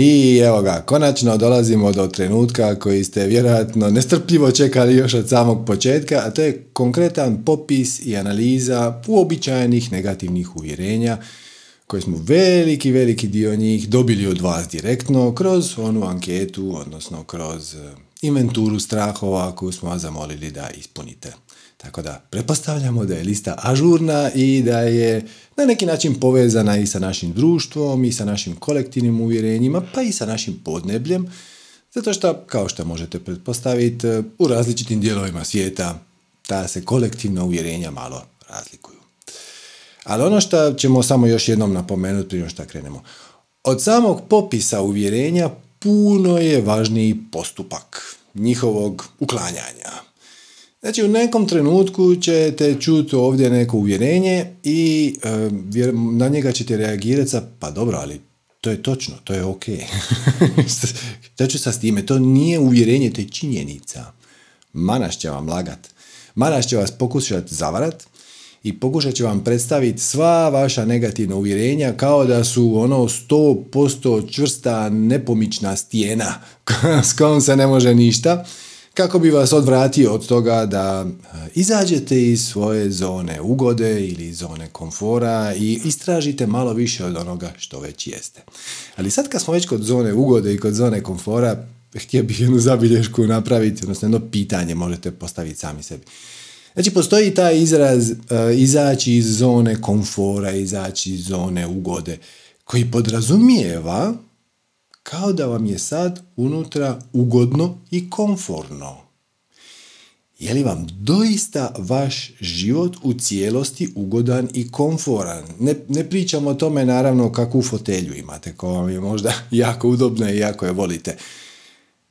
I evo ga, konačno dolazimo do trenutka koji ste vjerojatno nestrpljivo čekali još od samog početka, a to je konkretan popis i analiza uobičajenih negativnih uvjerenja koje smo veliki, veliki dio njih dobili od vas direktno kroz onu anketu, odnosno kroz eh, inventuru strahova koju smo vas zamolili da ispunite. Tako da, pretpostavljamo da je lista ažurna i da je na neki način povezana i sa našim društvom i sa našim kolektivnim uvjerenjima, pa i sa našim podnebljem, zato što, kao što možete pretpostaviti, u različitim dijelovima svijeta ta se kolektivna uvjerenja malo razlikuju. Ali ono što ćemo samo još jednom napomenuti prije što krenemo. Od samog popisa uvjerenja puno je važniji postupak njihovog uklanjanja. Znači u nekom trenutku ćete čuti ovdje neko uvjerenje i e, na njega ćete reagirati sa pa dobro, ali to je točno, to je ok. Šta ću sa s time? To nije uvjerenje, to je činjenica. Manaš će vam lagat. Manaš će vas pokušati zavarat i pokušat će vam predstaviti sva vaša negativna uvjerenja kao da su ono 100% čvrsta nepomična stijena s kojom se ne može ništa kako bi vas odvratio od toga da e, izađete iz svoje zone ugode ili zone komfora i istražite malo više od onoga što već jeste. Ali sad kad smo već kod zone ugode i kod zone komfora, htio bih jednu zabilješku napraviti, odnosno jedno pitanje možete postaviti sami sebi. Znači, postoji taj izraz uh, izaći iz zone komfora, izaći iz zone ugode, koji podrazumijeva kao da vam je sad unutra ugodno i komforno. Je li vam doista vaš život u cijelosti ugodan i komforan? Ne, ne pričamo o tome naravno kakvu fotelju imate, koja vam je možda jako udobna i jako je volite.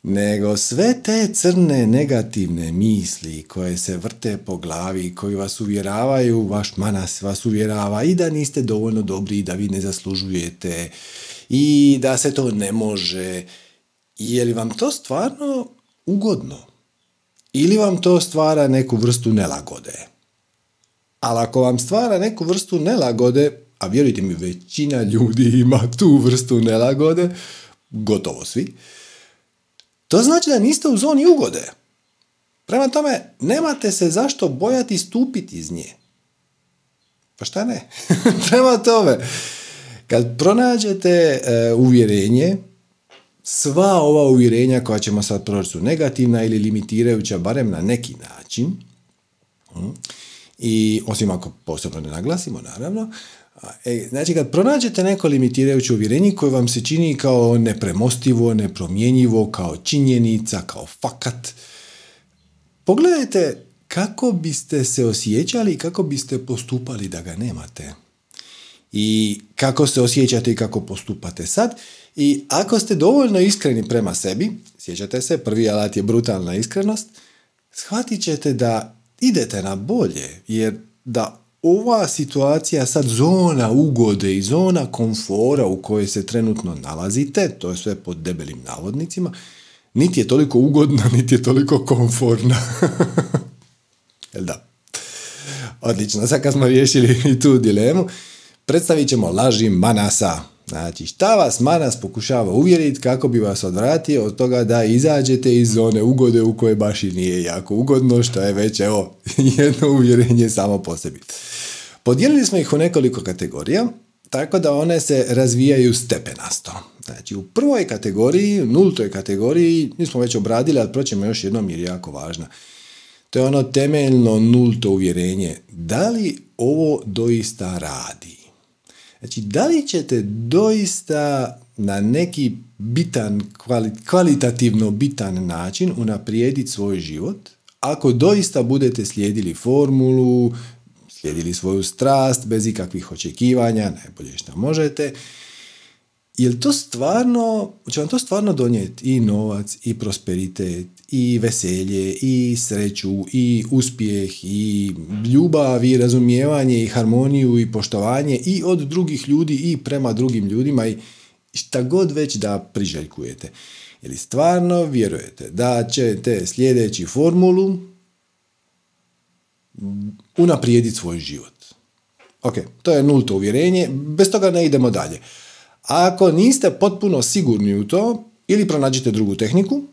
Nego sve te crne negativne misli koje se vrte po glavi, koji vas uvjeravaju, vaš manas vas uvjerava i da niste dovoljno dobri i da vi ne zaslužujete i da se to ne može. Je li vam to stvarno ugodno? Ili vam to stvara neku vrstu nelagode? Ali ako vam stvara neku vrstu nelagode, a vjerujte mi, većina ljudi ima tu vrstu nelagode, gotovo svi, to znači da niste u zoni ugode. Prema tome, nemate se zašto bojati stupiti iz nje. Pa šta ne? Prema tome, kad pronađete e, uvjerenje, sva ova uvjerenja koja ćemo sad proći su negativna ili limitirajuća, barem na neki način, hm, i osim ako posebno ne naglasimo, naravno, e, znači kad pronađete neko limitirajuće uvjerenje koje vam se čini kao nepremostivo, nepromjenjivo, kao činjenica, kao fakat, pogledajte kako biste se osjećali i kako biste postupali da ga nemate i kako se osjećate i kako postupate sad. I ako ste dovoljno iskreni prema sebi, sjećate se, prvi alat je brutalna iskrenost, shvatit ćete da idete na bolje, jer da ova situacija sad zona ugode i zona komfora u kojoj se trenutno nalazite, to je sve pod debelim navodnicima, niti je toliko ugodna, niti je toliko komforna. Jel da? Odlično, sad kad smo riješili i tu dilemu, predstavit ćemo laži Manasa. Znači, šta vas Manas pokušava uvjeriti kako bi vas odvratio od toga da izađete iz zone ugode u kojoj baš i nije jako ugodno, što je već, evo, jedno uvjerenje samo po sebi. Podijelili smo ih u nekoliko kategorija, tako da one se razvijaju stepenasto. Znači, u prvoj kategoriji, nultoj kategoriji, mi smo već obradili, ali proćemo još jednom jer je jako važna. To je ono temeljno nulto uvjerenje. Da li ovo doista radi? Znači, da li ćete doista na neki bitan, kvalitativno bitan način unaprijediti svoj život, ako doista budete slijedili formulu, slijedili svoju strast bez ikakvih očekivanja, najbolje što možete, jel to stvarno, će vam to stvarno donijeti i novac, i prosperitet, i veselje, i sreću, i uspjeh, i ljubav, i razumijevanje, i harmoniju, i poštovanje i od drugih ljudi i prema drugim ljudima i šta god već da priželjkujete. Ili stvarno vjerujete da ćete sljedeći formulu unaprijediti svoj život. Ok, to je nulto uvjerenje, bez toga ne idemo dalje. Ako niste potpuno sigurni u to, ili pronađite drugu tehniku,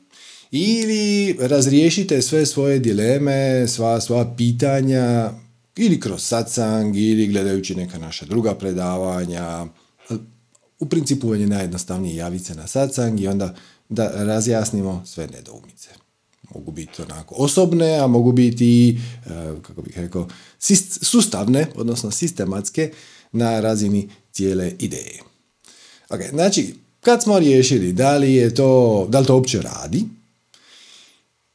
ili razriješite sve svoje dileme, sva svoja pitanja, ili kroz satsang, ili gledajući neka naša druga predavanja. U principu je najjednostavnije javiti se na satsang i onda da razjasnimo sve nedoumice. Mogu biti onako osobne, a mogu biti, e, kako bih rekao, sustavne, odnosno sistematske na razini cijele ideje. Ok, znači, kad smo riješili da li je to, da li to uopće radi,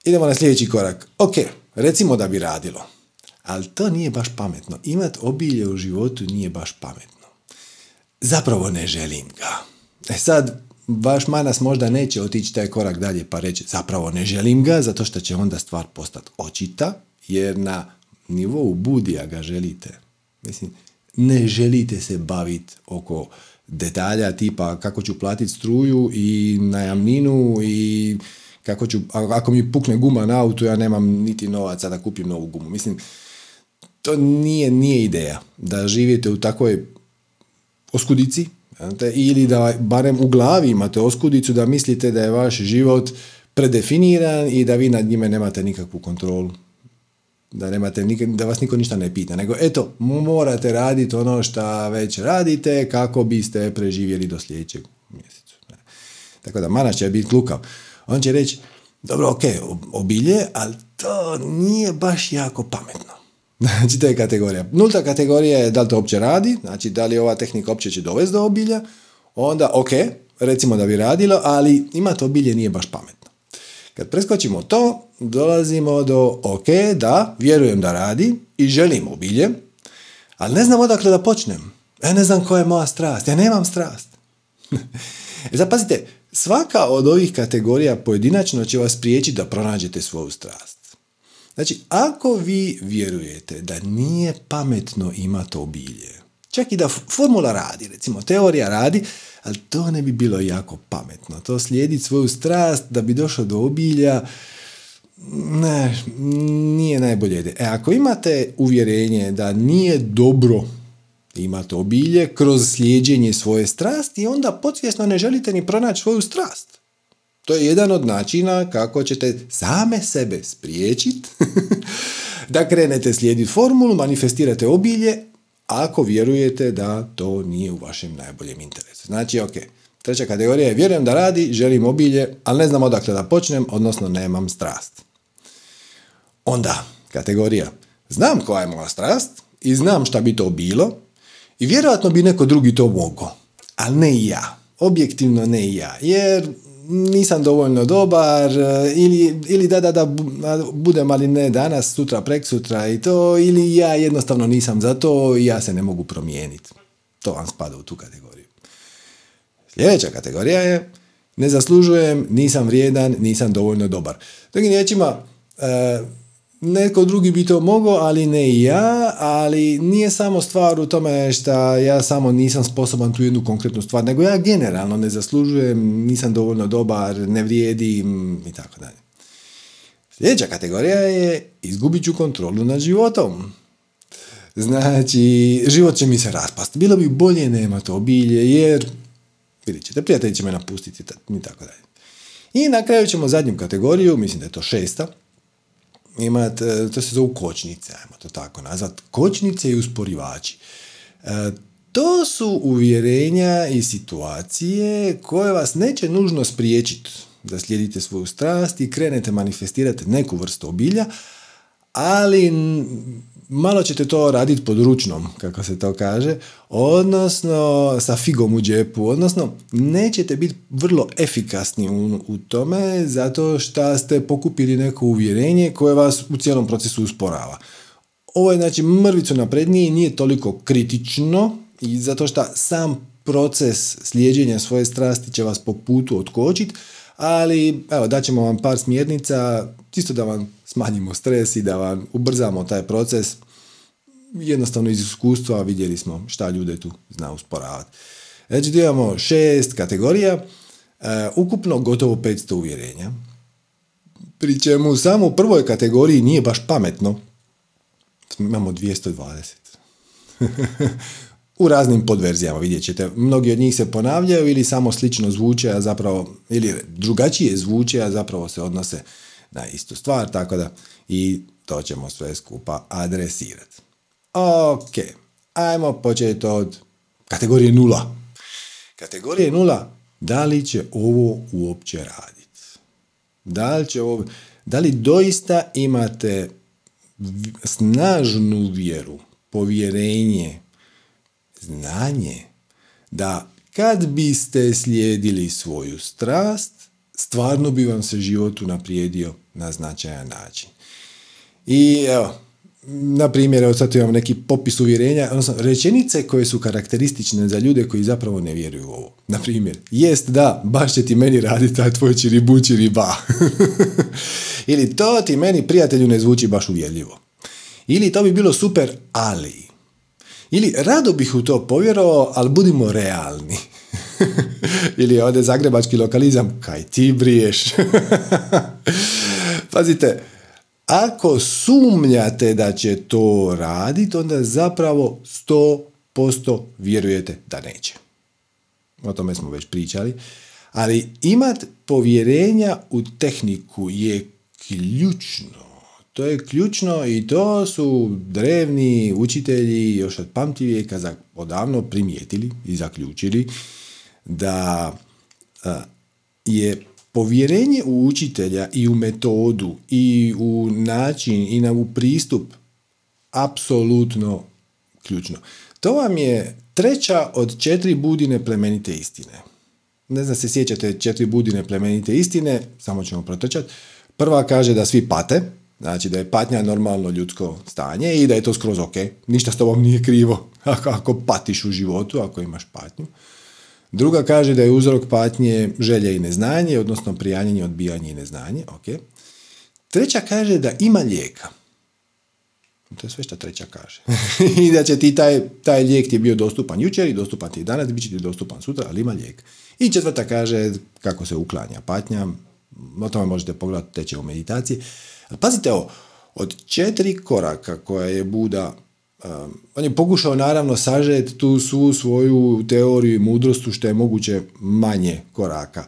idemo na sljedeći korak. Ok, recimo da bi radilo, ali to nije baš pametno. Imat obilje u životu nije baš pametno. Zapravo ne želim ga. E sad, vaš manas možda neće otići taj korak dalje pa reći zapravo ne želim ga, zato što će onda stvar postati očita, jer na nivou budija ga želite. Mislim, ne želite se baviti oko detalja tipa kako ću platiti struju i najamninu i kako ću, ako mi pukne guma na autu, ja nemam niti novaca da kupim novu gumu. Mislim, to nije, nije ideja da živite u takvoj oskudici ili da barem u glavi imate oskudicu da mislite da je vaš život predefiniran i da vi nad njime nemate nikakvu kontrolu. Da, nemate, da vas niko ništa ne pita, nego eto, morate raditi ono što već radite kako biste preživjeli do sljedećeg mjeseca. Tako da Mana će biti lukav. On će reći, dobro, ok, obilje, ali to nije baš jako pametno. Znači, to je kategorija. Nulta kategorija je da li to uopće radi, znači da li ova tehnika uopće će dovesti do obilja, onda ok, recimo da bi radilo, ali imati obilje nije baš pametno. Kad preskočimo to, dolazimo do ok, da, vjerujem da radi i želim obilje, ali ne znam odakle da počnem. Ja ne znam koja je moja strast, ja nemam strast. E, zapazite, svaka od ovih kategorija pojedinačno će vas priječiti da pronađete svoju strast. Znači, ako vi vjerujete da nije pametno imati obilje, čak i da formula radi, recimo teorija radi, ali to ne bi bilo jako pametno. To slijediti svoju strast da bi došao do obilja, ne, nije najbolje ide. E, ako imate uvjerenje da nije dobro imati obilje kroz slijeđenje svoje strasti, onda podsvjesno ne želite ni pronaći svoju strast. To je jedan od načina kako ćete same sebe spriječiti da krenete slijediti formulu, manifestirate obilje, ako vjerujete da to nije u vašem najboljem interesu. Znači, ok, treća kategorija je vjerujem da radi, želim obilje, ali ne znam odakle da počnem, odnosno nemam strast. Onda, kategorija, znam koja je moja strast i znam šta bi to bilo i vjerojatno bi neko drugi to mogao, ali ne i ja. Objektivno ne i ja, jer nisam dovoljno dobar e, ili, ili da, da, da budem ali ne danas, sutra, prek sutra i to ili ja jednostavno nisam za to i ja se ne mogu promijeniti. To vam spada u tu kategoriju. Sljedeća kategorija je ne zaslužujem, nisam vrijedan, nisam dovoljno dobar. Drugim riječima, Neko drugi bi to mogao, ali ne i ja, ali nije samo stvar u tome što ja samo nisam sposoban tu jednu konkretnu stvar, nego ja generalno ne zaslužujem, nisam dovoljno dobar, ne vrijedim i tako dalje. Sljedeća kategorija je izgubit ću kontrolu nad životom. Znači, život će mi se raspasti. Bilo bi bolje nema to obilje, jer vidjet ćete, prijatelji će me napustiti i tako dalje. I na kraju ćemo zadnju kategoriju, mislim da je to šesta, imate, to se zovu kočnice, ajmo to tako nazvat, kočnice i usporivači. E, to su uvjerenja i situacije koje vas neće nužno spriječiti da slijedite svoju strast i krenete manifestirati neku vrstu obilja, ali malo ćete to raditi pod ručnom, kako se to kaže, odnosno sa figom u džepu, odnosno nećete biti vrlo efikasni u, u tome zato što ste pokupili neko uvjerenje koje vas u cijelom procesu usporava. Ovo je znači mrvicu naprednije i nije toliko kritično i zato što sam proces slijeđenja svoje strasti će vas po putu otkočiti, ali evo daćemo vam par smjernica čisto da vam smanjimo stres i da vam ubrzamo taj proces. Jednostavno iz iskustva vidjeli smo šta ljude tu zna usporavati. Znači imamo šest kategorija, e, ukupno gotovo 500 uvjerenja. Pri čemu samo u prvoj kategoriji nije baš pametno. Imamo 220. u raznim podverzijama, vidjet ćete. Mnogi od njih se ponavljaju ili samo slično zvuče, a zapravo, ili drugačije zvuče, a zapravo se odnose na istu stvar, tako da i to ćemo sve skupa adresirati. Ok, ajmo početi od kategorije nula. Kategorije nula, da li će ovo uopće raditi? Da li, će ovo, da li doista imate snažnu vjeru, povjerenje, znanje da kad biste slijedili svoju strast, stvarno bi vam se život unaprijedio na značajan način. I evo, na primjer, evo sad imamo neki popis uvjerenja, odnosno rečenice koje su karakteristične za ljude koji zapravo ne vjeruju u ovo. Na primjer, jest da, baš će ti meni raditi taj tvoj čiribu čiriba. Ili to ti meni prijatelju ne zvuči baš uvjerljivo. Ili to bi bilo super, ali. Ili rado bih u to povjerovao, ali budimo realni. Ili ovdje zagrebački lokalizam, kaj ti briješ. Pazite, ako sumnjate da će to raditi, onda zapravo 100% vjerujete da neće. O tome smo već pričali. Ali imat povjerenja u tehniku je ključno. To je ključno i to su drevni učitelji još od pamtivijeka odavno primijetili i zaključili da je povjerenje u učitelja i u metodu i u način i na u pristup apsolutno ključno. To vam je treća od četiri budine plemenite istine. Ne znam se sjećate četiri budine plemenite istine, samo ćemo protrčati. Prva kaže da svi pate, Znači da je patnja normalno ljudsko stanje i da je to skroz ok. Ništa s tobom nije krivo ako, ako patiš u životu, ako imaš patnju. Druga kaže da je uzrok patnje želje i neznanje, odnosno prijanjanje, odbijanje i neznanje. ok. Treća kaže da ima lijeka. To je sve što treća kaže. I da će ti taj, taj lijek ti je bio dostupan jučer i dostupan ti danas, bit će ti dostupan sutra, ali ima lijek. I četvrta kaže kako se uklanja patnja. O tome možete pogledati teče u meditaciji. Pazite ovo, od četiri koraka koja je Buda Um, on je pokušao naravno sažeti tu svu svoju teoriju i mudrost što je moguće manje koraka.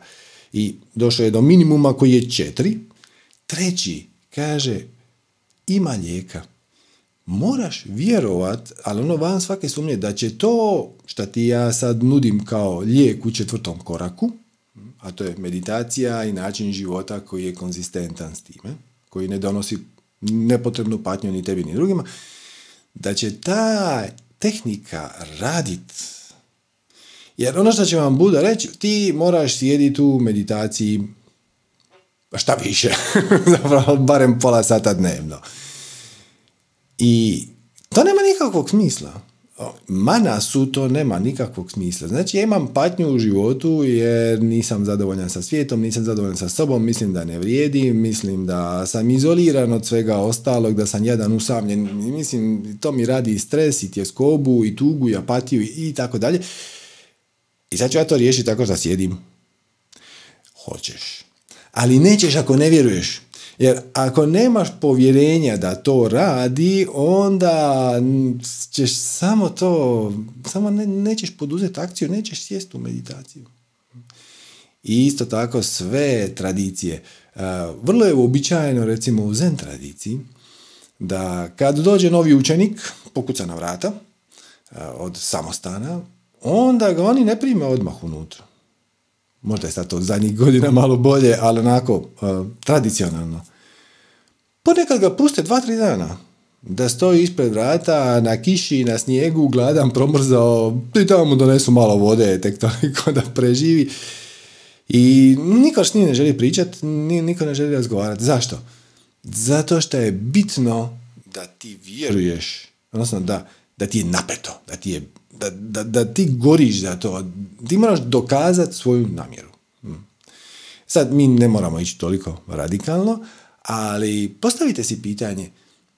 I došao je do minimuma koji je četiri. Treći kaže ima lijeka. Moraš vjerovat, ali ono van svake sumnje, da će to što ti ja sad nudim kao lijek u četvrtom koraku, a to je meditacija i način života koji je konzistentan s time, koji ne donosi nepotrebnu patnju ni tebi ni drugima, da će ta tehnika radit. Jer ono što će vam Buda reći, ti moraš sjediti u meditaciji šta više, zapravo barem pola sata dnevno. I to nema nikakvog smisla mana su to nema nikakvog smisla. Znači ja imam patnju u životu jer nisam zadovoljan sa svijetom, nisam zadovoljan sa sobom, mislim da ne vrijedi, mislim da sam izoliran od svega ostalog, da sam jedan usamljen, mislim to mi radi i stres i tjeskobu i tugu i apatiju i tako dalje. I sad ću ja to riješiti tako da sjedim. Hoćeš. Ali nećeš ako ne vjeruješ. Jer ako nemaš povjerenja da to radi, onda ćeš samo to, samo ne, nećeš poduzeti akciju, nećeš sjesti u meditaciju. I isto tako sve tradicije. Vrlo je uobičajeno recimo u zen tradiciji da kad dođe novi učenik, pokuca na vrata od samostana, onda ga oni ne prime odmah unutra. Možda je sad to zadnjih godina malo bolje, ali onako tradicionalno. Ponekad ga puste dva, tri dana. Da stoji ispred vrata, na kiši, na snijegu, gladan, promrzao, i tamo mu donesu malo vode, tek toliko da preživi. I niko s njim ne želi pričati, niko ne želi razgovarati. Zašto? Zato što je bitno da ti vjeruješ, odnosno da, da ti je napeto, da, ti je, da, da, da ti goriš za to. Ti moraš dokazati svoju namjeru. Hm. Sad mi ne moramo ići toliko radikalno, ali postavite si pitanje,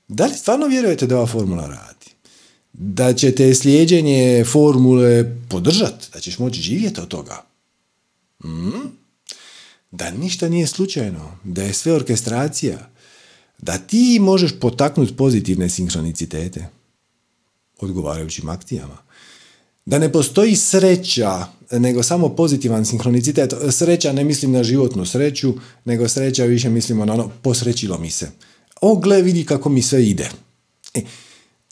da li stvarno vjerujete da ova formula radi? Da ćete slijeđenje formule podržati? Da ćeš moći živjeti od toga? Hmm? Da ništa nije slučajno? Da je sve orkestracija? Da ti možeš potaknuti pozitivne sinhronicitete? Odgovarajućim akcijama? Da ne postoji sreća, nego samo pozitivan sinhronicitet. Sreća ne mislim na životnu sreću, nego sreća više mislimo na ono posrećilo mi se. O, gle, vidi kako mi sve ide. E,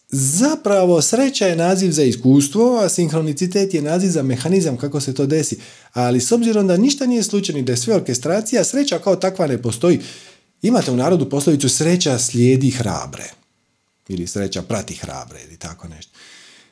zapravo sreća je naziv za iskustvo, a sinhronicitet je naziv za mehanizam kako se to desi. Ali s obzirom da ništa nije slučajno da je sve orkestracija, sreća kao takva ne postoji. Imate u narodu poslovicu sreća slijedi hrabre. Ili sreća prati hrabre ili tako nešto.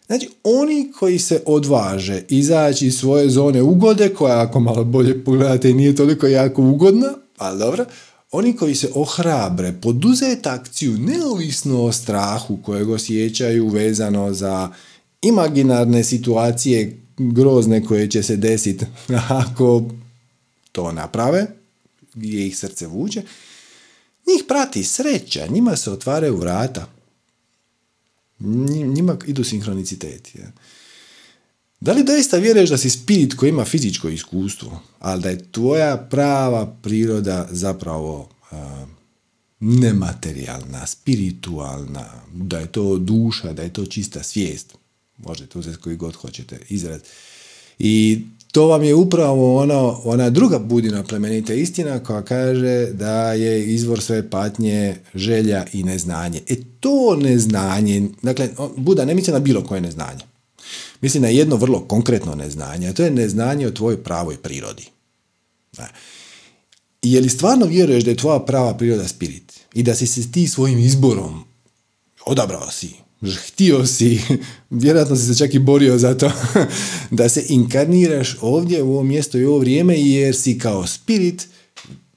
Znači, oni koji se odvaže izaći iz svoje zone ugode, koja ako malo bolje pogledate nije toliko jako ugodna, ali dobro, oni koji se ohrabre poduzeti akciju neovisno o strahu kojeg osjećaju vezano za imaginarne situacije grozne koje će se desiti ako to naprave, gdje ih srce vuče, njih prati sreća, njima se otvaraju vrata. Njima idu sinhroniciteti. Da li doista vjeruješ da si spirit koji ima fizičko iskustvo, ali da je tvoja prava priroda zapravo nematerijalna, spiritualna, da je to duša, da je to čista svijest. Možete uzeti koji god hoćete izraz. I to vam je upravo ono, ona druga budina plemenita istina koja kaže da je izvor sve patnje želja i neznanje. E to neznanje, dakle, Buda ne misli na bilo koje neznanje. Misli na jedno vrlo konkretno neznanje, a to je neznanje o tvojoj pravoj prirodi. Da. Je li stvarno vjeruješ da je tvoja prava priroda spirit i da si se ti svojim izborom odabrao si, htio si, vjerojatno si se čak i borio za to, da se inkarniraš ovdje u ovo mjesto i ovo vrijeme jer si kao spirit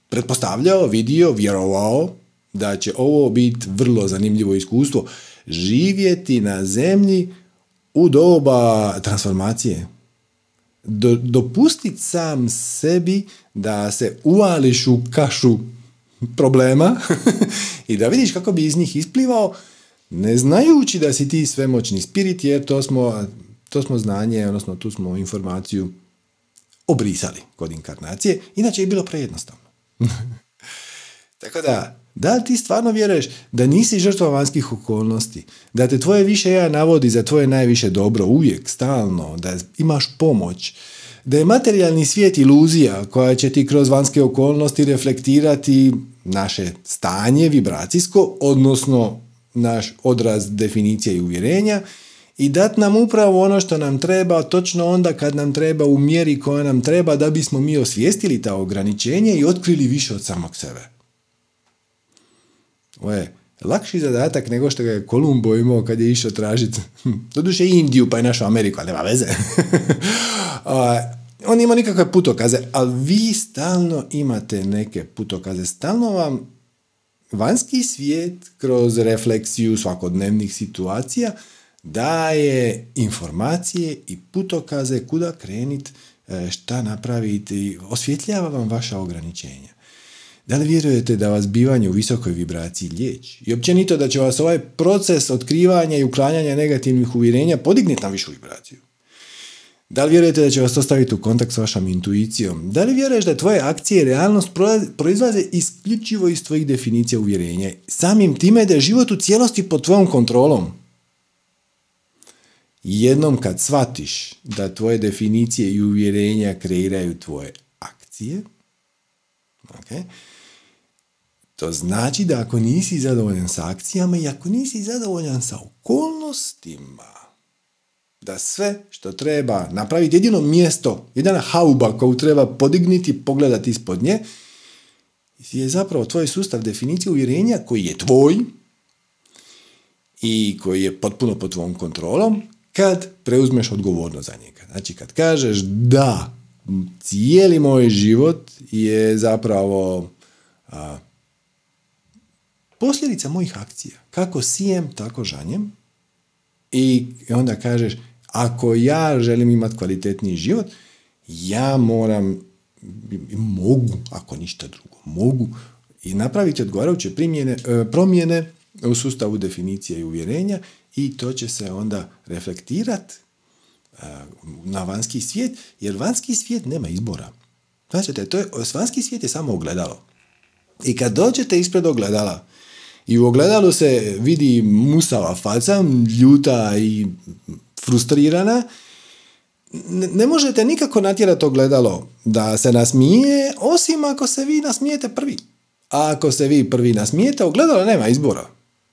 pretpostavljao, vidio, vjerovao da će ovo biti vrlo zanimljivo iskustvo. Živjeti na zemlji u doba transformacije. Do, dopustit sam sebi da se uvališ u kašu problema i da vidiš kako bi iz njih isplivao ne znajući da si ti svemoćni spirit jer to smo, to smo znanje, odnosno tu smo informaciju obrisali kod inkarnacije, inače je bilo prejednostavno. Tako da, da li ti stvarno vjeruješ da nisi žrtva vanjskih okolnosti, da te tvoje više ja navodi za tvoje najviše dobro uvijek, stalno, da imaš pomoć, da je materijalni svijet iluzija koja će ti kroz vanjske okolnosti reflektirati naše stanje vibracijsko, odnosno naš odraz definicije i uvjerenja i dat nam upravo ono što nam treba točno onda kad nam treba u mjeri koja nam treba da bismo mi osvijestili ta ograničenje i otkrili više od samog sebe. Ovo je lakši zadatak nego što ga je Kolumbo imao kad je išao tražiti, doduše Indiju pa je našao Ameriku, ali nema veze. On ima nikakve putokaze, ali vi stalno imate neke putokaze. Stalno vam vanjski svijet kroz refleksiju svakodnevnih situacija daje informacije i putokaze kuda krenit, e, šta napraviti, osvjetljava vam vaša ograničenja. Da li vjerujete da vas bivanje u visokoj vibraciji liječi? I općenito da će vas ovaj proces otkrivanja i uklanjanja negativnih uvjerenja podignuti na višu vibraciju? Da li vjerujete da će vas to u kontakt s vašom intuicijom? Da li vjeruješ da tvoje akcije i realnost proizlaze isključivo iz tvojih definicija uvjerenja? Samim time da je život u cijelosti pod tvojom kontrolom? Jednom kad shvatiš da tvoje definicije i uvjerenja kreiraju tvoje akcije, okay, to znači da ako nisi zadovoljan sa akcijama i ako nisi zadovoljan sa okolnostima, da sve što treba napraviti, jedino mjesto, jedina hauba koju treba podignuti, pogledati ispod nje, je zapravo tvoj sustav definicije uvjerenja koji je tvoj i koji je potpuno pod tvojom kontrolom kad preuzmeš odgovornost za njega. Znači kad kažeš da, cijeli moj život je zapravo a, posljedica mojih akcija. Kako sijem, tako žanjem. I onda kažeš, ako ja želim imati kvalitetniji život, ja moram, mogu, ako ništa drugo, mogu i napraviti odgovarajuće primjene, e, promjene u sustavu definicije i uvjerenja i to će se onda reflektirati e, na vanjski svijet, jer vanjski svijet nema izbora. Znači, to je, vanjski svijet je samo ogledalo. I kad dođete ispred ogledala i u ogledalu se vidi musava faca, ljuta i frustrirana ne možete nikako natjerati ogledalo da se nasmije, osim ako se vi nasmijete prvi. A ako se vi prvi nasmijete, ogledalo nema izbora.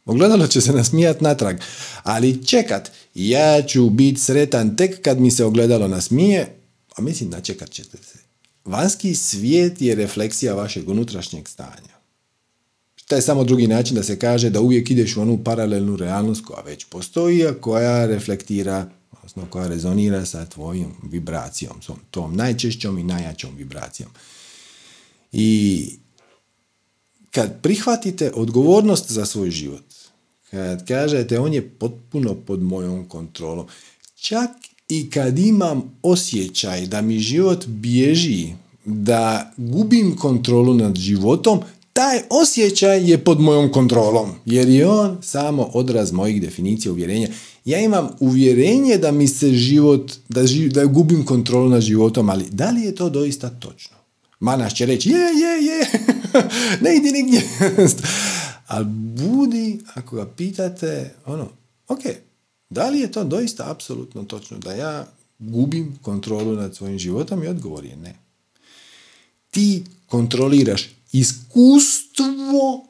Ogledalo će se nasmijat natrag. Ali čekat, ja ću biti sretan tek kad mi se ogledalo nasmije, a mislim da čekat ćete se. Vanski svijet je refleksija vašeg unutrašnjeg stanja. To je samo drugi način da se kaže da uvijek ideš u onu paralelnu realnost koja već postoji, a koja reflektira, odnosno koja rezonira sa tvojom vibracijom, tom najčešćom i najjačom vibracijom. I kad prihvatite odgovornost za svoj život, kad kažete on je potpuno pod mojom kontrolom, čak i kad imam osjećaj da mi život bježi, da gubim kontrolu nad životom, taj osjećaj je pod mojom kontrolom, jer je on samo odraz mojih definicija uvjerenja. Ja imam uvjerenje da mi se život, da, da gubim kontrolu nad životom, ali da li je to doista točno? Manas će reći, je, je, je, ne idi nigdje. ali budi, ako ga pitate, ono, ok, da li je to doista apsolutno točno da ja gubim kontrolu nad svojim životom i odgovor je ne. Ti kontroliraš iskustvo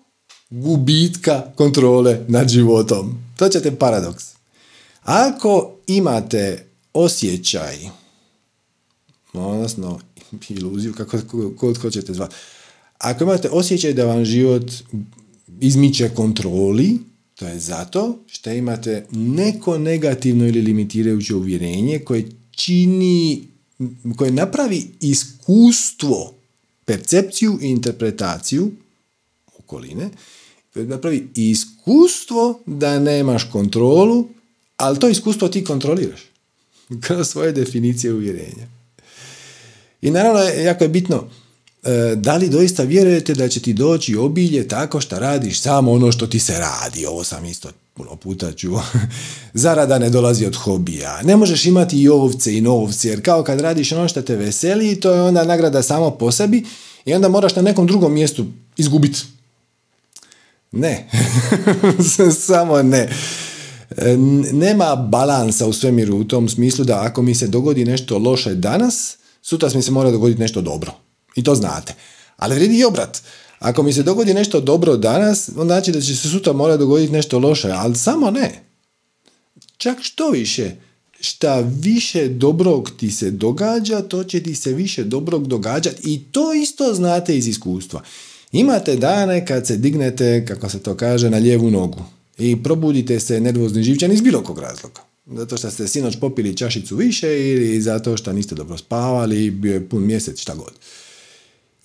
gubitka kontrole nad životom. To ćete paradoks. Ako imate osjećaj, odnosno iluziju, kako kod hoćete zvati, ako imate osjećaj da vam život izmiče kontroli, to je zato što imate neko negativno ili limitirajuće uvjerenje koje čini, koje napravi iskustvo percepciju i interpretaciju okoline, napravi iskustvo da nemaš kontrolu, ali to iskustvo ti kontroliraš kroz svoje definicije uvjerenja. I naravno, jako je bitno, e, da li doista vjerujete da će ti doći obilje tako što radiš samo ono što ti se radi. Ovo sam isto puno puta čuo. Zarada ne dolazi od hobija. Ne možeš imati i ovce i novce, jer kao kad radiš ono što te veseli, to je onda nagrada samo po sebi i onda moraš na nekom drugom mjestu izgubiti. Ne. samo ne. Nema balansa u svemiru u tom smislu da ako mi se dogodi nešto loše danas, sutra mi se mora dogoditi nešto dobro. I to znate. Ali vredi i obrat. Ako mi se dogodi nešto dobro danas, onda znači da će se sutra mora dogoditi nešto loše, ali samo ne. Čak što više, šta više dobrog ti se događa, to će ti se više dobrog događati i to isto znate iz iskustva. Imate dane kad se dignete, kako se to kaže, na lijevu nogu i probudite se nervozni živčani iz bilo kog razloga. Zato što ste sinoć popili čašicu više ili zato što niste dobro spavali, bio je pun mjesec, šta god.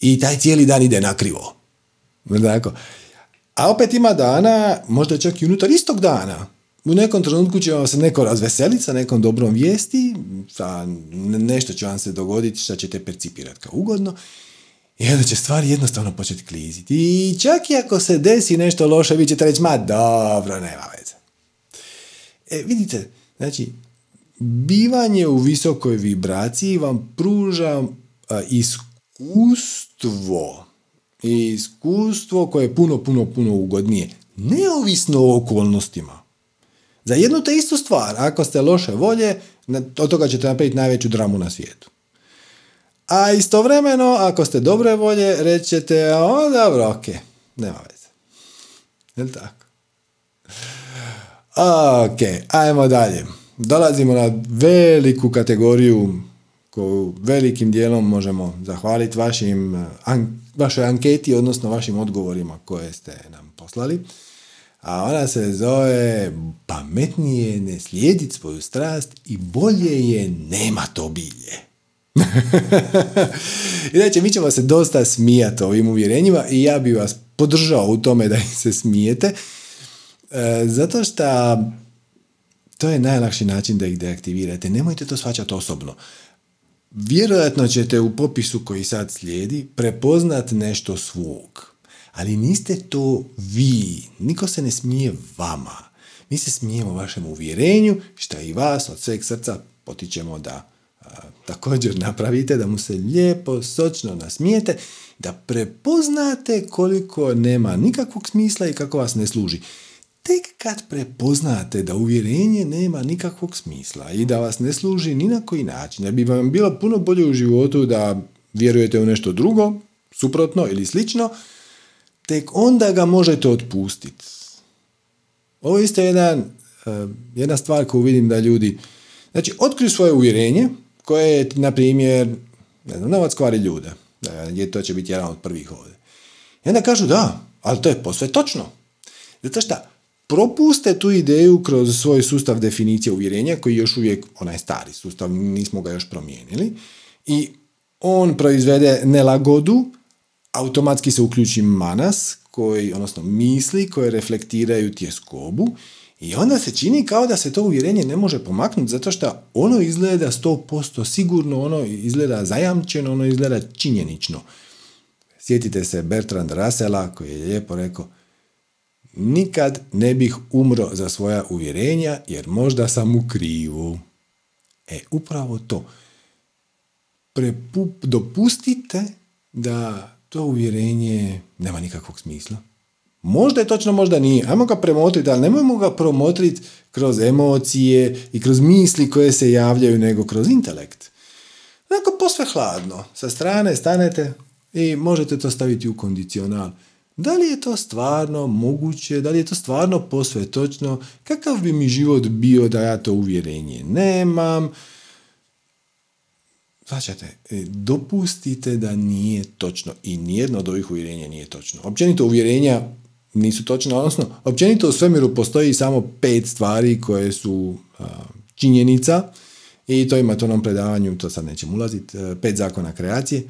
I taj cijeli dan ide nakrivo. Tako. A opet ima dana, možda čak i unutar istog dana, u nekom trenutku će vam se neko razveseliti sa nekom dobrom vijesti, sa nešto će vam se dogoditi što ćete percipirati kao ugodno, i onda će stvari jednostavno početi kliziti. I čak i ako se desi nešto loše, vi ćete reći, ma dobro, nema veze. E, vidite, znači, bivanje u visokoj vibraciji vam pruža iskustvo iskustvo koje je puno, puno, puno ugodnije. Neovisno o okolnostima. Za jednu te istu stvar, ako ste loše volje, od toga ćete napraviti najveću dramu na svijetu. A istovremeno, ako ste dobre volje, rećete, o, dobro, ok, nema veze. Jel tako? Ok, ajmo dalje. Dolazimo na veliku kategoriju koju velikim dijelom možemo zahvaliti vašim, vašoj anketi, odnosno vašim odgovorima koje ste nam poslali a ona se zove pametnije ne slijediti svoju strast i bolje je nema to bilje. Inače, mi ćemo se dosta smijati ovim uvjerenjima i ja bih vas podržao u tome da se smijete, e, zato što to je najlakši način da ih deaktivirate. Nemojte to svačati osobno. Vjerojatno ćete u popisu koji sad slijedi prepoznat nešto svog ali niste to vi. Niko se ne smije vama. Mi se smijemo vašem uvjerenju, što i vas od sveg srca potičemo da također napravite, da mu se lijepo, sočno nasmijete, da prepoznate koliko nema nikakvog smisla i kako vas ne služi. Tek kad prepoznate da uvjerenje nema nikakvog smisla i da vas ne služi ni na koji način, da bi vam bilo puno bolje u životu da vjerujete u nešto drugo, suprotno ili slično, tek onda ga možete otpustiti. Ovo je isto jedan, eh, jedna stvar koju vidim da ljudi, znači, otkriju svoje uvjerenje, koje je, na primjer, ne znam, novac kvari ljude. Je, to će biti jedan od prvih ovdje. I onda kažu da, ali to je posve točno. Zato što propuste tu ideju kroz svoj sustav definicije uvjerenja, koji još uvijek onaj stari sustav, nismo ga još promijenili. I on proizvede nelagodu, automatski se uključi manas, koji, odnosno misli koje reflektiraju tjeskobu i onda se čini kao da se to uvjerenje ne može pomaknuti zato što ono izgleda 100% sigurno, ono izgleda zajamčeno, ono izgleda činjenično. Sjetite se Bertrand Russella koji je lijepo rekao nikad ne bih umro za svoja uvjerenja jer možda sam u krivu. E, upravo to. Prepup, dopustite da to uvjerenje nema nikakvog smisla. Možda je točno, možda nije. Ajmo ga premotriti, ali nemojmo ga promotriti kroz emocije i kroz misli koje se javljaju, nego kroz intelekt. Onako posve hladno. Sa strane stanete i možete to staviti u kondicional. Da li je to stvarno moguće, da li je to stvarno posve točno, kakav bi mi život bio da ja to uvjerenje nemam, Svaćate, e, dopustite da nije točno i nijedno od ovih uvjerenja nije točno. Općenito uvjerenja nisu točna, odnosno općenito u svemiru postoji samo pet stvari koje su činjenica i to ima to onom predavanju, to sad nećemo ulaziti, e, pet zakona kreacije.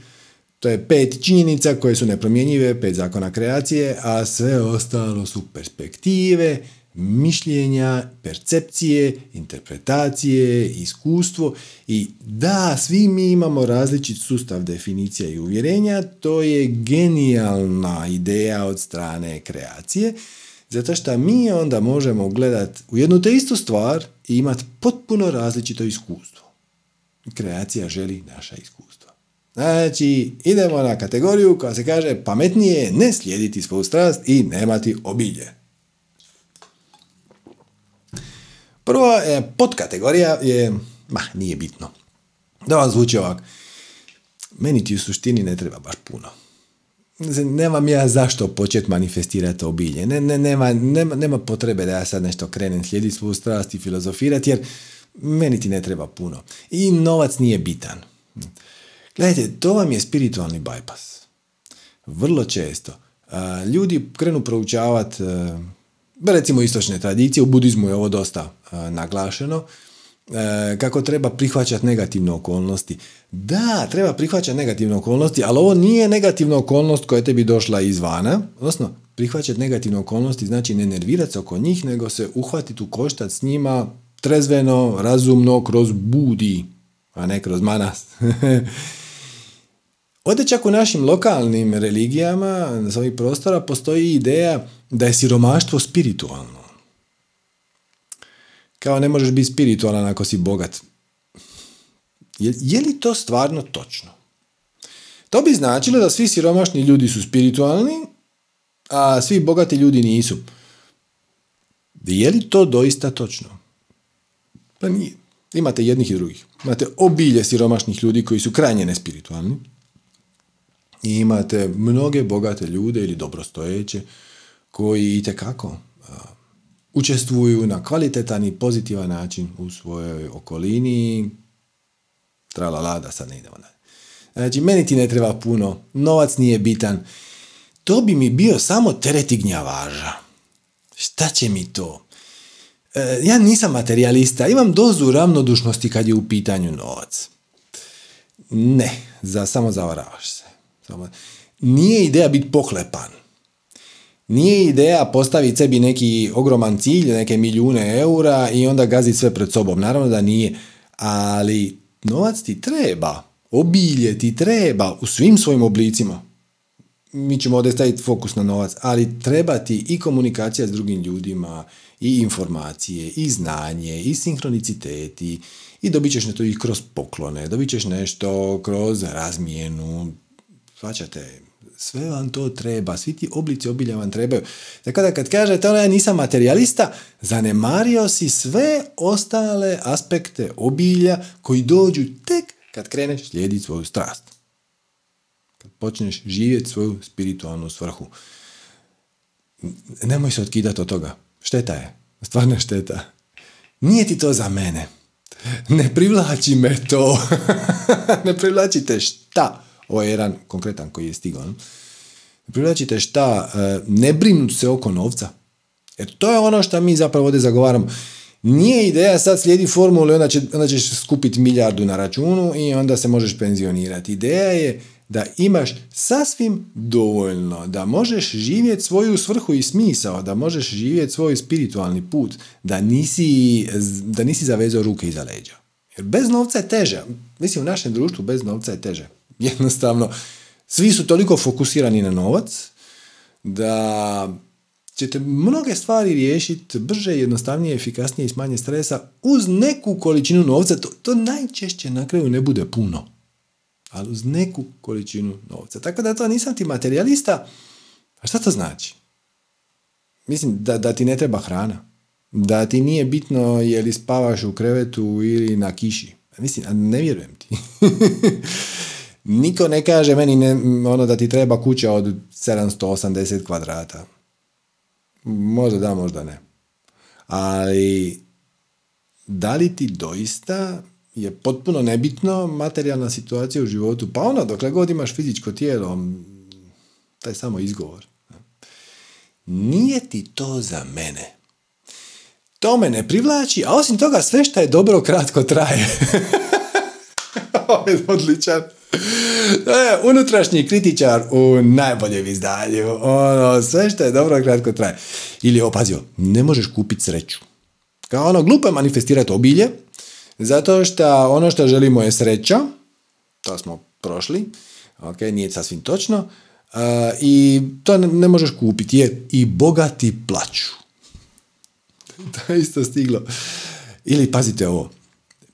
To je pet činjenica koje su nepromjenjive, pet zakona kreacije, a sve ostalo su perspektive, mišljenja, percepcije, interpretacije, iskustvo i da, svi mi imamo različit sustav definicija i uvjerenja, to je genijalna ideja od strane kreacije, zato što mi onda možemo gledati u jednu te istu stvar i imati potpuno različito iskustvo. Kreacija želi naša iskustva. Znači, idemo na kategoriju koja se kaže pametnije ne slijediti svoju strast i nemati obilje. Prva e, podkategorija je, ma, nije bitno. Da vam zvuči ovak. Meni ti u suštini ne treba baš puno. Nemam ja zašto početi manifestirati obilje. Ne, ne, nema, nema, nema potrebe da ja sad nešto krenem slijediti svoju strast i filozofirati, jer meni ti ne treba puno. I novac nije bitan. Gledajte, to vam je spiritualni bypass. Vrlo često. ljudi krenu proučavati recimo istočne tradicije, u budizmu je ovo dosta naglašeno, e, kako treba prihvaćati negativne okolnosti. Da, treba prihvaćati negativne okolnosti, ali ovo nije negativna okolnost koja je tebi došla izvana, odnosno prihvaćati negativne okolnosti znači ne nervirati se oko njih, nego se uhvatiti u koštac s njima trezveno, razumno, kroz budi, a ne kroz manas. Ovdje čak u našim lokalnim religijama s ovih prostora postoji ideja da je siromaštvo spiritualno. Kao ne možeš biti spiritualan ako si bogat. Je, je li to stvarno točno? To bi značilo da svi siromašni ljudi su spiritualni, a svi bogati ljudi nisu. Je li to doista točno? Pa nije. Imate jednih i drugih. Imate obilje siromašnih ljudi koji su krajnje nespiritualni. I imate mnoge bogate ljude ili dobrostojeće koji itekako učestvuju na kvalitetan i pozitivan način u svojoj okolini. Tralala, da sad ne idemo dalje. Znači, meni ti ne treba puno, novac nije bitan. To bi mi bio samo teret i gnjavaža. Šta će mi to? E, ja nisam materijalista, imam dozu ravnodušnosti kad je u pitanju novac. Ne, za, samo zavaravaš se. Samo, nije ideja biti pohlepan. Nije ideja postaviti sebi neki ogroman cilj, neke milijune eura i onda gaziti sve pred sobom. Naravno da nije, ali novac ti treba, obilje ti treba u svim svojim oblicima. Mi ćemo ovdje staviti fokus na novac, ali treba ti i komunikacija s drugim ljudima, i informacije, i znanje, i sinhroniciteti, i dobit ćeš nešto i kroz poklone, dobit ćeš nešto kroz razmijenu, svačate, sve vam to treba, svi ti oblici obilja vam trebaju. Tako da kad kažete ono ja nisam materijalista, zanemario si sve ostale aspekte obilja koji dođu tek kad kreneš slijediti svoju strast. Kad počneš živjeti svoju spiritualnu svrhu. Nemoj se otkidati od toga. Šteta je. Stvarno šteta. Nije ti to za mene. Ne privlači me to. ne privlačite šta. Ovo je jedan konkretan koji je stigao. Privlačite šta. E, ne brinut se oko novca. Jer to je ono što mi zapravo ovdje zagovaramo. Nije ideja sad slijedi formulu i onda, će, onda ćeš skupiti milijardu na računu i onda se možeš penzionirati. Ideja je da imaš sasvim dovoljno, da možeš živjeti svoju svrhu i smisao, da možeš živjeti svoj spiritualni put, da nisi, da nisi zavezao ruke iza leđa. Jer bez novca je teže. Mislim, u našem društvu bez novca je teže. Jednostavno, svi su toliko fokusirani na novac, da ćete mnoge stvari riješiti brže, jednostavnije, efikasnije i s manje stresa uz neku količinu novca. To, to najčešće na kraju ne bude puno ali uz neku količinu novca. Tako da to nisam ti materijalista. A šta to znači? Mislim da, da ti ne treba hrana. Da ti nije bitno je li spavaš u krevetu ili na kiši. Mislim, ne vjerujem ti. Niko ne kaže meni ne, ono da ti treba kuća od 780 kvadrata. Možda da, možda ne. Ali da li ti doista je potpuno nebitno materijalna situacija u životu. Pa ono, dokle god imaš fizičko tijelo, taj je samo izgovor. Nije ti to za mene. To me ne privlači, a osim toga sve što je dobro kratko traje. Ovo je odličan. Unutrašnji kritičar u najboljem izdanju. Ono, sve što je dobro kratko traje. Ili opazio, ne možeš kupiti sreću. Kao ono, glupo je manifestirati obilje, zato što ono što želimo je sreća, to smo prošli, ok, nije sasvim točno, uh, i to ne, možeš kupiti, jer i bogati plaću. to je isto stiglo. Ili pazite ovo,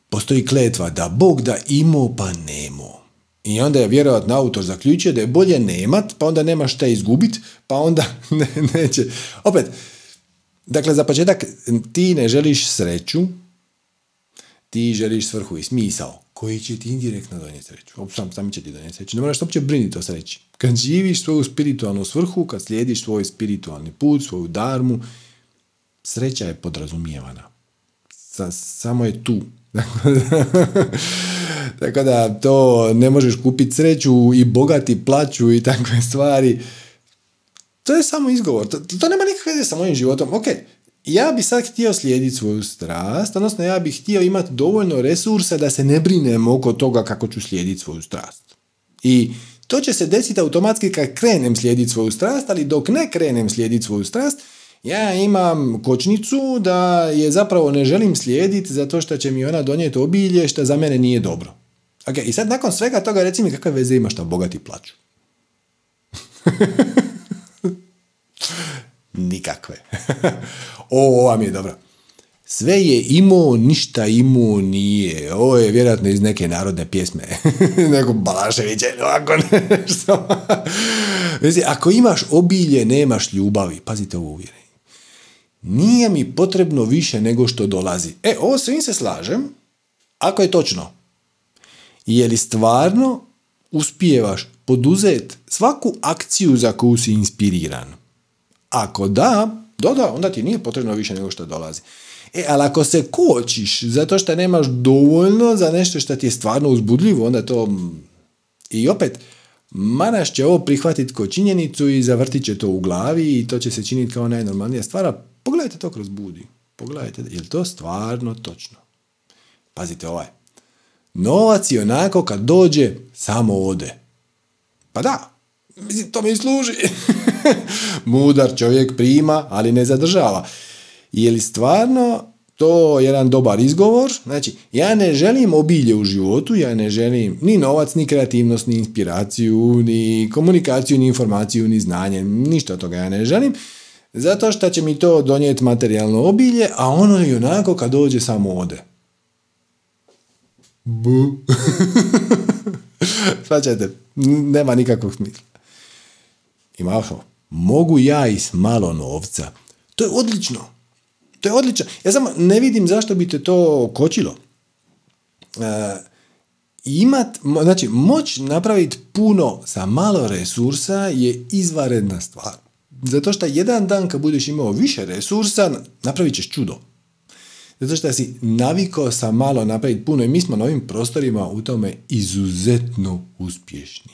postoji kletva da Bog da imo pa nemo. I onda je vjerojatno autor zaključio da je bolje nemat, pa onda nema šta izgubit, pa onda ne, neće. Opet, dakle, za početak ti ne želiš sreću, ti želiš svrhu i smisao koji će ti indirektno donijeti sreću. Sam, sam će ti donijeti sreću. Ne moraš uopće briniti o sreći. Kad živiš svoju spiritualnu svrhu, kad slijediš svoj spiritualni put, svoju darmu, sreća je podrazumijevana. Sa, samo je tu. Tako da to ne možeš kupiti sreću i bogati plaću i takve stvari. To je samo izgovor. To, to nema nikakve veze sa mojim životom. Ok, ja bi sad htio slijediti svoju strast, odnosno ja bih htio imati dovoljno resursa da se ne brinem oko toga kako ću slijediti svoju strast. I to će se desiti automatski kad krenem slijediti svoju strast, ali dok ne krenem slijediti svoju strast, ja imam kočnicu da je zapravo ne želim slijediti zato što će mi ona donijeti obilje što za mene nije dobro. Ok, i sad nakon svega toga reci mi kakve veze ima što bogati plaću. Nikakve. o, ova mi je dobra. Sve je imao, ništa imao nije. Ovo je vjerojatno iz neke narodne pjesme. Neko Balaševića ili ovako nešto. Ako imaš obilje, nemaš ljubavi. Pazite ovo uvjerenje. Nije mi potrebno više nego što dolazi. E, ovo svim se slažem, ako je točno. Je li stvarno uspijevaš poduzeti svaku akciju za koju si inspiriran? Ako da, da, da, onda ti nije potrebno više nego što dolazi. E, ali ako se kočiš zato što nemaš dovoljno za nešto što ti je stvarno uzbudljivo, onda to... I opet, Manaš će ovo prihvatiti kao činjenicu i zavrtit će to u glavi i to će se činiti kao najnormalnija stvar. Pogledajte to kroz budi. Pogledajte, je li to stvarno točno? Pazite ovaj. Novac je onako kad dođe, samo ode. Pa da, Mislim, to mi služi. Mudar čovjek prima, ali ne zadržava. Je li stvarno to jedan dobar izgovor? Znači, ja ne želim obilje u životu, ja ne želim ni novac, ni kreativnost, ni inspiraciju, ni komunikaciju, ni informaciju, ni znanje. Ništa od toga ja ne želim. Zato što će mi to donijeti materijalno obilje, a ono i onako kad dođe samo ode. Bu. Svačajte, nema nikakvog smisla. ima ovo, mogu ja i s malo novca. To je odlično. To je odlično. Ja samo ne vidim zašto bi te to kočilo. E, imat, znači, moć napraviti puno sa malo resursa je izvaredna stvar. Zato što jedan dan kad budeš imao više resursa, napravit ćeš čudo. Zato što si navikao sa malo napraviti puno i mi smo na ovim prostorima u tome izuzetno uspješni.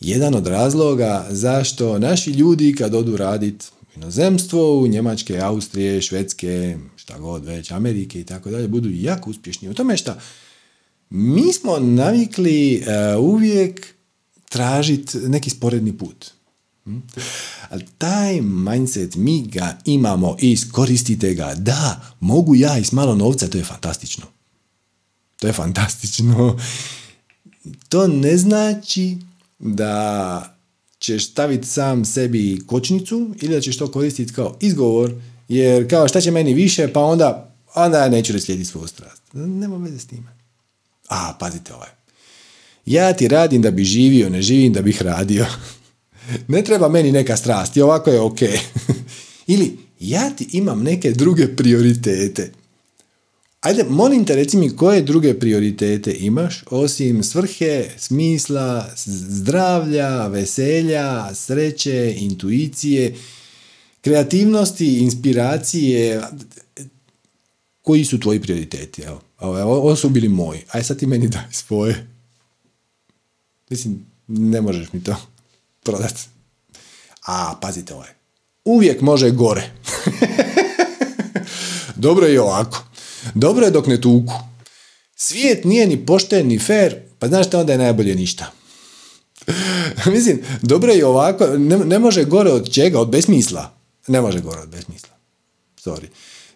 Jedan od razloga zašto naši ljudi kad odu raditi u inozemstvo, u Njemačke, Austrije, Švedske, šta god već, Amerike i tako dalje, budu jako uspješni. U tome što mi smo navikli uh, uvijek tražiti neki sporedni put. Hm? Ali taj mindset, mi ga imamo i iskoristite ga. Da, mogu ja i s malo novca, to je fantastično. To je fantastično. To ne znači da ćeš staviti sam sebi kočnicu ili da ćeš to koristiti kao izgovor, jer kao šta će meni više, pa onda, onda neću slijediti svoju strast. Nema veze s time. A, pazite ovaj. Ja ti radim da bi živio, ne živim da bih radio. Ne treba meni neka strast i ovako je ok. Ili ja ti imam neke druge prioritete. Ajde, molim te, reci mi koje druge prioritete imaš, osim svrhe, smisla, zdravlja, veselja, sreće, intuicije, kreativnosti, inspiracije, koji su tvoji prioriteti? Evo, ovo su bili moji. Aj sad ti meni daj svoje. Mislim, ne možeš mi to prodati. A, pazite ovaj. Uvijek može gore. Dobro je i ovako. Dobro je dok ne tuku. Svijet nije ni pošten ni fair, pa znaš šta onda je najbolje ništa. Mislim, dobro je i ovako, ne, ne može gore od čega, od besmisla. Ne može gore od besmisla. Sorry.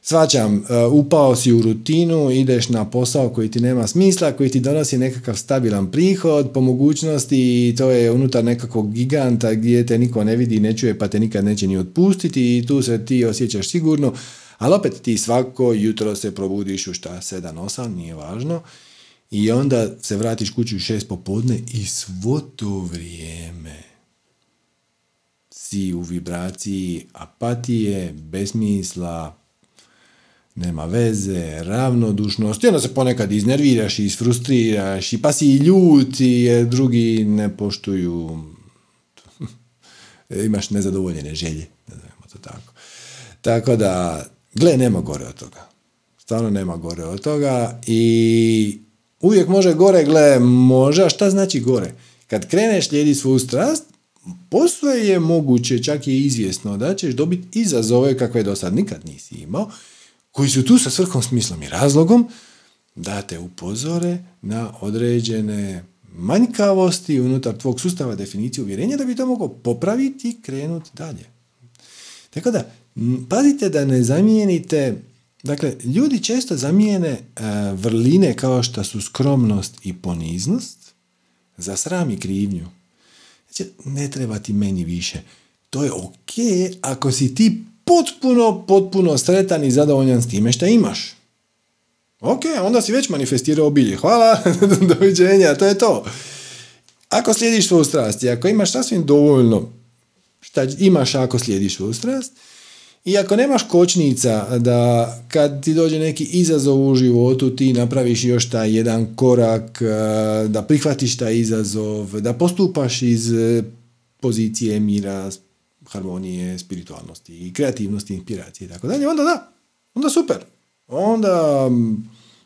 Svaćam, uh, upao si u rutinu, ideš na posao koji ti nema smisla, koji ti donosi nekakav stabilan prihod, po mogućnosti i to je unutar nekakvog giganta gdje te niko ne vidi i ne čuje pa te nikad neće ni otpustiti i tu se ti osjećaš sigurno, ali opet ti svako jutro se probudiš u šta 7-8, nije važno, i onda se vratiš kući u 6 popodne i svo to vrijeme si u vibraciji apatije, besmisla, nema veze, ravnodušnost, i onda se ponekad iznerviraš i isfrustriraš i pa si i ljuti jer drugi ne poštuju imaš nezadovoljene želje, ne to tako. Tako da, gle, nema gore od toga. Stvarno nema gore od toga i uvijek može gore, gle, može, a šta znači gore? Kad kreneš slijedi svoju strast, posve je moguće, čak je izvjesno da ćeš dobiti izazove kakve do sad nikad nisi imao, koji su tu sa svrhom, smislom i razlogom da te upozore na određene manjkavosti unutar tvog sustava definicije uvjerenja da bi to mogao popraviti i krenuti dalje. Tako da, pazite da ne zamijenite, dakle, ljudi često zamijene e, vrline kao što su skromnost i poniznost za sram i krivnju. Znači, ne treba ti meni više. To je ok ako si ti potpuno, potpuno sretan i zadovoljan s time što imaš. Ok, onda si već manifestirao bilje. Hvala, doviđenja, to je to. Ako slijediš svoju strast i ako imaš sasvim dovoljno šta imaš ako slijediš svoju strast, i ako nemaš kočnica da kad ti dođe neki izazov u životu ti napraviš još taj jedan korak, eh, da prihvatiš taj izazov, da postupaš iz eh, pozicije mira, harmonije, spiritualnosti kreativnosti, inspiracije i tako dalje, onda da, onda super. Onda,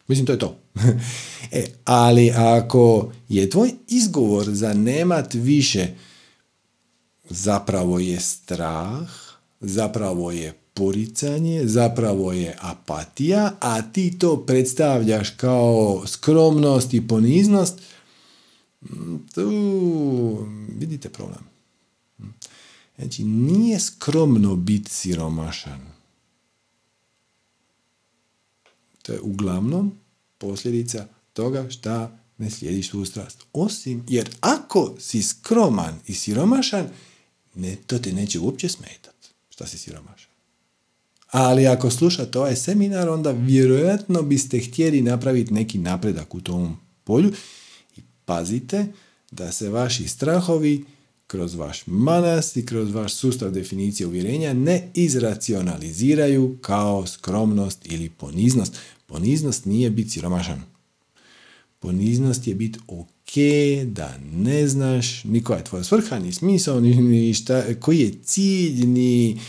mislim, to je to. e, ali ako je tvoj izgovor za nemat više, zapravo je strah, zapravo je poricanje, zapravo je apatija, a ti to predstavljaš kao skromnost i poniznost, tu vidite problem. Znači, nije skromno biti siromašan. To je uglavnom posljedica toga šta ne slijediš tu strast. Osim, jer ako si skroman i siromašan, ne, to te neće uopće smetat šta si siromašan. Ali ako slušate ovaj seminar, onda vjerojatno biste htjeli napraviti neki napredak u tom polju i pazite da se vaši strahovi kroz vaš manas i kroz vaš sustav definicije uvjerenja ne izracionaliziraju kao skromnost ili poniznost. Poniznost nije biti siromašan. Poniznost je biti ok da ne znaš ni koja je tvoja svrha, ni smisao, ni, šta, koji je cilj, ni,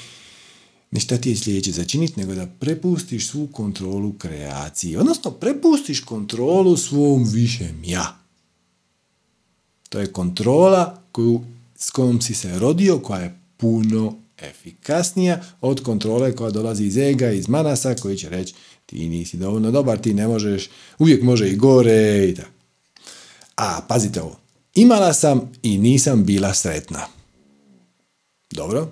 ni šta ti je sljedeće začiniti, nego da prepustiš svu kontrolu kreaciji. Odnosno, prepustiš kontrolu svom višem ja. To je kontrola koju, s kojom si se rodio, koja je puno efikasnija od kontrole koja dolazi iz ega, iz manasa, koji će reći ti nisi dovoljno dobar, ti ne možeš, uvijek može i gore i tako. A, pazite ovo, imala sam i nisam bila sretna. Dobro?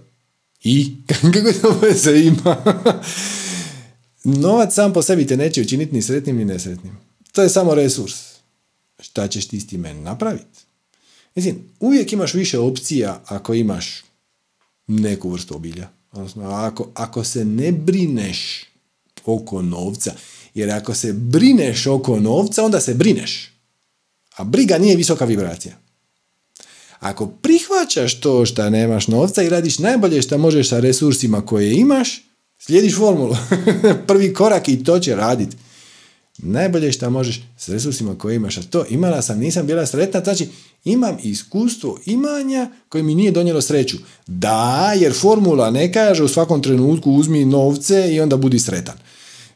I? Kako to se ima? Novac sam po sebi te neće učiniti ni sretnim ni nesretnim. To je samo resurs. Šta ćeš ti s time napraviti? Mislim, uvijek imaš više opcija ako imaš neku vrstu obilja. Odnosno, ako, ako se ne brineš oko novca, jer ako se brineš oko novca, onda se brineš. A briga nije visoka vibracija. Ako prihvaćaš to što nemaš novca i radiš najbolje što možeš sa resursima koje imaš, slijediš formulu. Prvi korak i to će raditi. Najbolje što možeš s resursima koje imaš, a to imala sam, nisam bila sretna, znači imam iskustvo imanja koje mi nije donijelo sreću. Da, jer formula ne kaže u svakom trenutku uzmi novce i onda budi sretan.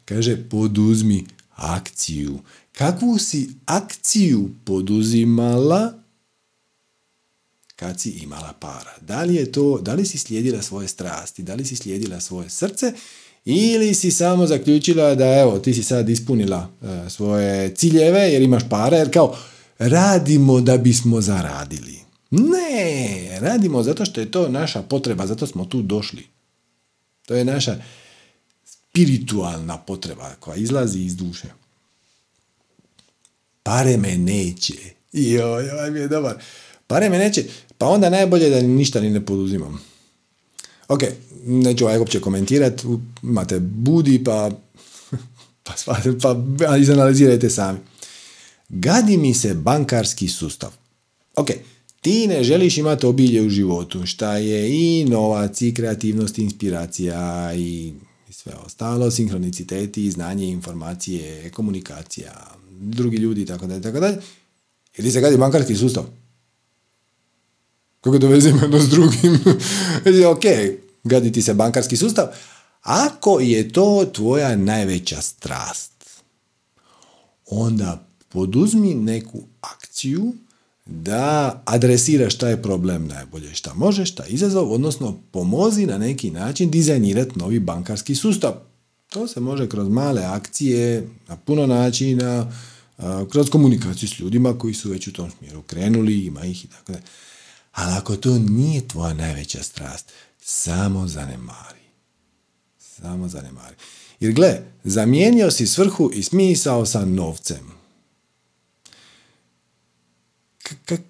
Kaže poduzmi akciju. Kakvu si akciju poduzimala kad si imala para? Da li je to, da li si slijedila svoje strasti, da li si slijedila svoje srce ili si samo zaključila da evo ti si sad ispunila e, svoje ciljeve jer imaš para jer kao radimo da bismo zaradili. Ne, radimo zato što je to naša potreba, zato smo tu došli. To je naša spiritualna potreba koja izlazi iz duše. Pare me neće. Joj, ovaj mi je dobar. Pare me neće. Pa onda najbolje da ništa ni ne poduzimam. Ok, neću ovaj uopće komentirati. Imate budi pa, pa, pa, pa izanalizirajte sami. Gadi mi se bankarski sustav. Ok, ti ne želiš imati obilje u životu, šta je i novac, i kreativnost, i inspiracija, i sve ostalo, sinhroniciteti, znanje, informacije, komunikacija, drugi ljudi, tako da, tako da. I ti se gadi bankarski sustav. Kako veze ima s drugim? ok, gadi ti se bankarski sustav, ako je to tvoja najveća strast, onda poduzmi neku akciju da adresiraš šta je problem najbolje, šta možeš, šta izazov, odnosno pomozi na neki način dizajnirati novi bankarski sustav. To se može kroz male akcije, na puno načina, kroz komunikaciju s ljudima koji su već u tom smjeru krenuli, ima ih i tako da. Ali ako to nije tvoja najveća strast, samo zanemari. Samo zanemari. Jer gle, zamijenio si svrhu i smisao sa novcem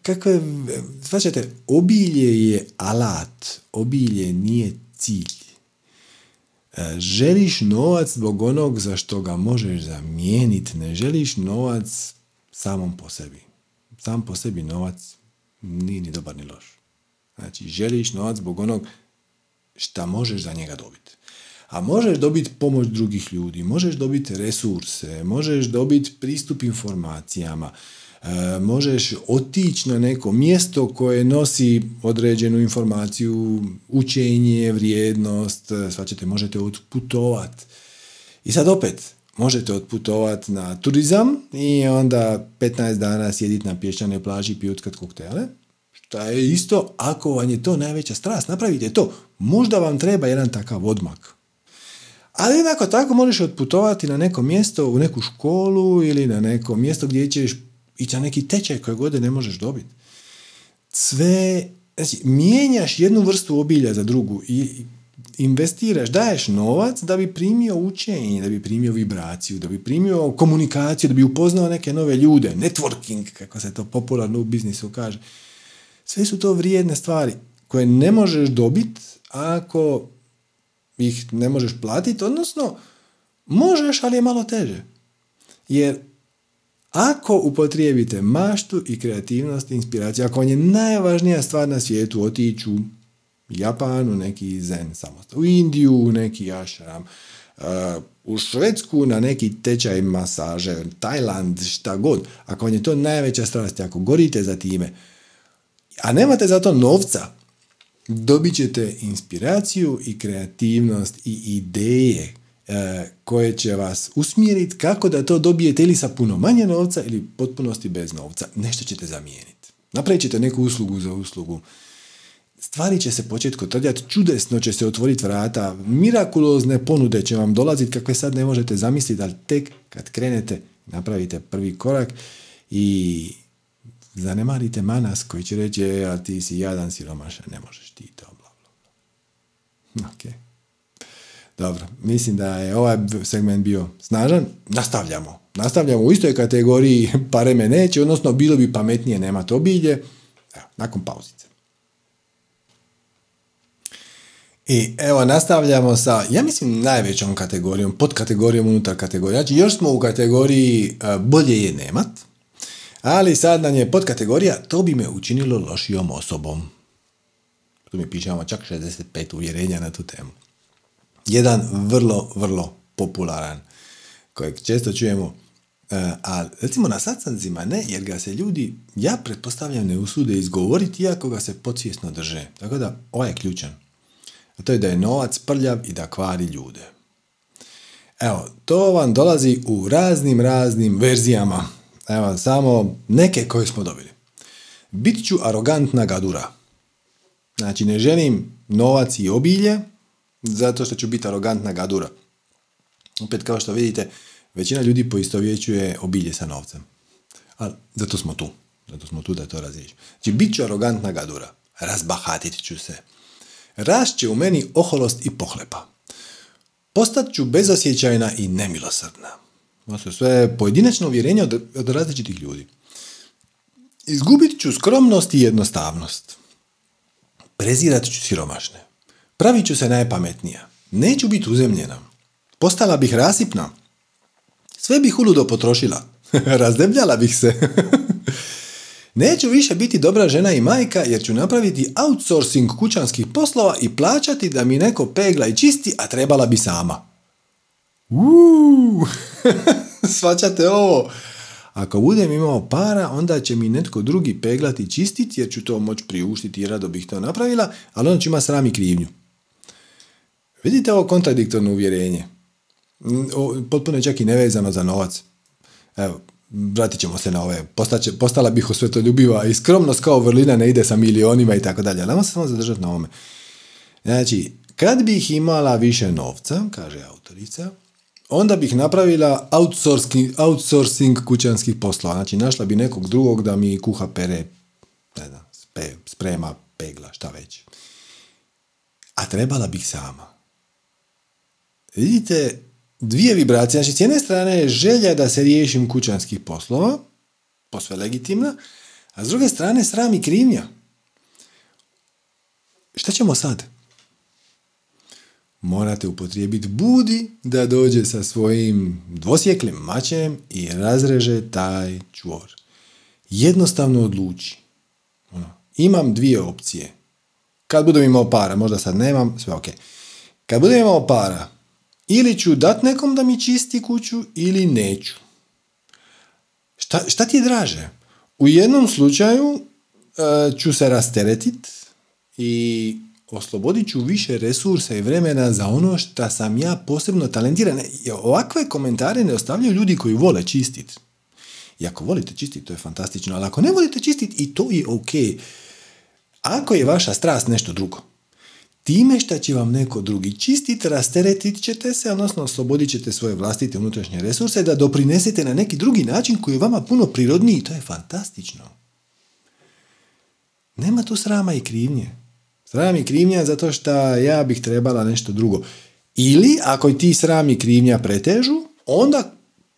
kako je, svačate, obilje je alat, obilje nije cilj. E, želiš novac zbog onog za što ga možeš zamijeniti, ne želiš novac samom po sebi. Sam po sebi novac nije ni dobar ni loš. Znači, želiš novac zbog onog šta možeš za njega dobiti. A možeš dobiti pomoć drugih ljudi, možeš dobiti resurse, možeš dobiti pristup informacijama, E, možeš otići na neko mjesto koje nosi određenu informaciju, učenje, vrijednost, e, svačete, možete otputovati. I sad opet, možete otputovati na turizam i onda 15 dana sjediti na pješčanoj plaži i pijutkat koktele. Šta je isto, ako vam je to najveća strast, napravite to. Možda vam treba jedan takav odmak. Ali jednako tako možeš otputovati na neko mjesto, u neku školu ili na neko mjesto gdje ćeš i za neki tečaj koje godine ne možeš dobiti. Sve, znači, mijenjaš jednu vrstu obilja za drugu i investiraš, daješ novac da bi primio učenje, da bi primio vibraciju, da bi primio komunikaciju, da bi upoznao neke nove ljude, networking, kako se to popularno u biznisu kaže. Sve su to vrijedne stvari koje ne možeš dobiti ako ih ne možeš platiti, odnosno možeš, ali je malo teže. Jer Ako upotrijebite maštu i kreativnost i inspiraciju, ako vam je najvažnija stvar na svijetu otići u neki zen samostan, u Indiju, u neki ashram, uh, u Švedsku na neki tečaj masaže, Tajland, šta god, ako vam je to najveća strast, ako gorite za time, a nemate za to novca, dobit ćete inspiraciju i kreativnost i ideje e, koje će vas usmjeriti kako da to dobijete ili sa puno manje novca ili potpunosti bez novca. Nešto ćete zamijeniti. Napravit ćete neku uslugu za uslugu. Stvari će se početi kotrljati, čudesno će se otvoriti vrata, mirakulozne ponude će vam dolaziti kakve sad ne možete zamisliti, ali tek kad krenete, napravite prvi korak i zanemarite manas koji će reći, e, a ti si jadan siromašan, ne možeš ti to, bla, bla, Ok. Dobro, mislim da je ovaj segment bio snažan. Nastavljamo. Nastavljamo u istoj kategoriji pare neće, odnosno bilo bi pametnije nemati obilje. Evo, nakon pauzice. I evo, nastavljamo sa, ja mislim, najvećom kategorijom, pod kategorijom unutar kategorije. Znači, još smo u kategoriji e, bolje je nemat, ali sad nam je podkategorija to bi me učinilo lošijom osobom. Tu mi pišemo čak 65 uvjerenja na tu temu. Jedan vrlo, vrlo popularan kojeg često čujemo, e, a recimo na sastancima ne, jer ga se ljudi, ja pretpostavljam, ne usude izgovoriti, iako ga se podsvjesno drže. Tako da, ovaj je ključan. A to je da je novac prljav i da kvari ljude. Evo, to vam dolazi u raznim, raznim verzijama Evo, samo neke koje smo dobili. Bit ću arogantna gadura. Znači, ne želim novac i obilje, zato što ću biti arogantna gadura. Opet, kao što vidite, većina ljudi poistovjećuje obilje sa novcem. Ali zato smo tu. Zato smo tu da to razriješimo. Znači, bit ću arogantna gadura. Razbahatit ću se. Rašće u meni oholost i pohlepa. Postat ću bezosjećajna i nemilosrdna. To su sve pojedinačno uvjerenja od, od različitih ljudi. Izgubit ću skromnost i jednostavnost. Prezirat ću siromašne. Pravit ću se najpametnija. Neću biti uzemljena. Postala bih rasipna. Sve bih uludo potrošila. Razdebljala bih se. Neću više biti dobra žena i majka jer ću napraviti outsourcing kućanskih poslova i plaćati da mi neko pegla i čisti, a trebala bi sama. Uuu, svačate ovo. Ako budem imao para, onda će mi netko drugi peglati i čistiti, jer ću to moći priuštiti i rado bih to napravila, ali on će ima sram i krivnju. Vidite ovo kontradiktorno uvjerenje. Potpuno je čak i nevezano za novac. Evo, vratit ćemo se na ove. Postaće, postala bih osvetoljubiva i skromnost kao vrlina ne ide sa milionima i tako dalje. Ali se samo zadržati na ovome. Znači, kad bih imala više novca, kaže autorica, onda bih napravila outsourcing, outsourcing kućanskih poslova. Znači, našla bi nekog drugog da mi kuha pere, ne znam, sprema, pegla, šta već. A trebala bih sama. Vidite, dvije vibracije. Znači, s jedne strane je želja da se riješim kućanskih poslova, posve legitimna, a s druge strane sram i krivnja. Šta ćemo sad? morate upotrijebiti budi da dođe sa svojim dvosjeklim mačem i razreže taj čvor. Jednostavno odluči. Ono, imam dvije opcije. Kad budem imao para, možda sad nemam, sve ok. Kad budem imao para, ili ću dat nekom da mi čisti kuću ili neću. Šta, šta ti je draže? U jednom slučaju uh, ću se rasteretit i oslobodit ću više resursa i vremena za ono što sam ja posebno talentiran. Ovakve komentare ne ostavljaju ljudi koji vole čistiti. I ako volite čistiti, to je fantastično, ali ako ne volite čistiti, i to je ok. Ako je vaša strast nešto drugo, time što će vam neko drugi čistiti, rasteretit ćete se, odnosno oslobodit ćete svoje vlastite unutrašnje resurse da doprinesete na neki drugi način koji je vama puno prirodniji to je fantastično. Nema tu srama i krivnje. Sram i krivnja zato što ja bih trebala nešto drugo. Ili ako ti sram i krivnja pretežu, onda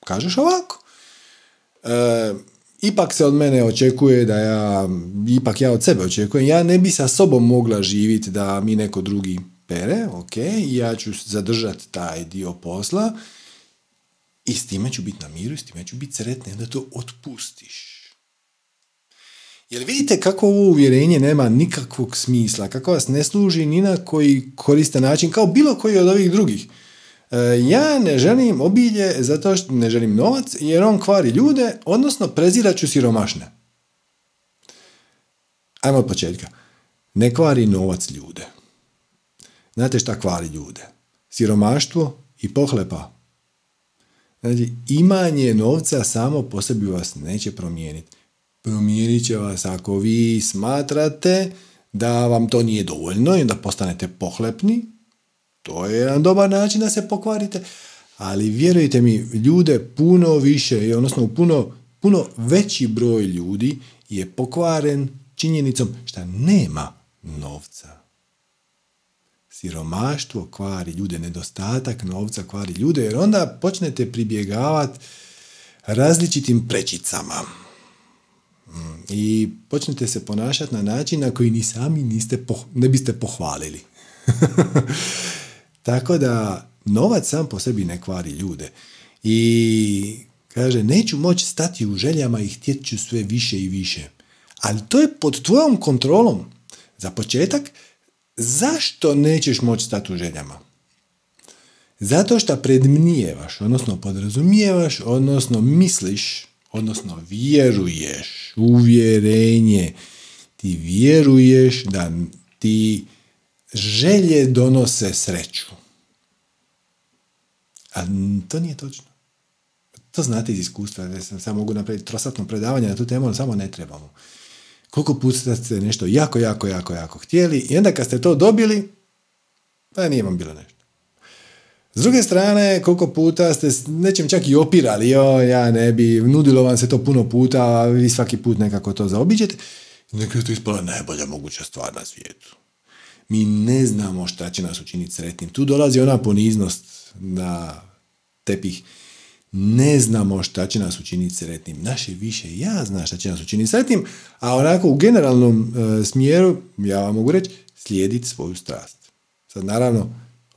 kažeš ovako. E, ipak se od mene očekuje da ja, ipak ja od sebe očekujem, ja ne bi sa sobom mogla živjeti da mi neko drugi pere, ok, ja ću zadržati taj dio posla I s time ću biti na miru, i s time ću biti sretna, da to otpustiš. Jel vidite kako ovo uvjerenje nema nikakvog smisla, kako vas ne služi ni na koji koriste način, kao bilo koji od ovih drugih. E, ja ne želim obilje zato što ne želim novac, jer on kvari ljude, odnosno prezirat ću siromašne. Ajmo od početka. Ne kvari novac ljude. Znate šta kvari ljude? Siromaštvo i pohlepa. Znači, imanje novca samo po sebi vas neće promijeniti promijenit će vas ako vi smatrate da vam to nije dovoljno i da postanete pohlepni. To je jedan dobar način da se pokvarite. Ali vjerujte mi, ljude puno više, odnosno puno, puno veći broj ljudi je pokvaren činjenicom što nema novca. Siromaštvo kvari ljude, nedostatak novca kvari ljude, jer onda počnete pribjegavati različitim prečicama i počnete se ponašati na način na koji ni sami niste ne biste pohvalili. Tako da novac sam po sebi ne kvari ljude. I kaže, neću moći stati u željama i htjet ću sve više i više. Ali to je pod tvojom kontrolom. Za početak, zašto nećeš moći stati u željama? Zato što predmnijevaš, odnosno podrazumijevaš, odnosno misliš odnosno vjeruješ, uvjerenje, ti vjeruješ da ti želje donose sreću. A to nije točno. To znate iz iskustva, da sam samo mogu napraviti trosatno predavanje na tu temu, ali samo ne trebamo. Koliko puta ste nešto jako, jako, jako, jako htjeli i onda kad ste to dobili, pa nije vam bilo nešto. S druge strane, koliko puta ste nečem čak i opirali, jo, ja ne bi, nudilo vam se to puno puta, a vi svaki put nekako to zaobiđete, neka je to ispala najbolja moguća stvar na svijetu. Mi ne znamo šta će nas učiniti sretnim. Tu dolazi ona poniznost na tepih. Ne znamo šta će nas učiniti sretnim. Naše više ja zna šta će nas učiniti sretnim, a onako u generalnom e, smjeru, ja vam mogu reći, slijediti svoju strast. Sad naravno,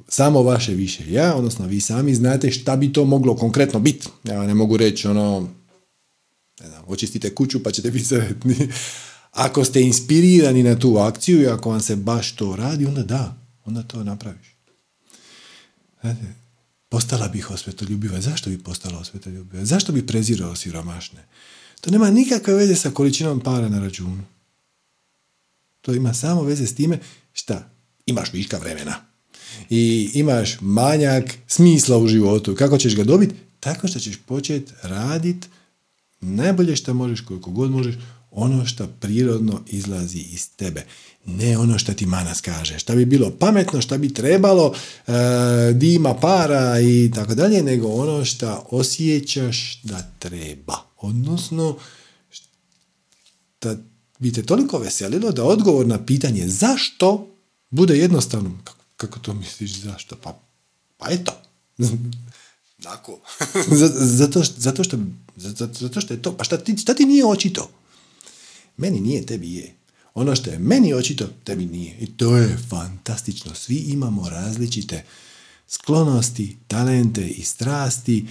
samo vaše više ja, odnosno vi sami znate šta bi to moglo konkretno biti. Ja ne mogu reći ono, ne znam, očistite kuću pa ćete biti sretni. Ako ste inspirirani na tu akciju i ako vam se baš to radi, onda da, onda to napraviš. Znate, postala bih osvetoljubiva. Zašto bi postala osvetoljubiva? Zašto bi prezirao siromašne? To nema nikakve veze sa količinom para na računu. To ima samo veze s time šta? Imaš viška vremena i imaš manjak smisla u životu. Kako ćeš ga dobiti? Tako što ćeš početi raditi najbolje što možeš, koliko god možeš, ono što prirodno izlazi iz tebe. Ne ono što ti manas kaže. Šta bi bilo pametno, šta bi trebalo, e, di ima para i tako dalje, nego ono što osjećaš da treba. Odnosno, da bi te toliko veselilo da odgovor na pitanje zašto bude jednostavno. Kako to misliš zašto? Pa, pa eto. Tako. zato, zato, što, zato što je to. Pa šta ti, šta ti nije očito? Meni nije, tebi je. Ono što je meni očito, tebi nije. I to je fantastično. Svi imamo različite sklonosti, talente i strasti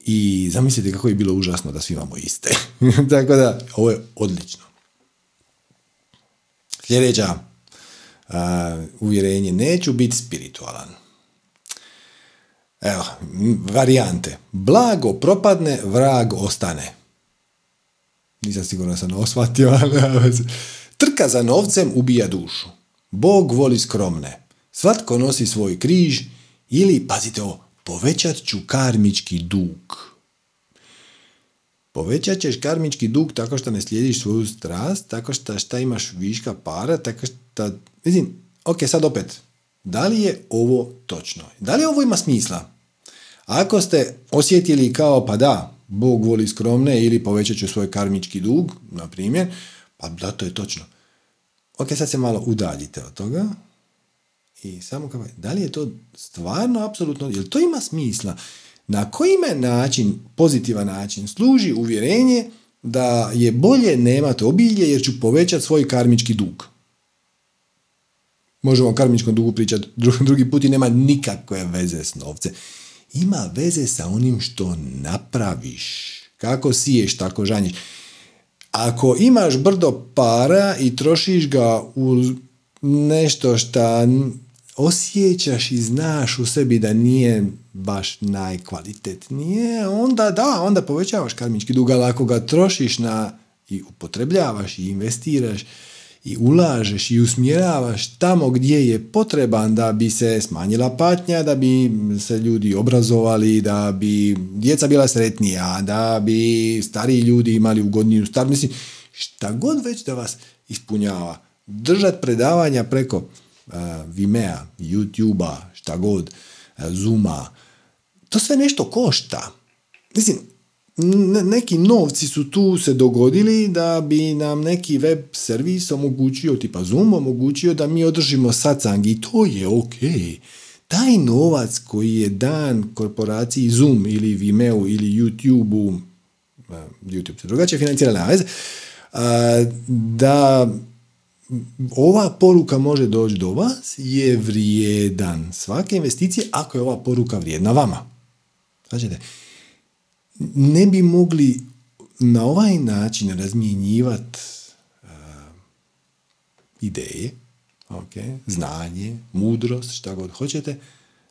i zamislite kako je bilo užasno da svi imamo iste. Tako da, ovo je odlično. Sljedeća uvjerenje, neću biti spiritualan. Evo, varijante. Blago propadne, vrag ostane. Nisam sigurno sam ovo shvatio. Trka za novcem ubija dušu. Bog voli skromne. Svatko nosi svoj križ ili, pazite ovo, povećat ću karmički dug. Povećat ćeš karmički dug tako što ne slijediš svoju strast, tako što šta imaš viška para, tako što... Mislim, ok, sad opet, da li je ovo točno? Da li ovo ima smisla? Ako ste osjetili kao, pa da, Bog voli skromne ili povećat ću svoj karmički dug, na primjer, pa da, to je točno. Ok, sad se malo udaljite od toga i samo kao, da li je to stvarno, apsolutno, jel to ima smisla? Na koji me način, pozitivan način, služi uvjerenje da je bolje nemati obilje jer ću povećati svoj karmički dug. Možemo o karmičkom dugu pričati drugi put i nema nikakve veze s novce. Ima veze sa onim što napraviš. Kako siješ, tako žanješ. Ako imaš brdo para i trošiš ga u nešto što osjećaš i znaš u sebi da nije baš najkvalitetnije, onda da, onda povećavaš karmički dug, ali ako ga trošiš na i upotrebljavaš i investiraš i ulažeš i usmjeravaš tamo gdje je potreban da bi se smanjila patnja, da bi se ljudi obrazovali, da bi djeca bila sretnija, da bi stariji ljudi imali ugodniju star, mislim, šta god već da vas ispunjava. Držat predavanja preko uh, Vimea, YouTubea, šta god, uh, Zooma, to sve nešto košta. Mislim, neki novci su tu se dogodili da bi nam neki web servis omogućio, tipa Zoom, omogućio da mi održimo sacang i to je ok. Taj novac koji je dan korporaciji Zoom ili Vimeo ili YouTubeu, YouTube se drugačije financira, da ova poruka može doći do vas je vrijedan svake investicije ako je ova poruka vrijedna vama. Znači, ne bi mogli na ovaj način razmjenjivati uh, ideje, okay, znanje, mudrost, šta god hoćete,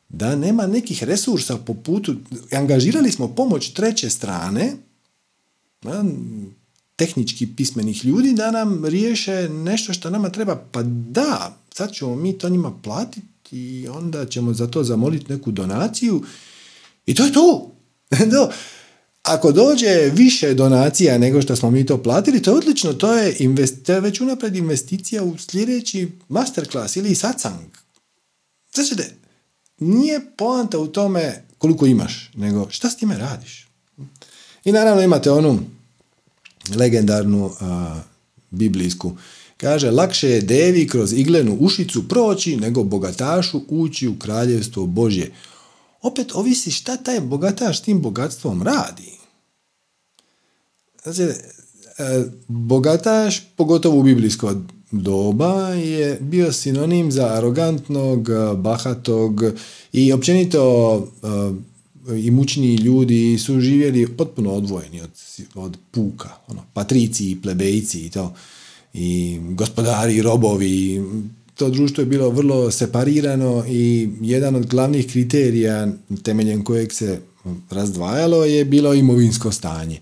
da nema nekih resursa po putu. Angažirali smo pomoć treće strane, tehnički pismenih ljudi, da nam riješe nešto što nama treba. Pa da, sad ćemo mi to njima platiti i onda ćemo za to zamoliti neku donaciju i to je to. Ako dođe više donacija nego što smo mi to platili, to je odlično, to je, invest, to je već unapred investicija u sljedeći masterclass ili satsang. Znači, nije poanta u tome koliko imaš, nego šta s time radiš. I naravno imate onu legendarnu biblijsku. Kaže, lakše je devi kroz iglenu ušicu proći nego bogatašu ući u kraljevstvo Božje opet ovisi šta taj bogataš tim bogatstvom radi. Znači, e, bogataš, pogotovo u biblijsko doba, je bio sinonim za arogantnog, bahatog i općenito e, imućniji ljudi su živjeli potpuno odvojeni od, od puka, ono, patrici plebejci i to, i gospodari robovi, to društvo je bilo vrlo separirano i jedan od glavnih kriterija temeljem kojeg se razdvajalo je bilo imovinsko stanje.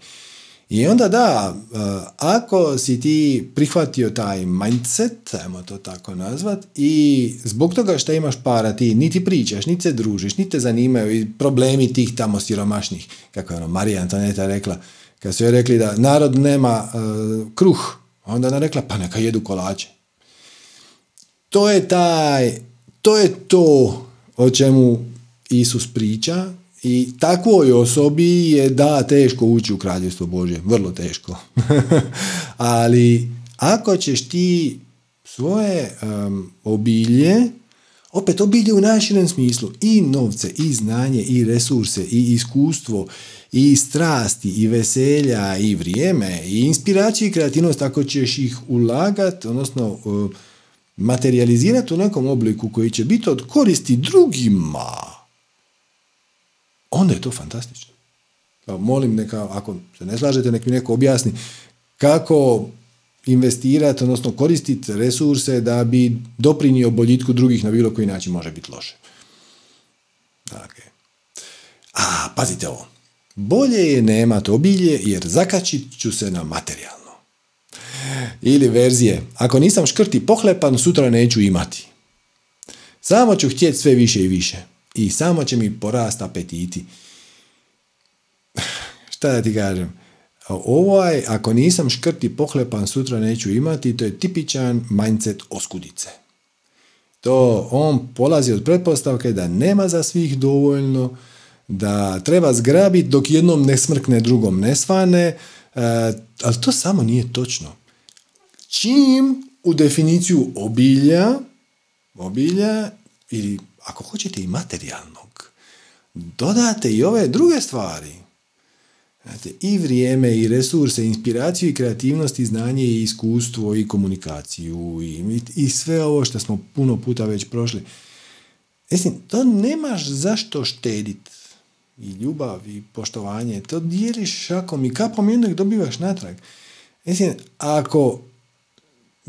I onda da, eh, ako si ti prihvatio taj mindset, ajmo to tako nazvat, i zbog toga što imaš para ti niti pričaš, niti se družiš, niti te zanimaju i problemi tih tamo siromašnih, kako je ono Marija Antoneta rekla, kad su joj rekli da narod nema uh, kruh, onda ona rekla pa neka jedu kolače to je taj, to je to o čemu Isus priča i takvoj osobi je da teško ući u kraljevstvo Božje, vrlo teško. Ali ako ćeš ti svoje um, obilje, opet obilje u najširem smislu, i novce, i znanje, i resurse, i iskustvo, i strasti, i veselja, i vrijeme, i inspiraciju i kreativnost, ako ćeš ih ulagati, odnosno materializirati u nekom obliku koji će biti od koristi drugima, onda je to fantastično. Pa molim neka, ako se ne slažete, nek mi neko objasni kako investirati, odnosno koristiti resurse da bi doprinio boljitku drugih na bilo koji način može biti loše. Okay. A, pazite ovo. Bolje je nemati obilje jer zakačit ću se na materijal. Ili verzije, ako nisam škrti pohlepan, sutra neću imati. Samo ću htjeti sve više i više. I samo će mi porast apetiti. Šta da ti kažem? Ovaj, ako nisam škrti pohlepan, sutra neću imati, to je tipičan mindset oskudice. To on polazi od pretpostavke da nema za svih dovoljno, da treba zgrabiti dok jednom ne smrkne, drugom ne svane, e, ali to samo nije točno čim u definiciju obilja, obilja ili ako hoćete i materijalnog, dodate i ove druge stvari. Znate, I vrijeme, i resurse, inspiraciju, i kreativnost, i znanje, i iskustvo, i komunikaciju, i, i sve ovo što smo puno puta već prošli. Mislim, to nemaš zašto štediti. i ljubav i poštovanje, to dijeliš šakom i kapom i onda dobivaš natrag. Mislim, ako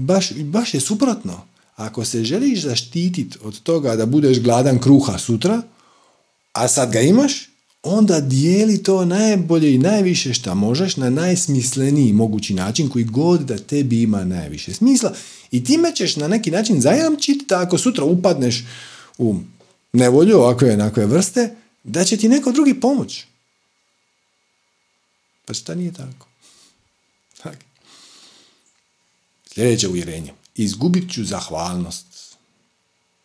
baš, baš je suprotno, ako se želiš zaštititi od toga da budeš gladan kruha sutra, a sad ga imaš, onda dijeli to najbolje i najviše što možeš na najsmisleniji mogući način koji god da tebi ima najviše smisla i time ćeš na neki način zajamčiti da ako sutra upadneš u nevolju ovakve onakve vrste, da će ti neko drugi pomoć. Pa šta nije tako? Sljedeće uvjerenje. Izgubit ću zahvalnost.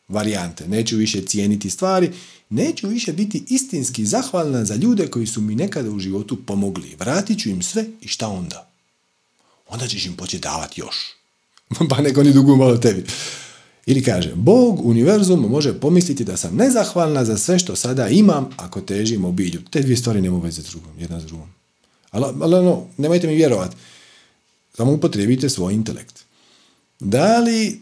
Varijante. Neću više cijeniti stvari, neću više biti istinski zahvalna za ljude koji su mi nekada u životu pomogli. Vratit ću im sve i šta onda? Onda ćeš im početi davati još. pa neko ni dugu malo tebi. Ili kaže, Bog, univerzum može pomisliti da sam nezahvalna za sve što sada imam ako težim obilju. Te dvije stvari nema veze s drugom, jedna s drugom. Ali, ali ono, nemojte mi vjerovati. Samo upotrijebite svoj intelekt. Da li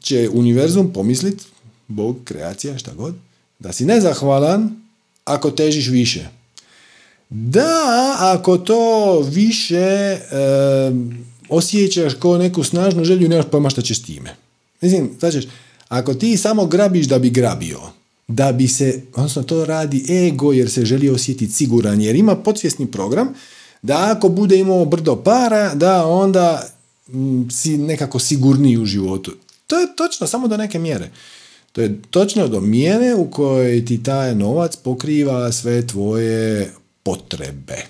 će univerzum pomisliti, Bog, kreacija, šta god, da si nezahvalan ako težiš više. Da, ako to više e, osjećaš kao neku snažnu želju, nemaš pojma šta ćeš s time. Mislim, znači, ako ti samo grabiš da bi grabio, da bi se, odnosno to radi ego jer se želi osjetiti siguran, jer ima podsvjesni program da ako bude imao brdo para, da onda m, si nekako sigurniji u životu. To je točno, samo do neke mjere. To je točno do mjere u kojoj ti taj novac pokriva sve tvoje potrebe.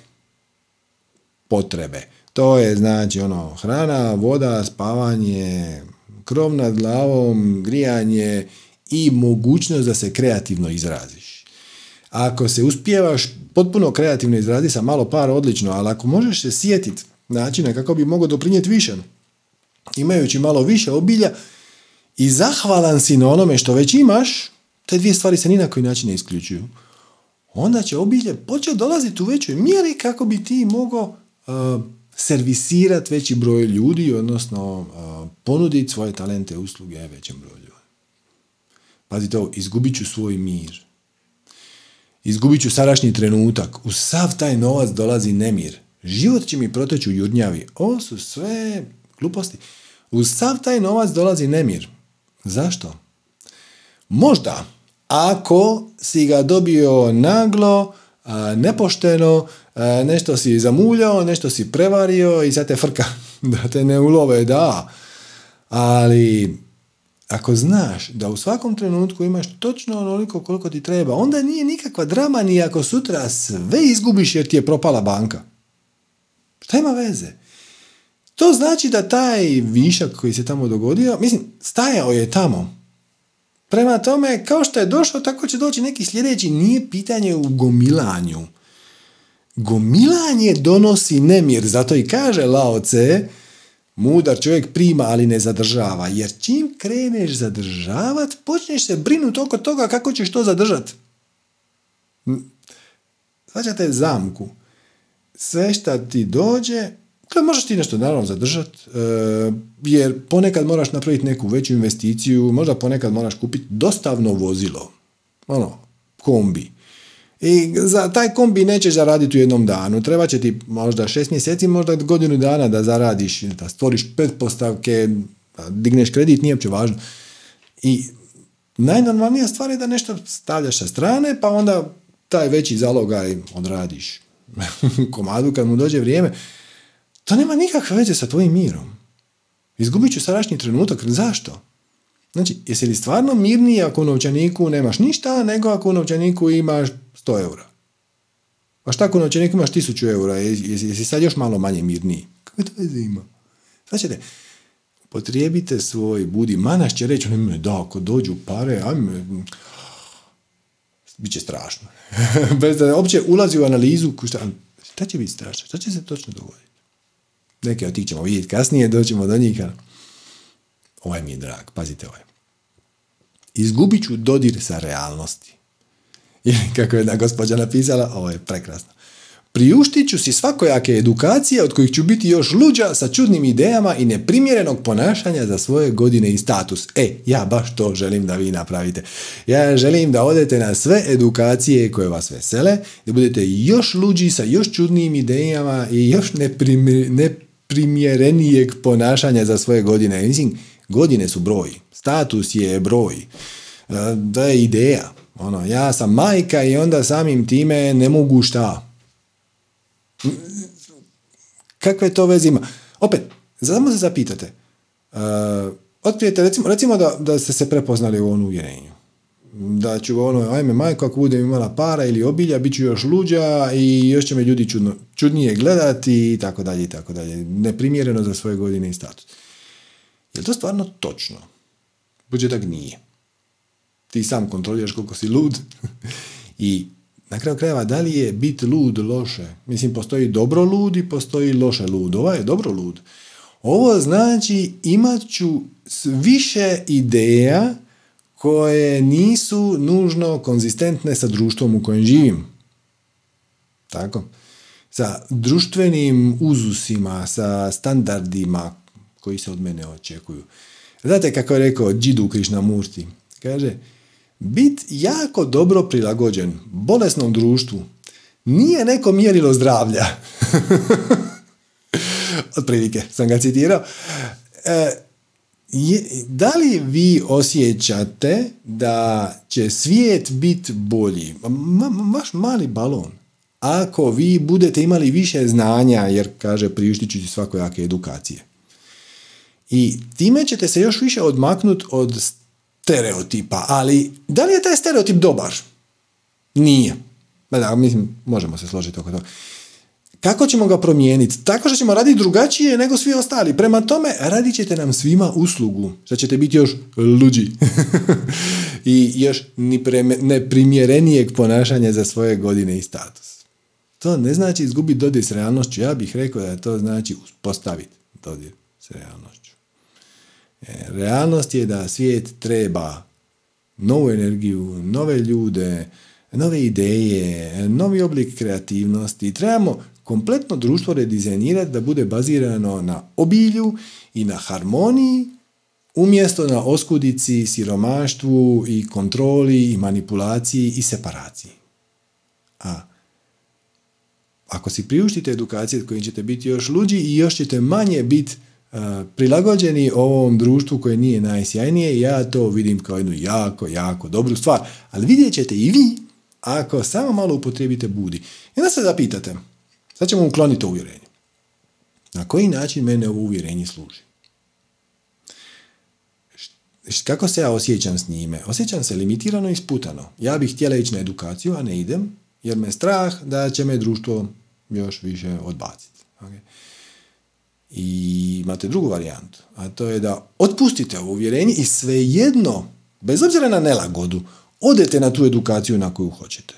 Potrebe. To je znači ono hrana, voda, spavanje, krov nad glavom, grijanje i mogućnost da se kreativno izraziš. Ako se uspijevaš potpuno kreativno izraziti sa malo para, odlično, ali ako možeš se sjetiti načina kako bi mogao doprinijeti više, imajući malo više obilja i zahvalan si na onome što već imaš, te dvije stvari se ni na koji način ne isključuju. Onda će obilje početi dolaziti u većoj mjeri kako bi ti mogao uh, servisirati veći broj ljudi, odnosno ponuditi svoje talente, usluge većem broju ljudi. Pazite ovo, izgubit ću svoj mir. Izgubit ću sadašnji trenutak. U sav taj novac dolazi nemir. Život će mi proteći u jurnjavi. Ovo su sve gluposti. U sav taj novac dolazi nemir. Zašto? Možda, ako si ga dobio naglo, nepošteno, nešto si zamuljao, nešto si prevario i sad te frka da te ne ulove, da. Ali ako znaš da u svakom trenutku imaš točno onoliko koliko ti treba, onda nije nikakva drama ni ako sutra sve izgubiš jer ti je propala banka. Šta ima veze? To znači da taj višak koji se tamo dogodio, mislim, stajao je tamo. Prema tome, kao što je došao, tako će doći neki sljedeći. Nije pitanje u gomilanju. Gomilanje donosi nemir, zato i kaže Lao Tse, mudar čovjek prima, ali ne zadržava. Jer čim kreneš zadržavat, počneš se brinuti oko toga kako ćeš to zadržati. Svađate zamku. Sve što ti dođe, Dakle, možeš ti nešto naravno zadržati, e, jer ponekad moraš napraviti neku veću investiciju, možda ponekad moraš kupiti dostavno vozilo, ono, kombi. I za taj kombi nećeš zaraditi u jednom danu. Treba će ti možda šest mjeseci, možda godinu dana da zaradiš, da stvoriš pretpostavke, da digneš kredit, nije uopće važno. I najnormalnija stvar je da nešto stavljaš sa strane, pa onda taj veći zalogaj odradiš komadu kad mu dođe vrijeme. To nema nikakve veze sa tvojim mirom. Izgubit ću sadašnji trenutak. Zašto? Znači, jesi li stvarno mirniji ako u novčaniku nemaš ništa, nego ako u novčaniku imaš 100 eura? Pa šta ako u novčaniku imaš 1000 eura? Jesi, jesi sad još malo manje mirniji? Kako to veze ima? Znači, potrijebite svoj budi. Manas će reći, da, ako dođu pare, ajme, bit će strašno. Bez da uopće ulazi u analizu, šta, šta će biti strašno? Šta će se točno dogoditi? Neke od tih ćemo vidjeti kasnije, doćemo do njih. Ovaj mi je drag, pazite ovaj. Izgubit ću dodir sa realnosti. Ili kako je jedna gospođa napisala, ovo je prekrasno. Priuštit ću si svakojake edukacije od kojih ću biti još luđa sa čudnim idejama i neprimjerenog ponašanja za svoje godine i status. E, ja baš to želim da vi napravite. Ja želim da odete na sve edukacije koje vas vesele, da budete još luđi sa još čudnim idejama i još neprimjerenijeg ponašanja za svoje godine. Mislim, godine su broj, status je broj, e, da je ideja. Ono, ja sam majka i onda samim time ne mogu šta Kakve to veze ima? Opet, samo se zapitate. Uh, otkrijete, recimo, recimo da, da ste se prepoznali u ovom uvjerenju. Da ću ono, ajme majko, ako budem imala para ili obilja, bit ću još luđa i još će me ljudi čudno, čudnije gledati i tako dalje i tako dalje. Neprimjereno za svoje godine i status. Je to stvarno točno? Početak nije. Ti sam kontroliraš koliko si lud i na kraju krajeva, da li je bit lud loše? Mislim, postoji dobro lud i postoji loše lud. Ovo je dobro lud. Ovo znači imat ću više ideja koje nisu nužno konzistentne sa društvom u kojem živim. Tako? Sa društvenim uzusima, sa standardima koji se od mene očekuju. Znate kako je rekao Džidu Krišnamurti? Kaže, Bit jako dobro prilagođen bolesnom društvu nije neko mjerilo zdravlja. Otprilike sam ga citirao. E, da li vi osjećate da će svijet biti bolji? Vaš mali balon. Ako vi budete imali više znanja, jer kaže priuštit ću svakojake edukacije. I time ćete se još više odmaknuti od stereotipa, ali da li je taj stereotip dobar? Nije. Da, mislim, možemo se složiti oko toga. Kako ćemo ga promijeniti? Tako što ćemo raditi drugačije nego svi ostali. Prema tome, radit ćete nam svima uslugu. Što ćete biti još luđi. I još neprimjerenijeg ponašanja za svoje godine i status. To ne znači izgubiti dodir s realnošću. Ja bih rekao da to znači uspostaviti dodir s realnošću. E, realnost je da svijet treba novu energiju, nove ljude, nove ideje, novi oblik kreativnosti. Trebamo kompletno društvo redizajnirati da bude bazirano na obilju i na harmoniji umjesto na oskudici, siromaštvu i kontroli i manipulaciji i separaciji. A ako si priuštite edukacije kojim ćete biti još luđi i još ćete manje biti prilagođeni ovom društvu koje nije najsjajnije, ja to vidim kao jednu jako, jako dobru stvar. Ali vidjet ćete i vi ako samo malo upotrijebite budi. I onda se zapitate, sad ćemo ukloniti to uvjerenje. Na koji način mene ovo uvjerenje služi? Kako se ja osjećam s njime? Osjećam se limitirano i sputano. Ja bih htjela ići na edukaciju, a ne idem, jer me strah da će me društvo još više odbaciti. Okay? I imate drugu varijantu, a to je da otpustite ovo uvjerenje i svejedno, bez obzira na nelagodu, odete na tu edukaciju na koju hoćete.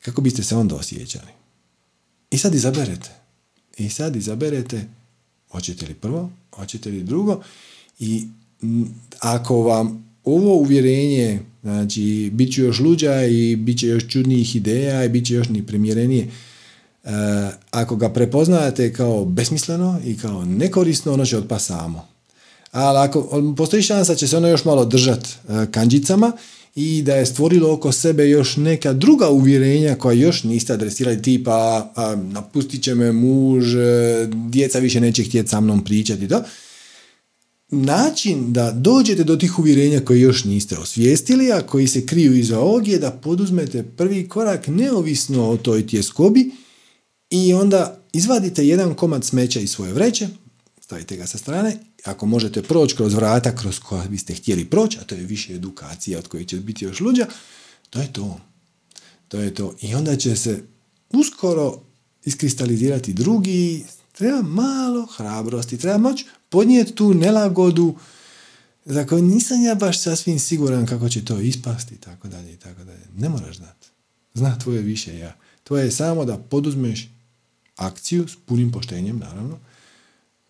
Kako biste se onda osjećali? I sad izaberete. I sad izaberete hoćete li prvo, hoćete li drugo i ako vam ovo uvjerenje, znači, bit ću još luđa i bit će još čudnijih ideja i bit će još ni primjerenije, ako ga prepoznate kao besmisleno i kao nekorisno, ono će otpa samo. Ali ako postoji šansa će se ono još malo držati eh, kanđicama i da je stvorilo oko sebe još neka druga uvjerenja koja još niste adresirali tipa a, napustit će me muž, eh, djeca više neće htjeti sa mnom pričati to. Način da dođete do tih uvjerenja koje još niste osvijestili, a koji se kriju iza ovog je da poduzmete prvi korak neovisno o toj tjeskobi i onda izvadite jedan komad smeća iz svoje vreće, stavite ga sa strane, ako možete proći kroz vrata kroz koja biste htjeli proći, a to je više edukacija od koje će biti još luđa, to je to. To je to. I onda će se uskoro iskristalizirati drugi, treba malo hrabrosti, treba moći podnijeti tu nelagodu za koju nisam ja baš sasvim siguran kako će to ispasti i tako dalje i tako dalje. Ne moraš znati. Zna tvoje više ja. Tvoje je samo da poduzmeš akciju s punim poštenjem, naravno,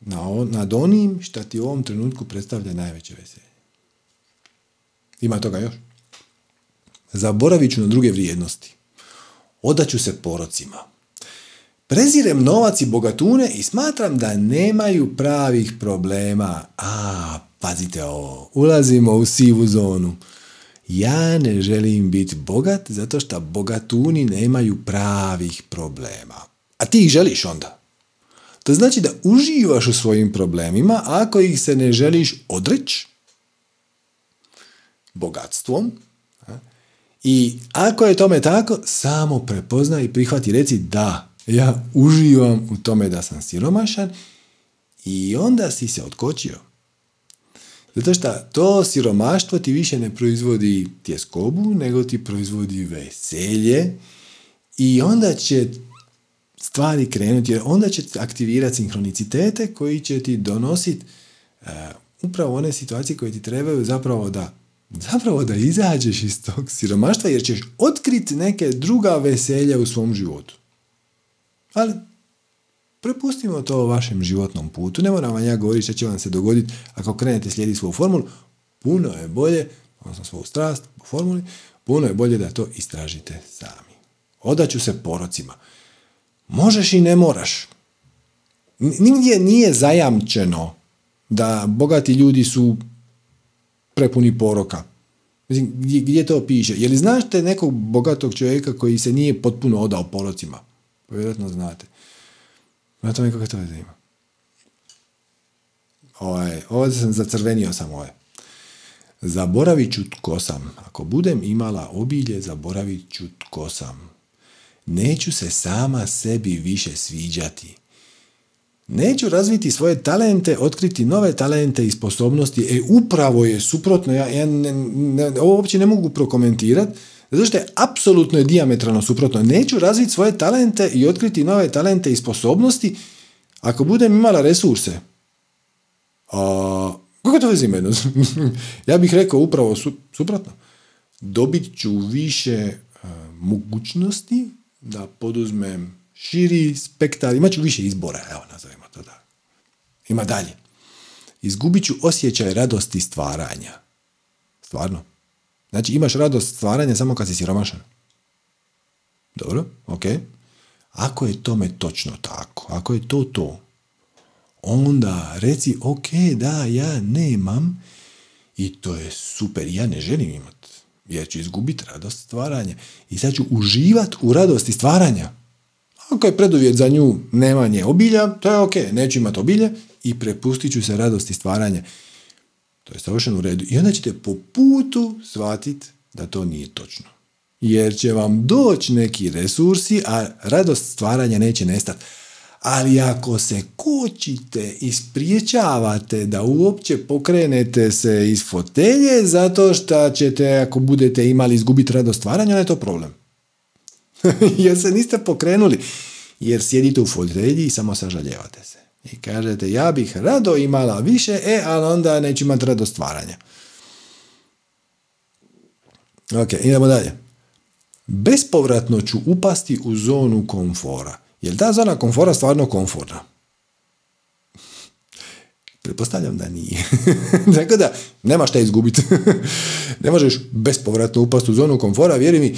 na, nad onim što ti u ovom trenutku predstavlja najveće veselje. Ima toga još. Zaboravit ću na druge vrijednosti. Odaću se porocima. Prezirem novac i bogatune i smatram da nemaju pravih problema. A, pazite ovo, ulazimo u sivu zonu. Ja ne želim biti bogat zato što bogatuni nemaju pravih problema. A ti ih želiš onda. To znači da uživaš u svojim problemima ako ih se ne želiš odreći bogatstvom. I ako je tome tako, samo prepoznaj i prihvati reci da, ja uživam u tome da sam siromašan i onda si se otkočio. Zato što to siromaštvo ti više ne proizvodi tjeskobu, nego ti proizvodi veselje i onda će stvari krenuti, jer onda će aktivirati sinhronicitete koji će ti donositi uh, upravo one situacije koje ti trebaju zapravo da zapravo da izađeš iz tog siromaštva jer ćeš otkriti neke druga veselja u svom životu. Ali prepustimo to vašem životnom putu. Ne moram vam ja govoriti što će vam se dogoditi ako krenete slijediti svoju formulu. Puno je bolje, odnosno svoju strast u formuli, puno je bolje da to istražite sami. Odaću se porocima. Možeš i ne moraš. Nigdje nije zajamčeno da bogati ljudi su prepuni poroka. Mislim, gdje, to piše? Je li znašte nekog bogatog čovjeka koji se nije potpuno odao porocima? Vjerojatno znate. Na tome kako to ima. Ovaj, ovo sam zacrvenio sam ovaj. Zaboravit ću tko sam. Ako budem imala obilje, zaboravit ću tko sam. Neću se sama sebi više sviđati. Neću razviti svoje talente, otkriti nove talente i sposobnosti. E, upravo je suprotno. Ja, ja ne, ne, ovo uopće ne mogu prokomentirati. Zato što je apsolutno je diametralno suprotno. Neću razviti svoje talente i otkriti nove talente i sposobnosti ako budem imala resurse. A, kako to vezi mene? ja bih rekao upravo su, suprotno. Dobit ću više mogućnosti da poduzmem širi spektar, imat ću više izbora, evo nazovimo to da. Ima dalje. Izgubit ću osjećaj radosti stvaranja. Stvarno. Znači imaš radost stvaranja samo kad si siromašan. Dobro, ok. Ako je tome točno tako, ako je to to, onda reci ok, da, ja nemam i to je super, ja ne želim imati, jer ću izgubiti radost stvaranja i sad ću uživati u radosti stvaranja. Ako je preduvjet za nju nemanje obilja, to je ok, neću imati obilje i prepustit ću se radosti stvaranja. To je savršeno u redu. I onda ćete po putu shvatiti da to nije točno. Jer će vam doći neki resursi, a radost stvaranja neće nestati. Ali ako se kočite i spriječavate da uopće pokrenete se iz fotelje zato što ćete, ako budete imali izgubiti radost stvaranja, onda je to problem. jer se niste pokrenuli. Jer sjedite u fotelji i samo sažaljevate se. I kažete, ja bih rado imala više, e, ali onda neću imati rado stvaranja. Ok, idemo dalje. Bespovratno ću upasti u zonu komfora. Je ta zona komfora stvarno komforna? Pretpostavljam da nije. Tako da, nema šta izgubiti. ne možeš bespovratno upasti u zonu komfora, vjeri mi,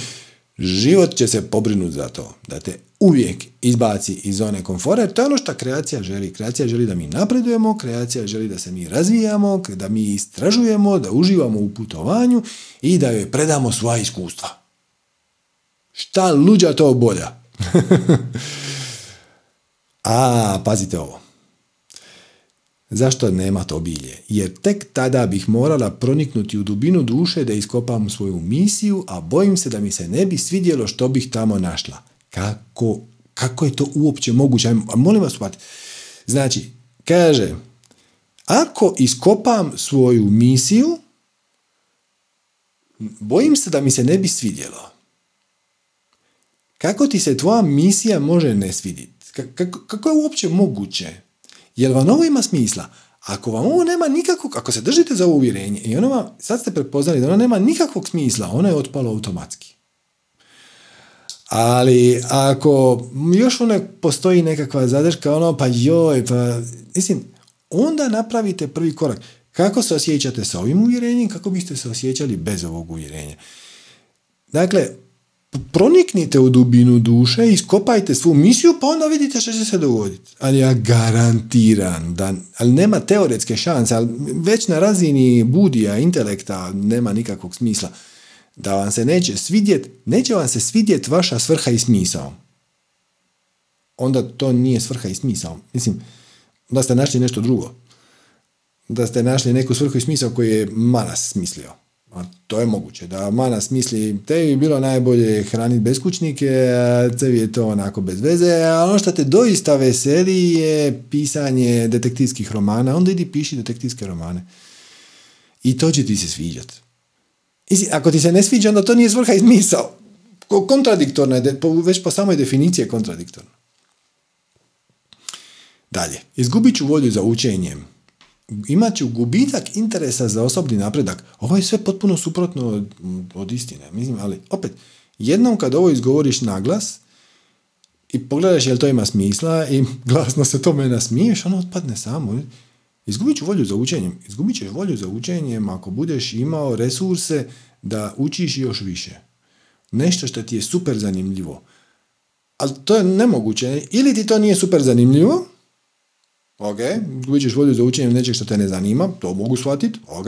Život će se pobrinuti za to, da te uvijek izbaci iz zone komfora, to je ono što kreacija želi. Kreacija želi da mi napredujemo, kreacija želi da se mi razvijamo, da mi istražujemo, da uživamo u putovanju i da joj predamo svoja iskustva. Šta luđa to bolja? A, pazite ovo. Zašto nema to bilje? Jer tek tada bih morala proniknuti u dubinu duše da iskopam svoju misiju, a bojim se da mi se ne bi svidjelo što bih tamo našla. Kako, kako je to uopće moguće? A molim vas, shvatite. Znači, kaže, ako iskopam svoju misiju, bojim se da mi se ne bi svidjelo. Kako ti se tvoja misija može ne svidjeti? Kako, je uopće moguće? Jel vam ovo ima smisla? Ako vam ovo nema nikakvog, ako se držite za ovo uvjerenje i ono vam, sad ste prepoznali da ono nema nikakvog smisla, ono je otpalo automatski. Ali ako još ono postoji nekakva zadrška, ono pa joj, pa mislim, onda napravite prvi korak. Kako se osjećate sa ovim uvjerenjem, kako biste se osjećali bez ovog uvjerenja? Dakle, proniknite u dubinu duše, iskopajte svu misiju, pa onda vidite što će se dogoditi. Ali ja garantiram da, ali nema teoretske šanse, ali već na razini budija, intelekta nema nikakvog smisla da vam se neće svidjet, neće vam se svidjet vaša svrha i smisao. Onda to nije svrha i smisao. Mislim, da ste našli nešto drugo. Da ste našli neku svrhu i smisao koji je Manas smislio. A to je moguće. Da Manas misli, te bi bilo najbolje hraniti beskućnike, a tebi je to onako bez veze, a ono što te doista veseli je pisanje detektivskih romana, onda idi piši detektivske romane. I to će ti se sviđati. Ako ti se ne sviđa, onda to nije svrha i smisao. Kontradiktorno je, već po samoj definiciji je kontradiktorno. Dalje, izgubit ću volju za učenjem. Imat ću gubitak interesa za osobni napredak. Ovo je sve potpuno suprotno od, od istine. Mislim, ali opet, jednom kad ovo izgovoriš na glas i pogledaš jel to ima smisla i glasno se tome nasmiješ, ono otpadne samo. Izgubit ću volju za učenjem. Izgubit ćeš volju za učenjem ako budeš imao resurse da učiš još više. Nešto što ti je super zanimljivo. Ali to je nemoguće. Ili ti to nije super zanimljivo, ok, izgubit ćeš volju za učenjem nečeg što te ne zanima, to mogu shvatiti, ok.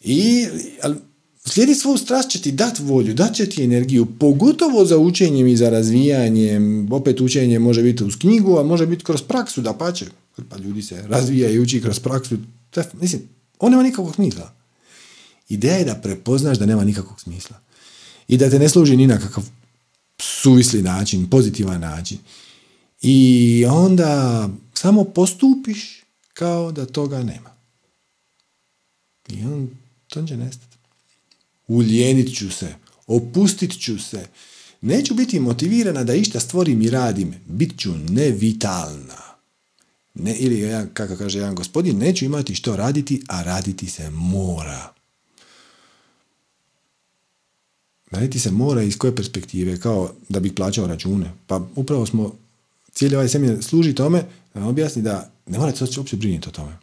I, ali slijedi svu strast će ti dati volju, dat će ti energiju, pogotovo za učenjem i za razvijanjem. Opet učenje može biti uz knjigu, a može biti kroz praksu, da pače pa ljudi se razvija i uči kroz praksu. Mislim, on nema nikakvog smisla. Ideja je da prepoznaš da nema nikakvog smisla. I da te ne služi ni na kakav suvisli način, pozitivan način. I onda samo postupiš kao da toga nema. I on, to će nestati. Uljenit ću se, opustit ću se. Neću biti motivirana da išta stvorim i radim. Bit ću nevitalna ne, ili kako kaže jedan gospodin, neću imati što raditi, a raditi se mora. Raditi se mora iz koje perspektive, kao da bih plaćao račune. Pa upravo smo, cijeli ovaj semir služi tome da vam objasni da ne morate se uopće brinuti o tome.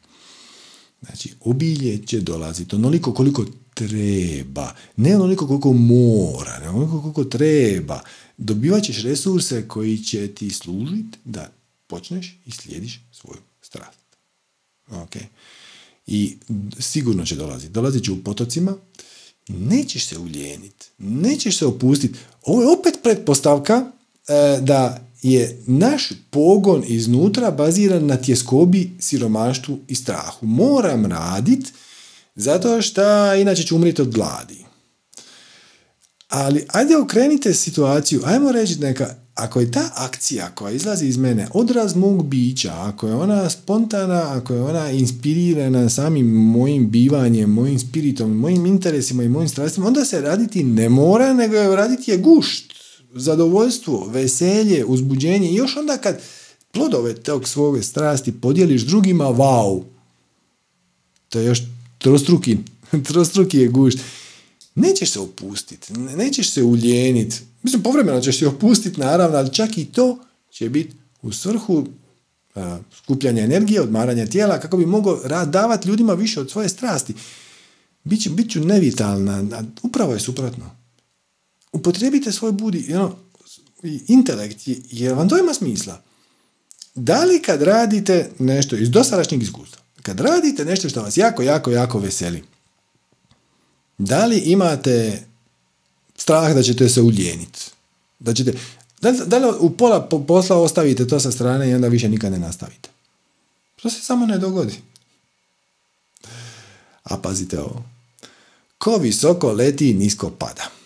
Znači, obilje će dolaziti onoliko koliko treba, ne onoliko koliko mora, ne onoliko koliko treba. Dobivat ćeš resurse koji će ti služiti da počneš i slijediš svoju strast. Ok. I sigurno će dolaziti. Dolazit će u potocima, nećeš se uljeniti, nećeš se opustiti. Ovo je opet pretpostavka e, da je naš pogon iznutra baziran na tjeskobi, siromaštvu i strahu. Moram raditi zato što inače ću umriti od gladi. Ali ajde okrenite situaciju, ajmo reći neka ako je ta akcija koja izlazi iz mene odraz mog bića, ako je ona spontana, ako je ona inspirirana samim mojim bivanjem, mojim spiritom, mojim interesima i mojim strastima, onda se raditi ne mora, nego je raditi je gušt, zadovoljstvo, veselje, uzbuđenje i još onda kad plodove tog svoje strasti podijeliš drugima, wow, to je još trostruki, trostruki je gušt. Nećeš se opustiti, nećeš se uljeniti, Mislim, povremeno ćeš se opustiti, naravno, ali čak i to će biti u svrhu uh, skupljanja energije, odmaranja tijela, kako bi mogao davati ljudima više od svoje strasti. Biću, bit ću nevitalna, upravo je suprotno. Upotrijebite svoj budi, you intelekt, jer vam to ima smisla. Da li kad radite nešto iz dosadašnjeg iskustva, kad radite nešto što vas jako, jako, jako veseli, da li imate strah da ćete se uljeniti. Da ćete, da, da li u pola posla ostavite to sa strane i onda više nikad ne nastavite. To se samo ne dogodi. A pazite ovo. Ko visoko leti nisko pada.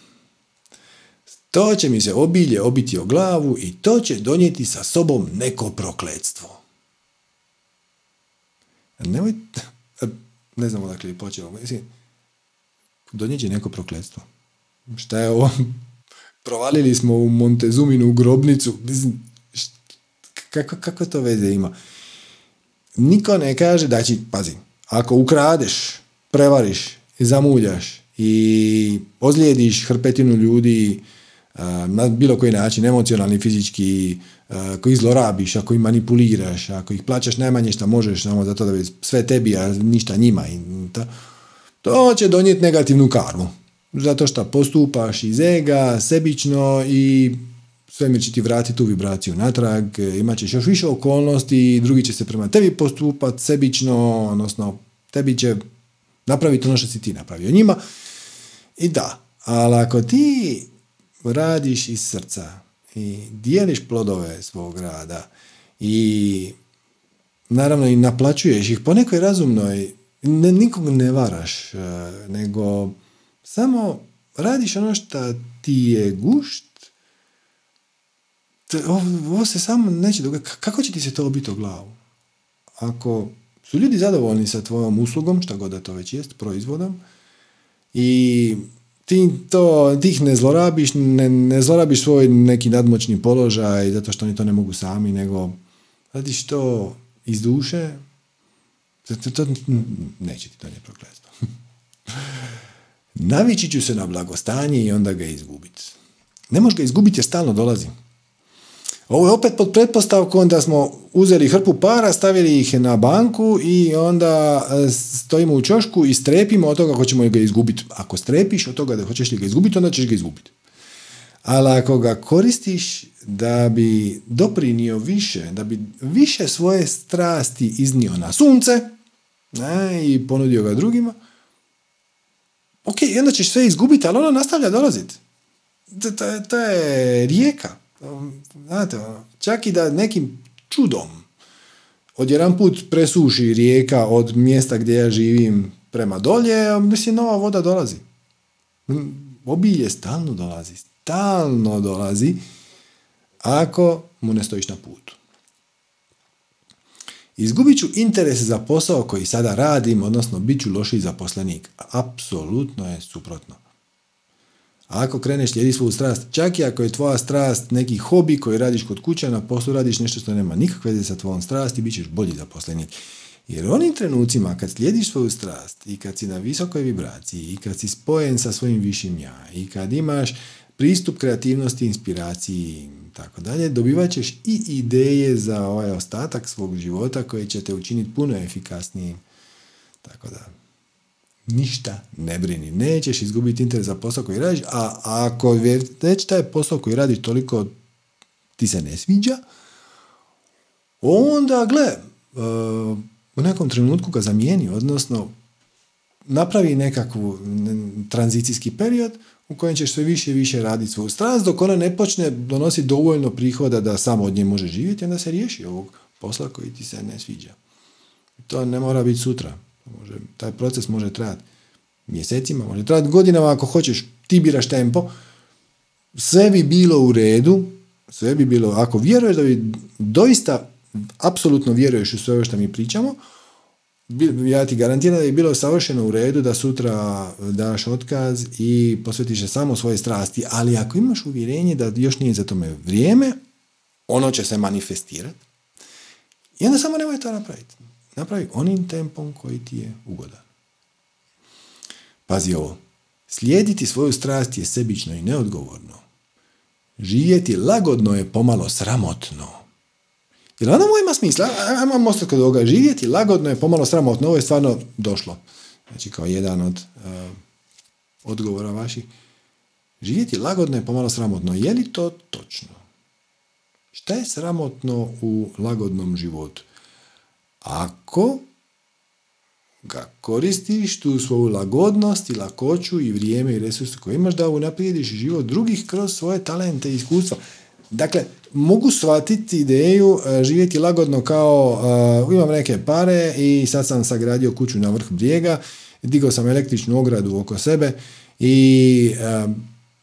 To će mi se obilje obiti o glavu i to će donijeti sa sobom neko prokletstvo. Nemoj, ne znam odakle je počeo. Donijet neko prokletstvo. Šta je ovo? Provalili smo u Montezuminu grobnicu. Kako, kako to veze ima? Niko ne kaže da će, pazi, ako ukradeš, prevariš zamuljaš i ozlijediš hrpetinu ljudi na bilo koji način, emocionalni, fizički, ako ih zlorabiš, ako ih manipuliraš, ako ih plaćaš najmanje što možeš samo zato da bi sve tebi, a ništa njima. I to, to će donijeti negativnu karmu zato što postupaš iz ega, sebično i svemir će ti vratiti tu vibraciju natrag, imat ćeš još više okolnosti, drugi će se prema tebi postupati sebično, odnosno tebi će napraviti ono što si ti napravio njima. I da, ali ako ti radiš iz srca i dijeliš plodove svog rada i naravno i naplaćuješ ih po nekoj razumnoj, ne, nikog ne varaš, e, nego samo radiš ono što ti je gušt, ovo se samo neće dogoditi. Kako će ti se to obiti u glavu? Ako su ljudi zadovoljni sa tvojom uslugom, šta god da to već jest, proizvodom, i ti to, ti ih ne zlorabiš, ne, ne zlorabiš svoj neki nadmoćni položaj zato što oni to ne mogu sami, nego radiš to iz duše, to, to, neće ti to prokletstvo. Navići ću se na blagostanje i onda ga izgubiti. Ne možeš ga izgubiti jer stalno dolazi. Ovo je opet pod pretpostavkom da smo uzeli hrpu para, stavili ih na banku i onda e, stojimo u čošku i strepimo od toga ako ćemo ga izgubiti. Ako strepiš od toga da hoćeš li ga izgubiti, onda ćeš ga izgubiti. Ali ako ga koristiš da bi doprinio više, da bi više svoje strasti iznio na sunce ne, i ponudio ga drugima, ok, onda ćeš sve izgubiti, ali ono nastavlja dolaziti. To, je rijeka. Znate, ono, čak i da nekim čudom odjedan put presuši rijeka od mjesta gdje ja živim prema dolje, mislim, nova voda dolazi. Obilje stalno dolazi, stalno dolazi ako mu ne stojiš na putu. Izgubit ću interes za posao koji sada radim, odnosno bit ću lošiji zaposlenik. Apsolutno je suprotno. Ako kreneš slijedi svoju strast, čak i ako je tvoja strast neki hobi koji radiš kod kuće, na poslu radiš nešto što nema nikakve veze sa tvojom strasti, bit ćeš bolji zaposlenik. Jer u onim trenucima kad slijediš svoju strast i kad si na visokoj vibraciji i kad si spojen sa svojim višim ja i kad imaš pristup kreativnosti, inspiraciji tako dalje, dobivat ćeš i ideje za ovaj ostatak svog života koji će te učiniti puno efikasnijim. Tako da, ništa ne brini. Nećeš izgubiti interes za posao koji radiš, a ako već taj posao koji radiš toliko ti se ne sviđa, onda gle, e, u nekom trenutku ga zamijeni, odnosno napravi nekakvu tranzicijski period u kojem ćeš sve više i više raditi svoju strast, dok ona ne počne donositi dovoljno prihoda da samo od nje može živjeti, onda se riješi ovog posla koji ti se ne sviđa. To ne mora biti sutra. Može, taj proces može trajati mjesecima, može trajati godinama ako hoćeš, ti biraš tempo, sve bi bilo u redu, sve bi bilo, ako vjeruješ da bi doista apsolutno vjeruješ u sve ovo što mi pričamo, ja ti garantiram da je bilo savršeno u redu da sutra daš otkaz i posvetiš se samo svoje strasti, ali ako imaš uvjerenje da još nije za tome vrijeme, ono će se manifestirati i onda samo nemoj to napraviti. Napravi onim tempom koji ti je ugodan. Pazi ovo. Slijediti svoju strast je sebično i neodgovorno. Živjeti lagodno je pomalo sramotno. Jel ono ima smisla? Ajmo ostati kod ovoga. Živjeti lagodno je pomalo sramotno. Ovo je stvarno došlo. Znači kao jedan od uh, odgovora vaših. Živjeti lagodno je pomalo sramotno. Je li to točno? Šta je sramotno u lagodnom životu? Ako ga koristiš, tu svoju lagodnost i lakoću i vrijeme i resurse koje imaš da unaprijediš život drugih kroz svoje talente i iskustva. Dakle, mogu shvatiti ideju e, živjeti lagodno kao uh, imam neke pare i sad sam sagradio kuću na vrh brijega, digao sam električnu ogradu oko sebe i uh,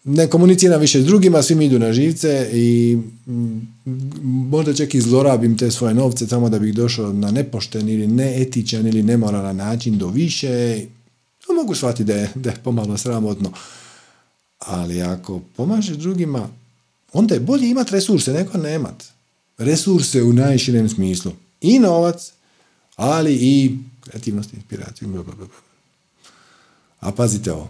ne komuniciram više s drugima, svi mi idu na živce i mm, možda čak i zlorabim te svoje novce tamo da bih došao na nepošten ili neetičan ili nemoralan način do više. To mogu shvatiti da je, da je pomalo sramotno. Ali ako pomažeš drugima, onda je bolje imati resurse nego nemat. Resurse u najširem smislu. I novac, ali i kreativnost, inspiraciju. A pazite ovo.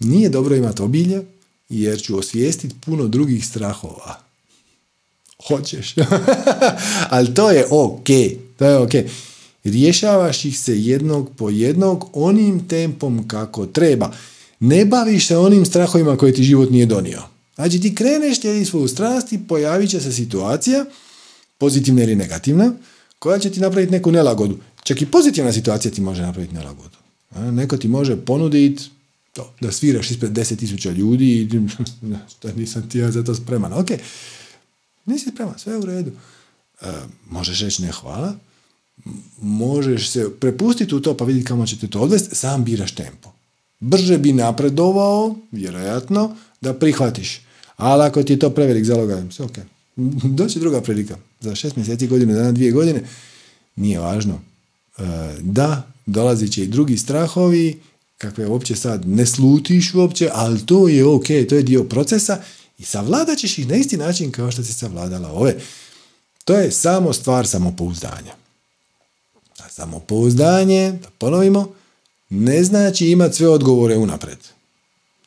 Nije dobro imati obilje, jer ću osvijestiti puno drugih strahova. Hoćeš. Ali to je ok. To je ok. Rješavaš ih se jednog po jednog onim tempom kako treba. Ne baviš se onim strahovima koje ti život nije donio. Znači ti kreneš tijeli svoju strast i pojavit će se situacija, pozitivna ili negativna, koja će ti napraviti neku nelagodu. Čak i pozitivna situacija ti može napraviti nelagodu. Neko ti može ponuditi to, da sviraš ispred deset tisuća ljudi i što nisam ti ja za to spreman. Ok, nisi spreman, sve je u redu. E, možeš reći ne hvala, možeš se prepustiti u to pa vidjeti kamo će te to odvesti, sam biraš tempo. Brže bi napredovao, vjerojatno, da prihvatiš. Ali ako ti je to prevelik zalogaj, sve ok. Doći druga prilika. Za šest mjeseci, godine dana, dvije godine, nije važno. E, da, dolazit će i drugi strahovi, kakve uopće sad ne slutiš uopće, ali to je ok, to je dio procesa i savladat ćeš ih na isti način kao što si savladala ove. To je samo stvar samopouzdanja. A samopouzdanje, da ponovimo, ne znači imati sve odgovore unapred.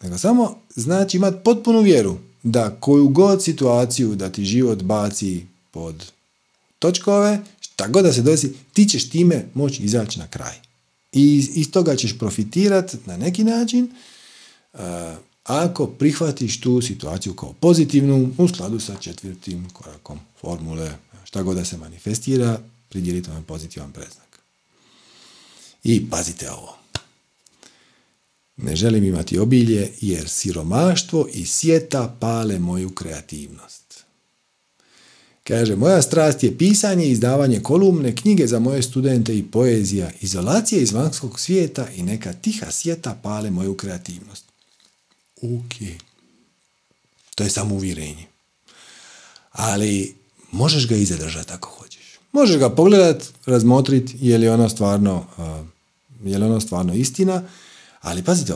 Nego samo znači imati potpunu vjeru da koju god situaciju da ti život baci pod točkove, šta god da se desi, ti ćeš time moći izaći na kraj. I iz toga ćeš profitirati na neki način uh, ako prihvatiš tu situaciju kao pozitivnu u skladu sa četvrtim korakom formule, šta god da se manifestira, pridjeli tome pozitivan preznak. I pazite ovo. Ne želim imati obilje jer siromaštvo i sjeta pale moju kreativnost. Kaže, moja strast je pisanje i izdavanje kolumne, knjige za moje studente i poezija, izolacija iz vanjskog svijeta i neka tiha sjeta pale moju kreativnost. Ok. To je samo uvjerenje. Ali možeš ga i ako hoćeš. Možeš ga pogledat, razmotriti je li ono stvarno, je li ono stvarno istina, ali pazite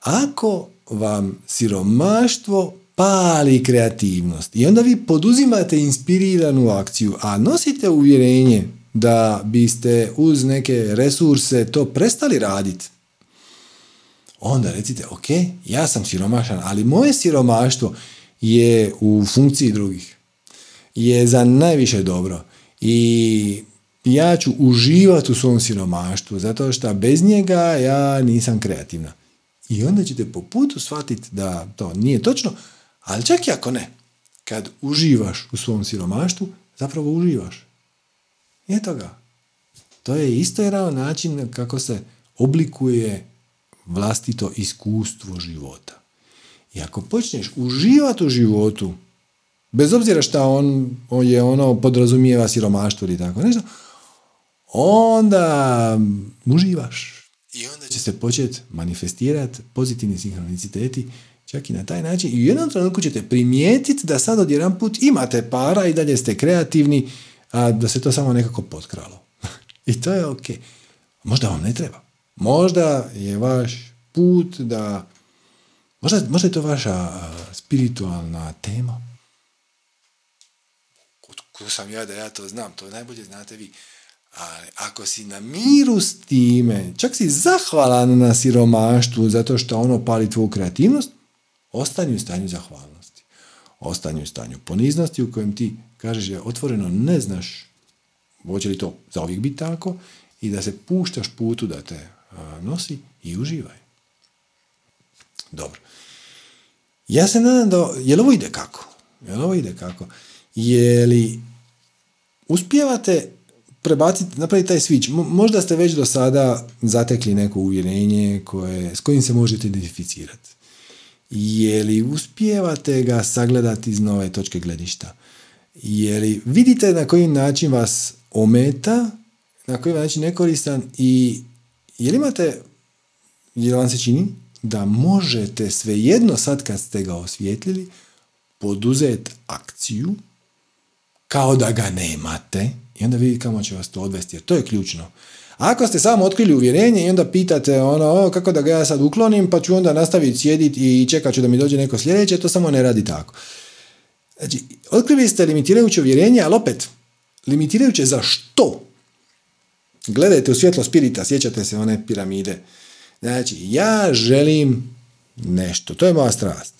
ako vam siromaštvo pali kreativnost i onda vi poduzimate inspiriranu akciju, a nosite uvjerenje da biste uz neke resurse to prestali raditi, onda recite, ok, ja sam siromašan, ali moje siromaštvo je u funkciji drugih. Je za najviše dobro. I ja ću uživati u svom siromaštvu, zato što bez njega ja nisam kreativna. I onda ćete po putu shvatiti da to nije točno, ali čak i ako ne, kad uživaš u svom siromaštvu, zapravo uživaš. I eto ga. To je isto jedan način kako se oblikuje vlastito iskustvo života. I ako počneš uživati u životu, bez obzira šta on, on je ono podrazumijeva siromaštvo ili tako nešto, onda uživaš. I onda će se početi manifestirati pozitivni sinhroniciteti čak i na taj način. I u jednom trenutku ćete primijetiti da sad odjedan put imate para i dalje ste kreativni, a da se to samo nekako potkralo. I to je ok. Možda vam ne treba. Možda je vaš put da... Možda, možda je to vaša spiritualna tema. Ko sam ja da ja to znam? To najbolje znate vi. Ali ako si na miru s time, čak si zahvalan na siromaštvu zato što ono pali tvoju kreativnost, ostani u stanju zahvalnosti. Ostani u stanju poniznosti u kojem ti kažeš da otvoreno ne znaš hoće li to zauvijek biti tako i da se puštaš putu da te nosi i uživaj. Dobro. Ja se nadam da, je li ovo ide kako? Je li ovo ide kako? Je li uspijevate prebaciti, napraviti taj switch. Možda ste već do sada zatekli neko uvjerenje koje, s kojim se možete identificirati. Je li uspijevate ga sagledati iz nove točke gledišta? Je li vidite na koji način vas ometa, na koji način nekoristan i je li imate, je li vam se čini da možete svejedno sad kad ste ga osvijetlili poduzeti akciju kao da ga nemate i onda vidite kamo će vas to odvesti, jer to je ključno. Ako ste samo otkrili uvjerenje i onda pitate ono, o, kako da ga ja sad uklonim, pa ću onda nastaviti sjediti i čekat ću da mi dođe neko sljedeće, to samo ne radi tako. Znači, otkrili ste limitirajuće uvjerenje, ali opet, limitirajuće za što? Gledajte u svjetlo spirita, sjećate se one piramide. Znači, ja želim nešto, to je moja strast.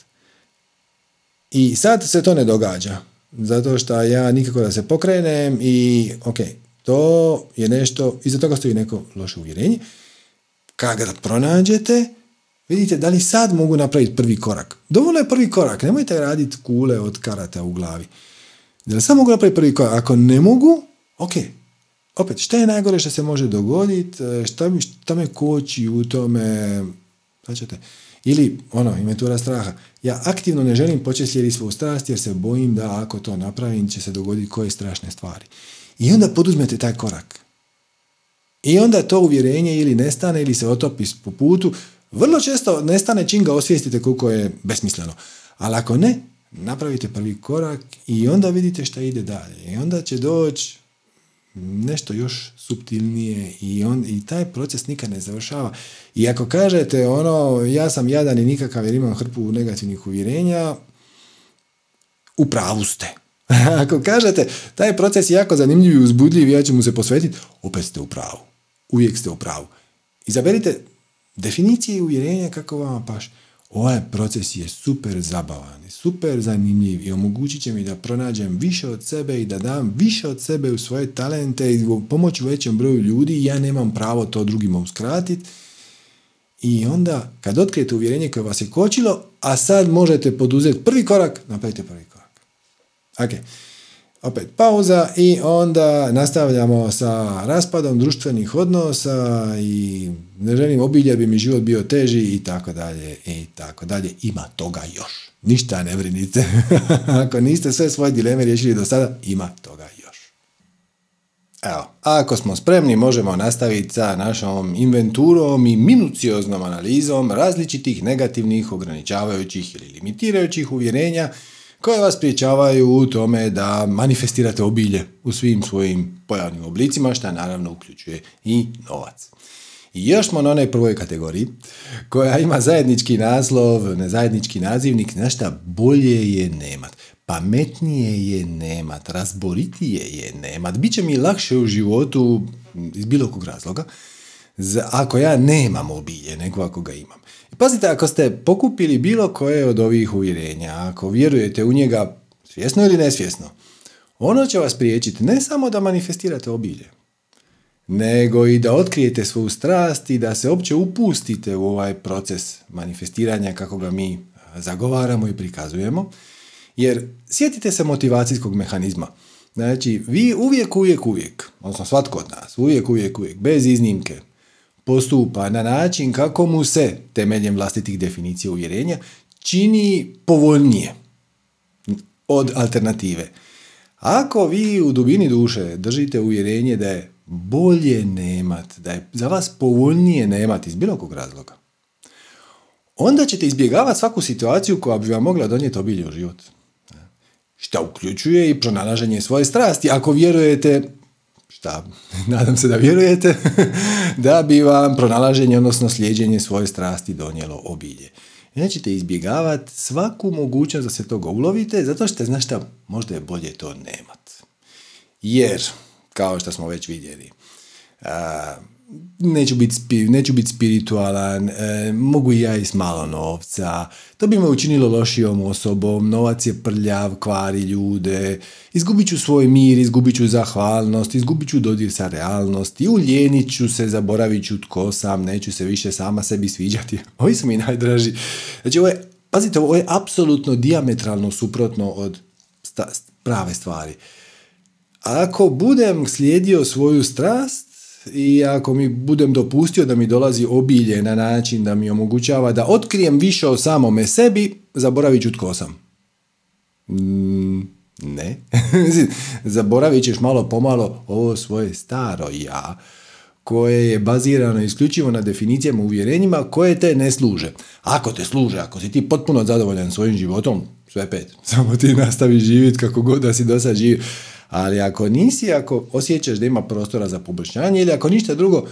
I sad se to ne događa. Zato što ja nikako da se pokrenem i ok, to je nešto, iza toga stoji neko loše uvjerenje. Kad ga pronađete, Vidite, da li sad mogu napraviti prvi korak? Dovoljno je prvi korak, nemojte raditi kule od karata u glavi. Da li sad mogu napraviti prvi korak? Ako ne mogu, ok. Opet, šta je najgore što se može dogoditi? Šta, šta me koči u tome? Značite, ili, ono, inventura straha. Ja aktivno ne želim početi slijediti svoju strast jer se bojim da ako to napravim će se dogoditi koje strašne stvari. I onda poduzmete taj korak. I onda to uvjerenje ili nestane ili se otopi po putu. Vrlo često nestane čim ga osvijestite koliko je besmisleno. Ali ako ne, napravite prvi korak i onda vidite šta ide dalje. I onda će doći nešto još subtilnije i, on, i taj proces nikad ne završava. I ako kažete ono, ja sam jadan i nikakav jer imam hrpu negativnih uvjerenja, u pravu ste. ako kažete, taj proces je jako zanimljiv i uzbudljiv, ja ću mu se posvetiti, opet ste u pravu. Uvijek ste u pravu. Izaberite definicije i uvjerenja kako vama paš. Ovaj proces je super zabavan, super zanimljiv i omogućit će mi da pronađem više od sebe i da dam više od sebe u svoje talente i pomoći većem broju ljudi i ja nemam pravo to drugima uskratiti. I onda, kad otkrijete uvjerenje koje vas je kočilo, a sad možete poduzeti prvi korak, napravite prvi. Ok. Opet pauza i onda nastavljamo sa raspadom društvenih odnosa i ne želim obilje bi mi život bio teži i tako dalje i tako dalje. Ima toga još. Ništa ne brinite. Ako niste sve svoje dileme riješili do sada, ima toga još. Evo, ako smo spremni možemo nastaviti sa našom inventurom i minucioznom analizom različitih negativnih, ograničavajućih ili limitirajućih uvjerenja koje vas priječavaju u tome da manifestirate obilje u svim svojim pojavnim oblicima, što naravno uključuje i novac. I još smo na onoj prvoj kategoriji, koja ima zajednički naslov, ne zajednički nazivnik, šta, bolje je nemat, pametnije je nemat, razboritije je nemat, bit će mi lakše u životu iz bilo kog razloga, ako ja nemam obilje nego ako ga imam. Pazite, ako ste pokupili bilo koje od ovih uvjerenja, ako vjerujete u njega svjesno ili nesvjesno, ono će vas priječiti ne samo da manifestirate obilje, nego i da otkrijete svoju strast i da se opće upustite u ovaj proces manifestiranja kako ga mi zagovaramo i prikazujemo. Jer sjetite se motivacijskog mehanizma. Znači, vi uvijek, uvijek, uvijek, odnosno svatko od nas, uvijek, uvijek, uvijek, bez iznimke, postupa na način kako mu se, temeljem vlastitih definicija uvjerenja, čini povoljnije od alternative. Ako vi u dubini duše držite uvjerenje da je bolje nemat, da je za vas povoljnije nemat iz bilo kog razloga, onda ćete izbjegavati svaku situaciju koja bi vam mogla donijeti obilje u život. Što uključuje i pronalaženje svoje strasti. Ako vjerujete šta, nadam se da vjerujete, da bi vam pronalaženje, odnosno slijeđenje svoje strasti donijelo obilje. Nećete izbjegavati svaku mogućnost da se toga ulovite, zato što, znaš šta, možda je bolje to nemat. Jer, kao što smo već vidjeli, neću biti, neću biti spiritualan, e, mogu i ja is malo novca, to bi me učinilo lošijom osobom, novac je prljav, kvari ljude, izgubit ću svoj mir, izgubit ću zahvalnost, izgubit ću dodir sa realnosti, uljenit ću se, zaboravit ću tko sam, neću se više sama sebi sviđati. Ovi su mi najdraži. Znači, ovo je, pazite, ovo je apsolutno diametralno suprotno od prave stvari. Ako budem slijedio svoju strast, i ako mi budem dopustio da mi dolazi obilje na način da mi omogućava da otkrijem više o samome sebi, zaboravit ću tko sam. Mm, ne. zaboravit ćeš malo pomalo ovo svoje staro ja, koje je bazirano isključivo na definicijama uvjerenjima koje te ne služe. Ako te služe, ako si ti potpuno zadovoljan svojim životom, sve pet. Samo ti nastavi živjeti kako god da si do sad živio. Ali ako nisi, ako osjećaš da ima prostora za poboljšanje ili ako ništa drugo,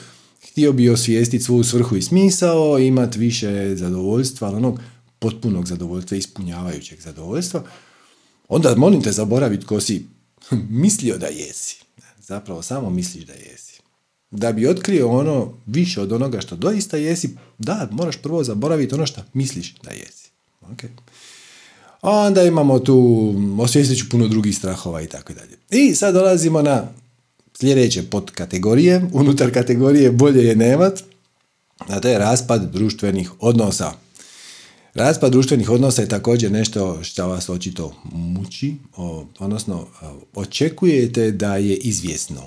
htio bi osvijestiti svoju svrhu i smisao, imati više zadovoljstva, ali onog potpunog zadovoljstva, ispunjavajućeg zadovoljstva, onda molim te zaboraviti ko si mislio da jesi. Zapravo samo misliš da jesi. Da bi otkrio ono više od onoga što doista jesi, da, moraš prvo zaboraviti ono što misliš da jesi. Okay. Onda imamo tu, osvijestit ću puno drugih strahova i tako dalje. I sad dolazimo na sljedeće podkategorije, unutar kategorije bolje je nemat. a to je raspad društvenih odnosa. Raspad društvenih odnosa je također nešto što vas očito muči, odnosno očekujete da je izvjesno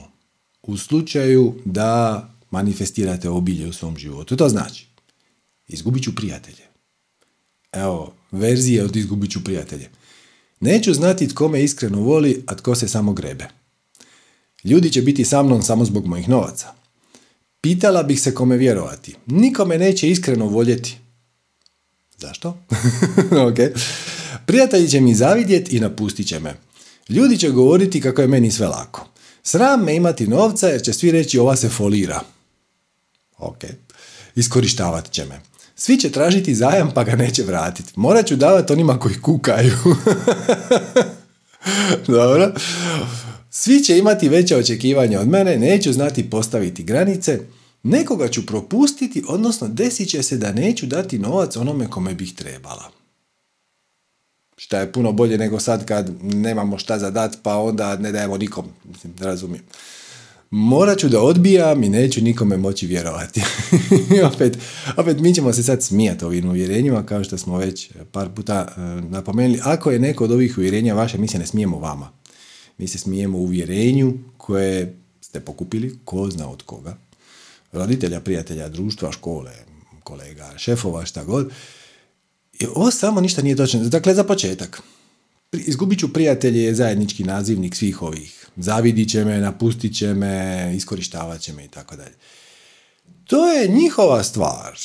u slučaju da manifestirate obilje u svom životu. To znači, izgubit ću prijatelje. Evo, verzije od izgubit ću prijatelje. Neću znati tko me iskreno voli, a tko se samo grebe. Ljudi će biti sa mnom samo zbog mojih novaca. Pitala bih se kome vjerovati. Nikome neće iskreno voljeti. Zašto? ok. Prijatelji će mi zavidjeti i napustit će me. Ljudi će govoriti kako je meni sve lako. Sram me imati novca jer će svi reći ova se folira. Ok. Iskorištavat će me. Svi će tražiti zajam pa ga neće vratiti. Morat ću davati onima koji kukaju. Dobro. Svi će imati veće očekivanja od mene, neću znati postaviti granice, nekoga ću propustiti, odnosno desit će se da neću dati novac onome kome bih trebala. Šta je puno bolje nego sad kad nemamo šta za dat, pa onda ne dajemo nikom. Razumijem. Morat ću da odbijam i neću nikome moći vjerovati. opet, opet mi ćemo se sad smijati ovim uvjerenjima, kao što smo već par puta e, napomenuli. Ako je neko od ovih uvjerenja vaše, mi se ne smijemo vama. Mi se smijemo uvjerenju koje ste pokupili, ko zna od koga. Roditelja, prijatelja, društva, škole, kolega, šefova, šta god. I ovo samo ništa nije točno. Dakle, za početak. Izgubit ću prijatelje je zajednički nazivnik svih ovih. Zavidit će me, napustit će me, iskorištavat će me i tako dalje. To je njihova stvar.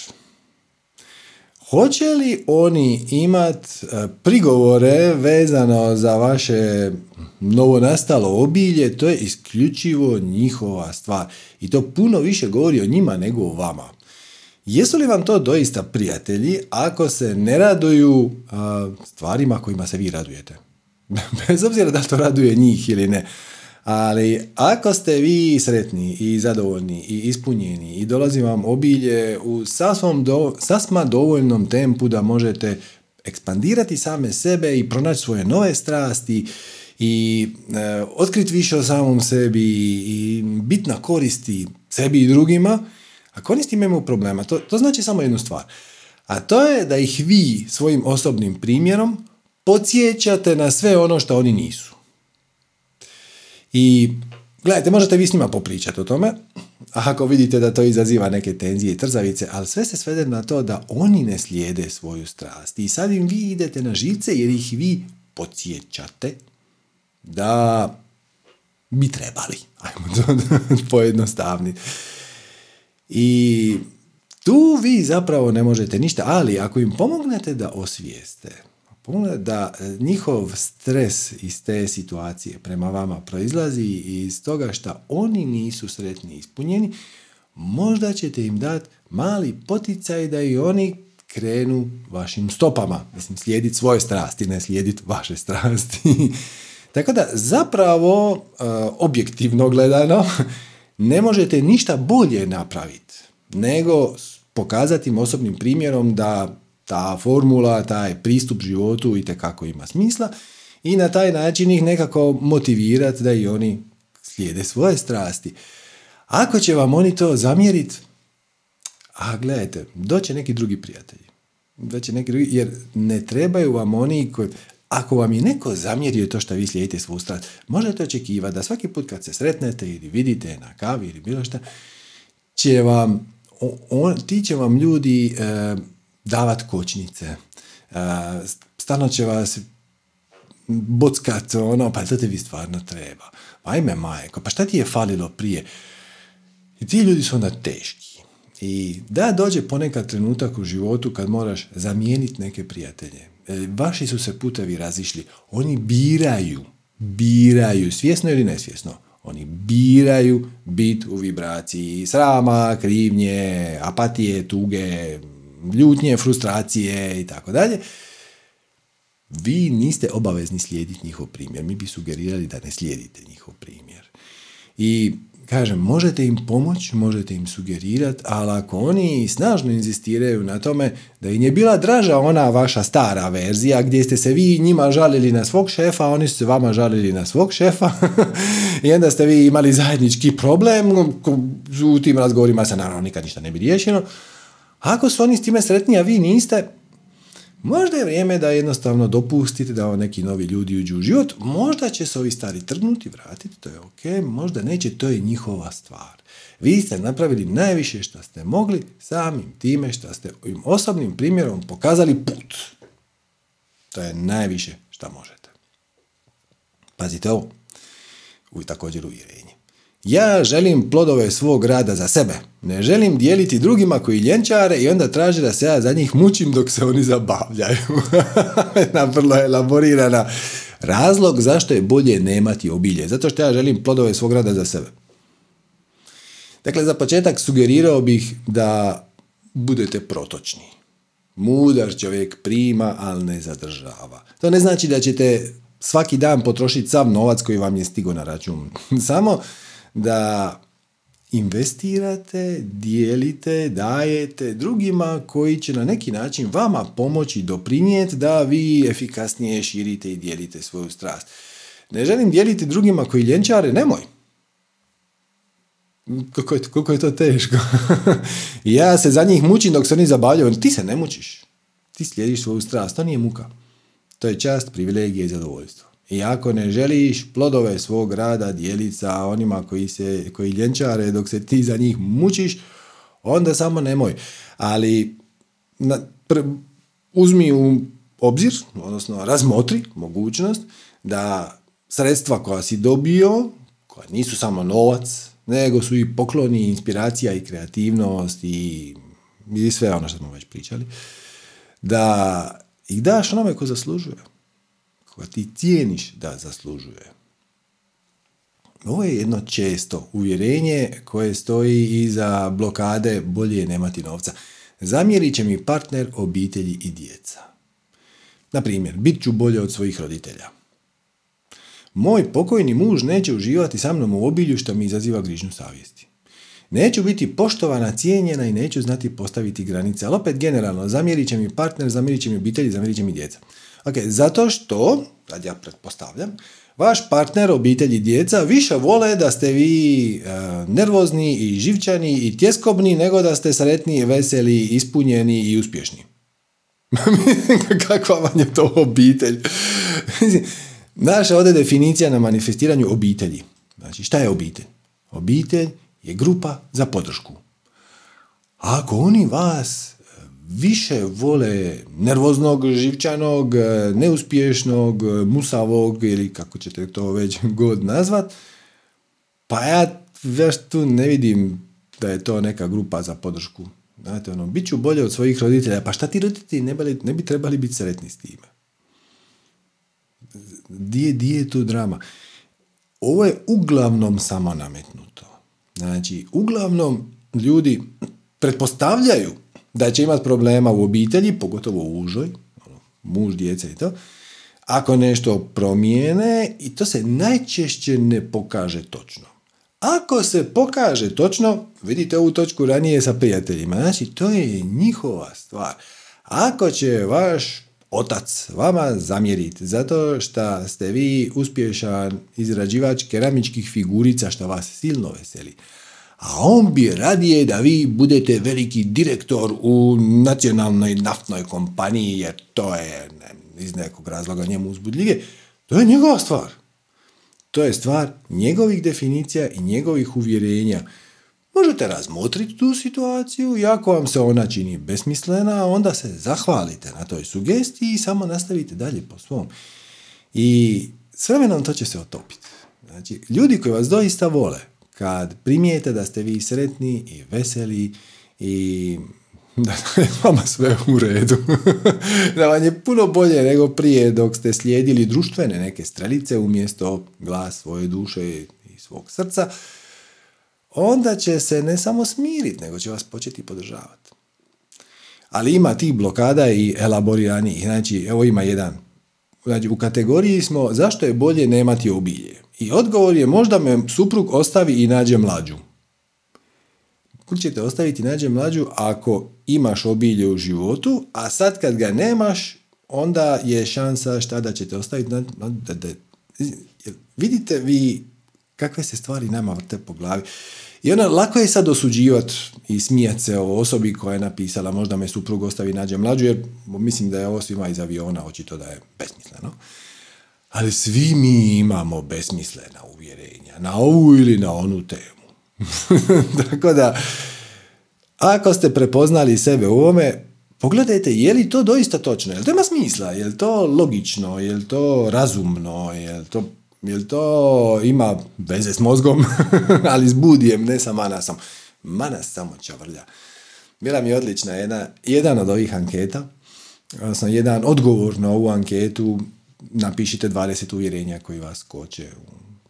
Hoće li oni imat e, prigovore vezano za vaše novonastalo obilje, to je isključivo njihova stvar. I to puno više govori o njima nego o vama. Jesu li vam to doista prijatelji ako se ne raduju stvarima kojima se vi radujete? Bez obzira da to raduje njih ili ne. Ali ako ste vi sretni i zadovoljni i ispunjeni i dolazi vam obilje u sasvom do, sasma dovoljnom tempu da možete ekspandirati same sebe i pronaći svoje nove strasti i e, otkriti više o samom sebi i biti na koristi sebi i drugima, s tim imaju problema, to, to znači samo jednu stvar. A to je da ih vi svojim osobnim primjerom podsjećate na sve ono što oni nisu. I gledajte, možete vi s njima popričati o tome, ako vidite da to izaziva neke tenzije i trzavice, ali sve se svede na to da oni ne slijede svoju strast. I sad im vi idete na živce jer ih vi podsjećate da bi trebali. Ajmo to pojednostavniti. I tu vi zapravo ne možete ništa, ali ako im pomognete da osvijeste, da e, njihov stres iz te situacije prema vama proizlazi iz toga što oni nisu sretni ispunjeni, možda ćete im dati mali poticaj da i oni krenu vašim stopama. Mislim, slijediti svoje strasti, ne slijediti vaše strasti. Tako da, zapravo, e, objektivno gledano, ne možete ništa bolje napraviti nego pokazati im osobnim primjerom da ta formula, taj pristup životu i kako ima smisla i na taj način ih nekako motivirati da i oni slijede svoje strasti. Ako će vam oni to zamjeriti, a gledajte, doće neki drugi prijatelji. Doće neki drugi, jer ne trebaju vam oni koji, ako vam je neko zamjerio to što vi slijedite svu strast, možete očekivati da svaki put kad se sretnete ili vidite na kavi ili bilo šta, će vam, on, ti će vam ljudi e, davat kočnice. Stalno će vas bockat, ono, pa to vi stvarno treba. Ajme majko, pa šta ti je falilo prije? I ti ljudi su onda teški. I da dođe ponekad trenutak u životu kad moraš zamijeniti neke prijatelje. E, vaši su se putevi razišli. Oni biraju, biraju, svjesno ili nesvjesno, oni biraju bit u vibraciji srama, krivnje, apatije, tuge, ljutnje, frustracije i tako dalje. Vi niste obavezni slijediti njihov primjer. Mi bi sugerirali da ne slijedite njihov primjer. I kažem, možete im pomoći, možete im sugerirati, ali ako oni snažno inzistiraju na tome da im je bila draža ona vaša stara verzija gdje ste se vi njima žalili na svog šefa, oni su se vama žalili na svog šefa i onda ste vi imali zajednički problem, u tim razgovorima se naravno nikad ništa ne bi riješeno. Ako su oni s time sretni, a vi niste, Možda je vrijeme da jednostavno dopustite da neki novi ljudi uđu u život. Možda će se ovi stari trgnuti, vratiti, to je ok. Možda neće, to je njihova stvar. Vi ste napravili najviše što ste mogli samim time što ste ovim osobnim primjerom pokazali put. To je najviše što možete. Pazite ovo. U također uvjerenje. Ja želim plodove svog rada za sebe. Ne želim dijeliti drugima koji ljenčare i onda traže da se ja za njih mučim dok se oni zabavljaju. Na vrlo elaborirana razlog zašto je bolje nemati obilje. Zato što ja želim plodove svog rada za sebe. Dakle, za početak sugerirao bih da budete protočni. Mudar čovjek prima, ali ne zadržava. To ne znači da ćete svaki dan potrošiti sav novac koji vam je stigo na račun. Samo da investirate, dijelite, dajete drugima koji će na neki način vama pomoći doprinijeti da vi efikasnije širite i dijelite svoju strast. Ne želim dijeliti drugima koji ljenčare, nemoj. Koliko je, koliko je to teško. ja se za njih mučim dok se oni zabavljaju. Ti se ne mučiš. Ti slijediš svoju strast. To nije muka. To je čast, privilegija i zadovoljstvo. I ako ne želiš plodove svog rada dijeliti sa onima koji, se, koji ljenčare dok se ti za njih mučiš, onda samo nemoj. Ali na, uzmi u obzir, odnosno razmotri mogućnost da sredstva koja si dobio, koja nisu samo novac, nego su i pokloni, inspiracija i kreativnost i, i sve ono što smo već pričali, da ih daš onome ko zaslužuje koja ti cijeniš da zaslužuje. Ovo je jedno često uvjerenje koje stoji iza blokade bolje je nemati novca. Zamjerit će mi partner, obitelji i djeca. Na primjer, bit ću bolje od svojih roditelja. Moj pokojni muž neće uživati sa mnom u obilju što mi izaziva grižnju savjesti. Neću biti poštovana, cijenjena i neću znati postaviti granice. Ali opet generalno, zamjerit će mi partner, zamjerit će mi obitelji, zamjerit će mi djeca. Ok, zato što, sad ja pretpostavljam, vaš partner, obitelj i djeca više vole da ste vi e, nervozni i živčani i tjeskobni nego da ste sretni, veseli, ispunjeni i uspješni. Kakva vam je to obitelj? Naša ovdje definicija na manifestiranju obitelji. Znači, šta je obitelj? Obitelj je grupa za podršku. Ako oni vas više vole nervoznog, živčanog, neuspješnog, musavog ili kako ćete to već god nazvat, pa ja već tu ne vidim da je to neka grupa za podršku. Znate, ono, bit ću bolje od svojih roditelja, pa šta ti roditelji ne, bi, ne bi trebali biti sretni s time? Di, di je tu drama? Ovo je uglavnom samo nametnuto. Znači, uglavnom ljudi pretpostavljaju da će imati problema u obitelji, pogotovo u užoj, ono, muž, djeca i to, ako nešto promijene i to se najčešće ne pokaže točno. Ako se pokaže točno, vidite ovu točku ranije sa prijateljima, znači to je njihova stvar. Ako će vaš otac vama zamjeriti zato što ste vi uspješan izrađivač keramičkih figurica što vas silno veseli, a on bi radije da vi budete veliki direktor u nacionalnoj naftnoj kompaniji, jer to je ne, iz nekog razloga njemu uzbudljivije. To je njegova stvar. To je stvar njegovih definicija i njegovih uvjerenja. Možete razmotriti tu situaciju i ako vam se ona čini besmislena, onda se zahvalite na toj sugestiji i samo nastavite dalje po svom. I s vremenom to će se otopiti. Znači, ljudi koji vas doista vole, kad primijete da ste vi sretni i veseli i da je vama sve u redu. da vam je puno bolje nego prije dok ste slijedili društvene neke strelice umjesto glas svoje duše i svog srca, onda će se ne samo smiriti, nego će vas početi podržavati. Ali ima tih blokada i elaborirani. Znači, evo ima jedan. Znači, u kategoriji smo zašto je bolje nemati obilje. I odgovor je možda me suprug ostavi i nađe mlađu. Kud ćete ostaviti i nađe mlađu ako imaš obilje u životu, a sad kad ga nemaš, onda je šansa šta da ćete ostaviti. Vidite vi kakve se stvari nama vrte po glavi. I ona, lako je sad osuđivati i smijat se o osobi koja je napisala možda me suprug ostavi nađe mlađu, jer mislim da je ovo svima iz aviona, očito da je besmisleno. Ali svi mi imamo besmislena uvjerenja, na ovu ili na onu temu. Tako da, ako ste prepoznali sebe u ovome, pogledajte je li to doista točno, je li to ima smisla, je li to logično, je li to razumno, je li to Jel to ima veze s mozgom, ali s budijem, ne sa manasom. Manas samo čavrlja. Bila mi je odlična jedna, jedan od ovih anketa, odnosno jedan odgovor na ovu anketu, napišite 20 uvjerenja koji vas koče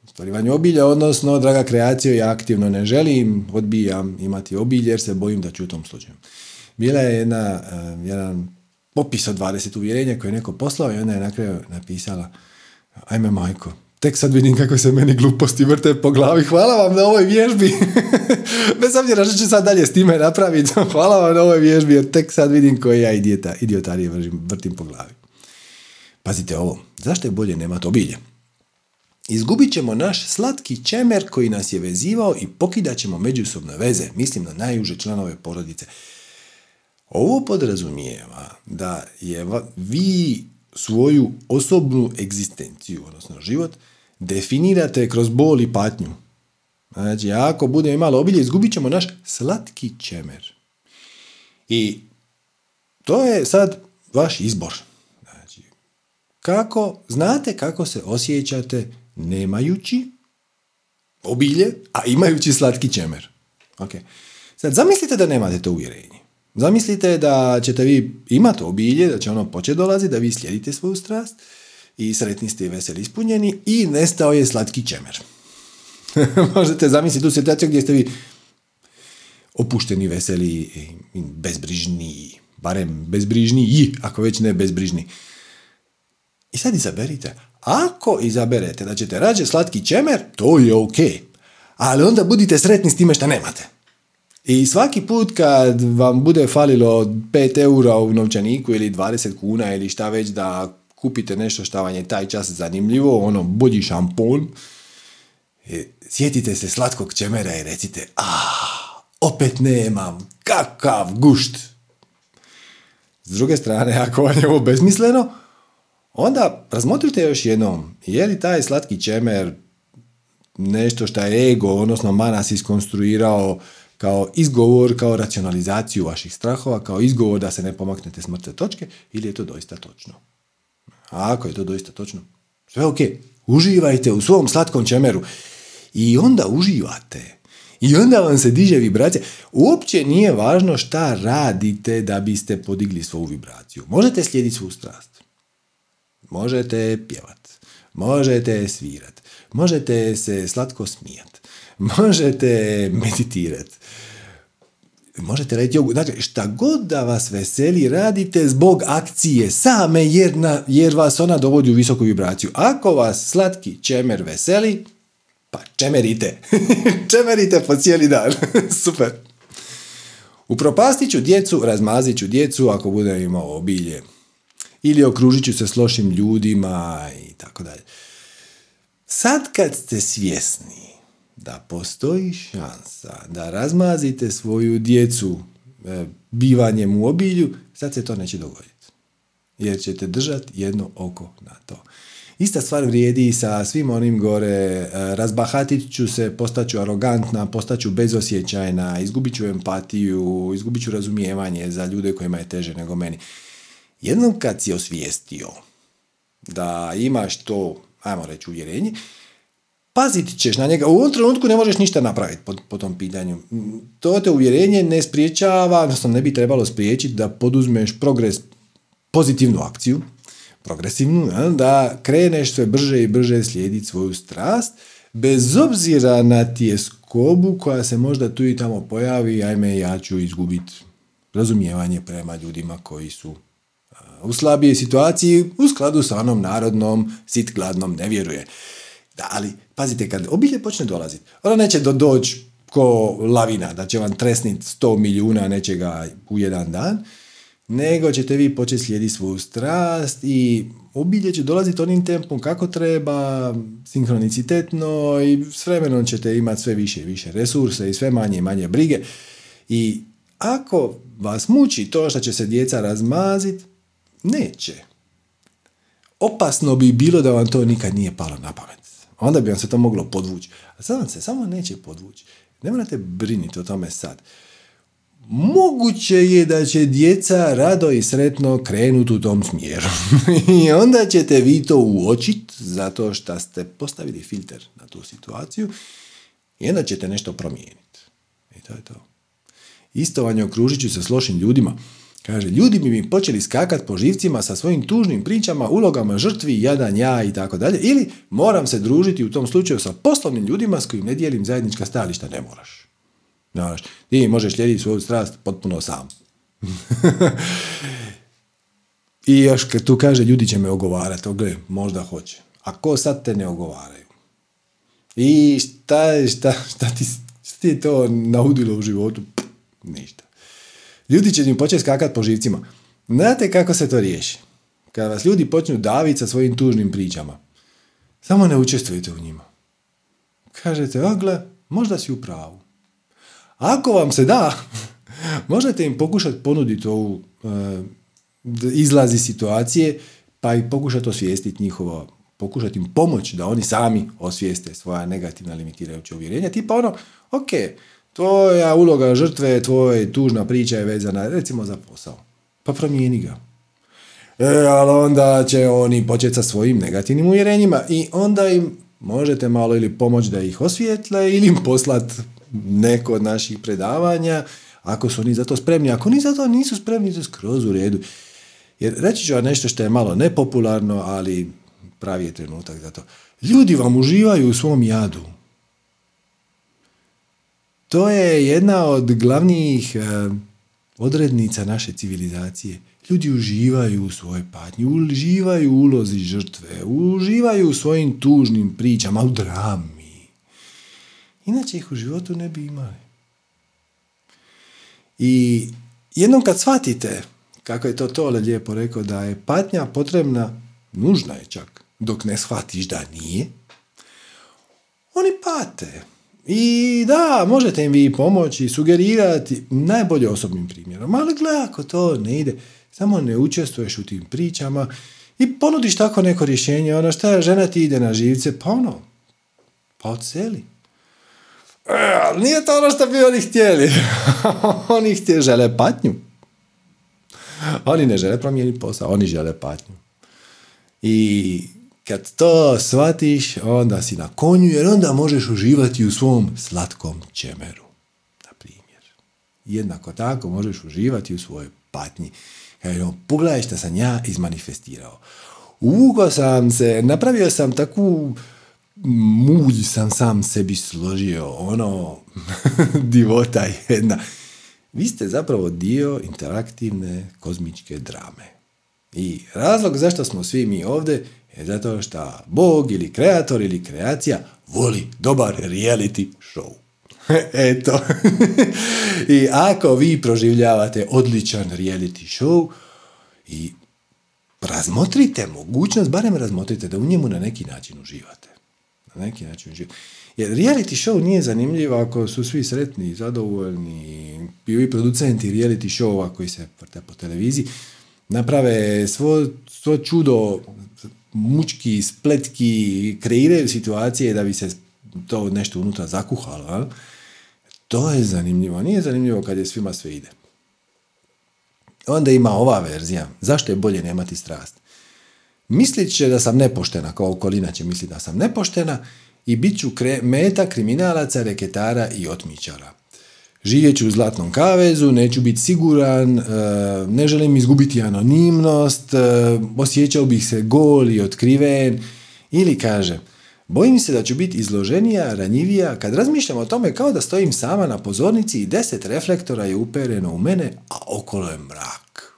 u stvarivanju obilja, odnosno, draga kreacija, ja aktivno ne želim, odbijam imati obilje jer se bojim da ću u tom slučaju. Bila je jedna, eh, jedan popis od 20 uvjerenja koje je neko poslao i onda je na kraju napisala ajme majko, Tek sad vidim kako se meni gluposti vrte po glavi. Hvala vam na ovoj vježbi. Bez obzira što ću sad dalje s time napraviti. Hvala vam na ovoj vježbi jer tek sad vidim koje ja idiota, idiotarije vrtim po glavi. Pazite ovo. Zašto je bolje nemati obilje? Izgubit ćemo naš slatki čemer koji nas je vezivao i pokidat ćemo međusobne veze. Mislim na najuže članove porodice. Ovo podrazumijeva da je vi svoju osobnu egzistenciju, odnosno život, definirate kroz bol i patnju. Znači, ako budemo imali obilje, izgubit ćemo naš slatki čemer. I to je sad vaš izbor. Kako, znate kako se osjećate nemajući obilje, a imajući slatki čemer. Okay. Sad, zamislite da nemate to uvjerenje. Zamislite da ćete vi imati obilje, da će ono početi dolaziti, da vi slijedite svoju strast i sretni ste i veseli ispunjeni i nestao je slatki čemer. Možete zamisliti tu situaciju gdje ste vi opušteni, veseli, bezbrižni, barem bezbrižni i, ako već ne bezbrižni. I sad izaberite. Ako izaberete da ćete rađe slatki čemer, to je ok. Ali onda budite sretni s time što nemate. I svaki put kad vam bude falilo 5 eura u novčaniku ili 20 kuna ili šta već da kupite nešto što vam je taj čas zanimljivo, ono bolji šampon, e, sjetite se slatkog čemera i recite, ah, opet nemam, kakav gušt. S druge strane, ako vam je ovo bezmisleno, onda razmotrite još jednom, je li taj slatki čemer nešto što je ego, odnosno manas iskonstruirao kao izgovor, kao racionalizaciju vaših strahova, kao izgovor da se ne pomaknete s mrtve točke, ili je to doista točno? A ako je to doista točno, sve ok, uživajte u svom slatkom čemeru i onda uživate. I onda vam se diže vibracija. Uopće nije važno šta radite da biste podigli svoju vibraciju. Možete slijediti svu strast. Možete pjevat. Možete svirat. Možete se slatko smijat. Možete meditirat možete raditi jogu. Dakle, šta god da vas veseli, radite zbog akcije same jer, na, jer vas ona dovodi u visoku vibraciju. Ako vas slatki čemer veseli, pa čemerite. čemerite po cijeli dan. Super. Upropastit ću djecu, razmazit ću djecu ako bude imao obilje. Ili okružit ću se s lošim ljudima i tako dalje. Sad kad ste svjesni da postoji šansa da razmazite svoju djecu e, bivanjem u obilju, sad se to neće dogoditi. Jer ćete držati jedno oko na to. Ista stvar vrijedi sa svim onim gore, e, razbahatit ću se, postaću arogantna, postaću bezosjećajna, izgubit ću empatiju, izgubit ću razumijevanje za ljude kojima je teže nego meni. Jednom kad si osvijestio da imaš to, ajmo reći, uvjerenje, pazit ćeš na njega. U ovom trenutku ne možeš ništa napraviti po, po tom pitanju. To te uvjerenje ne spriječava, odnosno ne bi trebalo spriječiti da poduzmeš progres, pozitivnu akciju, progresivnu, da kreneš sve brže i brže slijediti svoju strast, bez obzira na tjeskobu koja se možda tu i tamo pojavi, ajme ja ću izgubiti razumijevanje prema ljudima koji su u slabije situaciji u skladu sa onom narodnom sit gladnom ne vjeruje. Da, ali pazite, kad obilje počne dolaziti, ona neće do doći ko lavina, da će vam tresniti 100 milijuna nečega u jedan dan, nego ćete vi početi slijediti svoju strast i obilje će dolaziti onim tempom kako treba, sinkronicitetno i s vremenom ćete imati sve više i više resurse i sve manje i manje brige. I ako vas muči to što će se djeca razmazit, neće. Opasno bi bilo da vam to nikad nije palo na pamet. Onda bi vam se to moglo podvući. A sad vam se samo neće podvući. Ne morate briniti o tome sad. Moguće je da će djeca rado i sretno krenuti u tom smjeru. I onda ćete vi to uočiti zato što ste postavili filter na tu situaciju i onda ćete nešto promijeniti. I to je to. Isto vam je okružit ću se s lošim ljudima. Kaže, ljudi bi mi počeli skakat po živcima sa svojim tužnim pričama, ulogama žrtvi, jadan ja i tako dalje. Ili moram se družiti u tom slučaju sa poslovnim ljudima s kojim ne dijelim zajednička stajališta. Ne moraš. Znaš, ti možeš slijediti svoju strast potpuno sam. I još kad tu kaže ljudi će me ogovarati, gle, možda hoće. A ko sad te ne ogovaraju? I šta, šta, šta, ti, šta ti je to naudilo u životu? Ništa. Ljudi će im početi skakati po živcima. Znate kako se to riješi? Kada vas ljudi počnu daviti sa svojim tužnim pričama, samo ne učestvujte u njima. Kažete, a možda si u pravu. Ako vam se da, možete im pokušati ponuditi ovu e, izlazi situacije, pa i pokušati osvijestiti njihovo, pokušati im pomoći da oni sami osvijeste svoja negativna limitirajuća uvjerenja. Tipa ono, ok, tvoja uloga žrtve, tvoja tužna priča je vezana recimo za posao. Pa promijeni ga. E, ali onda će oni početi sa svojim negativnim uvjerenjima i onda im možete malo ili pomoći da ih osvijetle ili im poslat neko od naših predavanja ako su oni za to spremni. Ako ni za to nisu spremni, to skroz u redu. Jer reći ću vam nešto što je malo nepopularno, ali pravi je trenutak za to. Ljudi vam uživaju u svom jadu. To je jedna od glavnih eh, odrednica naše civilizacije. Ljudi uživaju u svojoj patnji, uživaju u ulozi žrtve, uživaju u svojim tužnim pričama, u drami. Inače ih u životu ne bi imali. I jednom kad shvatite, kako je to Tole lijepo rekao, da je patnja potrebna, nužna je čak, dok ne shvatiš da nije, oni pate. I da, možete im vi pomoći, sugerirati najbolje osobnim primjerom, ali gle, ako to ne ide, samo ne učestvuješ u tim pričama i ponudiš tako neko rješenje, ono šta žena ti ide na živce, pa ono, pa odseli. E, ali nije to ono što bi oni htjeli. oni htjeli, žele patnju. Oni ne žele promijeniti posao, oni žele patnju. I kad to shvatiš, onda si na konju, jer onda možeš uživati u svom slatkom čemeru. Na primjer. Jednako tako možeš uživati u svojoj patnji. Kaže, pogledaj što sam ja izmanifestirao. Ugo sam se, napravio sam takvu mulj sam sam sebi složio, ono, divota jedna. Vi ste zapravo dio interaktivne kozmičke drame. I razlog zašto smo svi mi ovdje je zato što Bog ili kreator ili kreacija voli dobar reality show. Eto. I ako vi proživljavate odličan reality show i razmotrite mogućnost, barem razmotrite da u njemu na neki način uživate. Na neki način uživate. Jer reality show nije zanimljiv ako su svi sretni, zadovoljni, i producenti reality showova koji se vrte po televiziji, naprave svo, svo čudo mučki, spletki, kreiraju situacije da bi se to nešto unutra zakuhalo. To je zanimljivo. Nije zanimljivo kad je svima sve ide. Onda ima ova verzija. Zašto je bolje nemati strast? Mislit će da sam nepoštena, kao okolina će misliti da sam nepoštena i bit ću meta kriminalaca, reketara i otmičara. Živjet ću u zlatnom kavezu, neću biti siguran, e, ne želim izgubiti anonimnost, e, osjećao bih se gol i otkriven. Ili kaže, bojim se da ću biti izloženija, ranjivija, kad razmišljam o tome kao da stojim sama na pozornici i deset reflektora je upereno u mene, a okolo je mrak.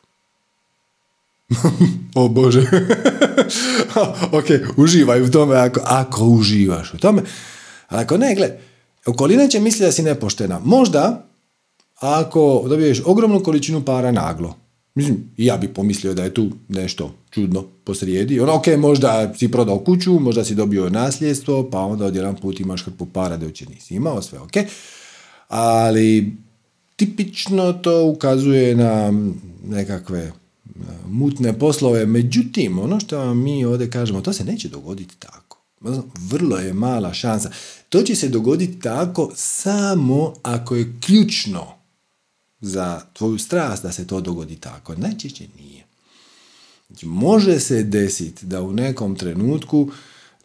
o Bože. ok, uživaj u tome ako, ako uživaš u tome. Ali ako ne, gle, okolina će misliti da si nepoštena. Možda ako dobiješ ogromnu količinu para naglo. Mislim, ja bi pomislio da je tu nešto čudno posrijedi. Ono, ok, možda si prodao kuću, možda si dobio nasljedstvo, pa onda odjedan put imaš hrpu para da uče nisi imao, sve ok. Ali tipično to ukazuje na nekakve mutne poslove. Međutim, ono što mi ovdje kažemo, to se neće dogoditi tako. Vrlo je mala šansa. To će se dogoditi tako samo ako je ključno za tvoju strast da se to dogodi tako. Najčešće nije. Znači, može se desiti da u nekom trenutku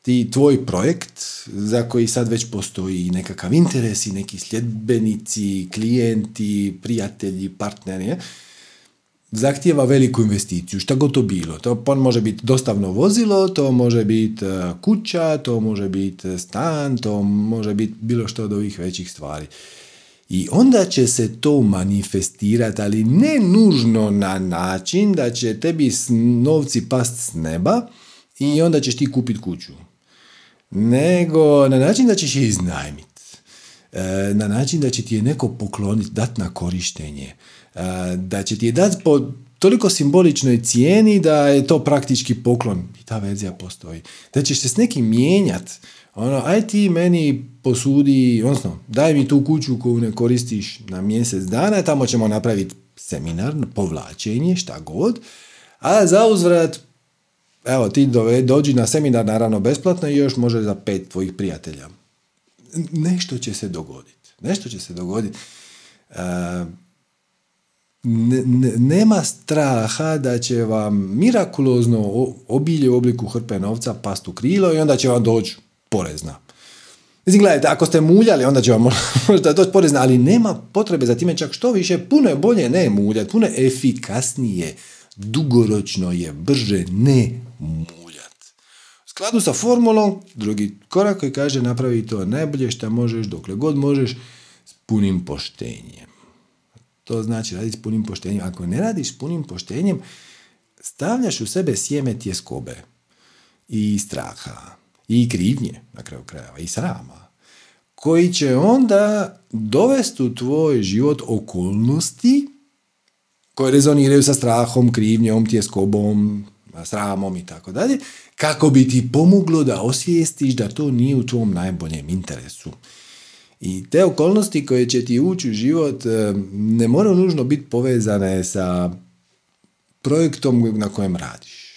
ti tvoj projekt za koji sad već postoji nekakav interes i neki sljedbenici, klijenti, prijatelji, partneri, zahtijeva veliku investiciju, šta god to bilo. To može biti dostavno vozilo, to može biti e, kuća, to može biti stan, to može biti bilo što od ovih većih stvari. I onda će se to manifestirati, ali ne nužno na način da će tebi novci past s neba i onda ćeš ti kupiti kuću. Nego na način da ćeš je iznajmiti. E, na način da će ti je neko pokloniti, dat na korištenje. E, da će ti je dati po toliko simboličnoj cijeni da je to praktički poklon. I ta verzija postoji. Da ćeš se s nekim mijenjati ono, aj ti meni posudi, odnosno, daj mi tu kuću koju ne koristiš na mjesec dana, tamo ćemo napraviti seminar, povlačenje, šta god, a za uzvrat, evo, ti dođi na seminar, naravno besplatno i još može za pet tvojih prijatelja. Nešto će se dogoditi. Nešto će se dogoditi. Nema straha da će vam mirakulozno obilje u obliku hrpe novca past u krilo i onda će vam doći porezna. Mislim, gledajte, ako ste muljali, onda će vam možda doći porezna, ali nema potrebe za time čak što više, puno je bolje ne muljati, puno je efikasnije, dugoročno je brže ne muljati. U skladu sa formulom, drugi korak koji kaže napravi to najbolje što možeš, dokle god možeš, s punim poštenjem. To znači raditi s punim poštenjem. Ako ne radiš s punim poštenjem, stavljaš u sebe sjeme tjeskobe i straha i krivnje na kraju krajeva i srama koji će onda dovesti u tvoj život okolnosti koje rezoniraju sa strahom, krivnjom, tjeskobom, sramom i tako dalje, kako bi ti pomoglo da osvijestiš da to nije u tvom najboljem interesu. I te okolnosti koje će ti ući u život eh, ne moraju nužno biti povezane sa projektom na kojem radiš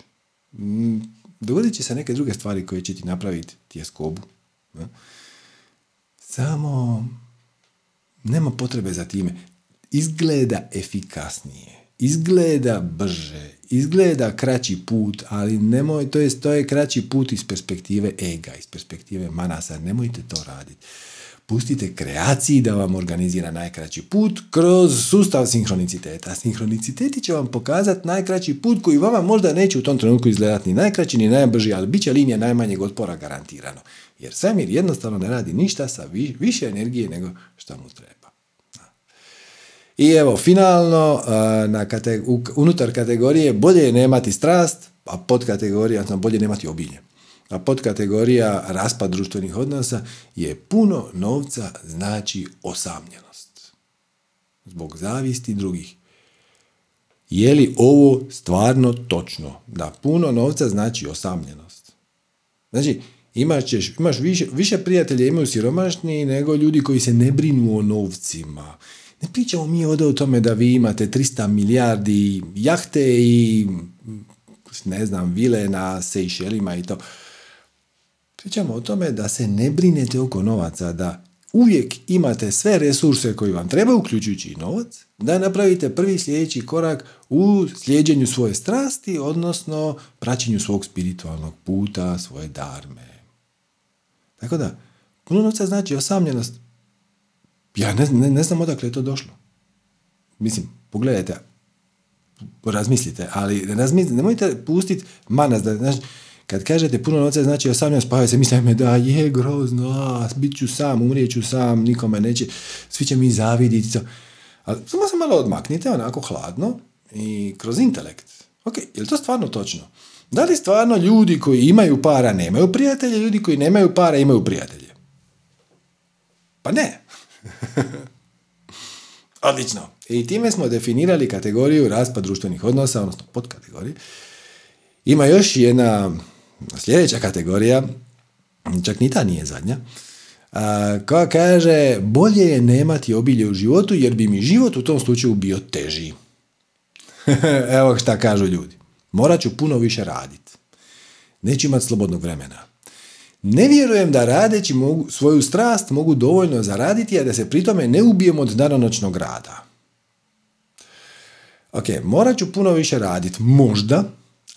dogodit će se neke druge stvari koje će ti napraviti tjeskobu. Samo nema potrebe za time. Izgleda efikasnije, izgleda brže, izgleda kraći put, ali nemoj, to je, to je kraći put iz perspektive ega, iz perspektive manasa. Nemojte to raditi. Pustite kreaciji da vam organizira najkraći put kroz sustav sinhroniciteta. Sinhroniciteti će vam pokazati najkraći put koji vama možda neće u tom trenutku izgledati ni najkraći ni najbrži, ali bit će linija najmanjeg otpora garantirano. Jer svemir jednostavno ne radi ništa sa više energije nego što mu treba. I evo, finalno, na unutar kategorije bolje je nemati strast, a pod kategorija, bolje nemati obilje a podkategorija raspad društvenih odnosa je puno novca znači osamljenost. Zbog zavisti drugih. Je li ovo stvarno točno? Da puno novca znači osamljenost. Znači, imaš, ćeš, imaš više, više prijatelja imaju siromašni nego ljudi koji se ne brinu o novcima. Ne pričamo mi ovdje o tome da vi imate 300 milijardi jahte i ne znam, vile na Sejšelima i to. Pričamo o tome da se ne brinete oko novaca, da uvijek imate sve resurse koji vam treba, uključujući i novac, da napravite prvi sljedeći korak u slijeđenju svoje strasti, odnosno praćenju svog spiritualnog puta, svoje darme. Tako da, puno novca znači osamljenost. Ja ne, ne, ne znam odakle je to došlo. Mislim, pogledajte, razmislite, ali razmislite, nemojte pustiti manas da, znači, kad kažete puno novca znači 18, pa se mislim da je grozno, a, bit ću sam, umrijet sam, nikome neće, svi će mi zaviditi. Ali samo se malo odmaknite, onako hladno, i kroz intelekt Ok, je li to stvarno točno? Da li stvarno ljudi koji imaju para nemaju prijatelje, ljudi koji nemaju para imaju prijatelje? Pa ne. Odlično. I time smo definirali kategoriju raspad društvenih odnosa, odnosno podkategoriju. Ima još jedna sljedeća kategorija, čak ni ta nije zadnja, koja kaže bolje je nemati obilje u životu jer bi mi život u tom slučaju bio teži. Evo šta kažu ljudi. Morat ću puno više raditi. Neću imati slobodnog vremena. Ne vjerujem da radeći mogu, svoju strast mogu dovoljno zaraditi, a da se pritome ne ubijem od danonoćnog rada. Ok, morat ću puno više raditi, možda,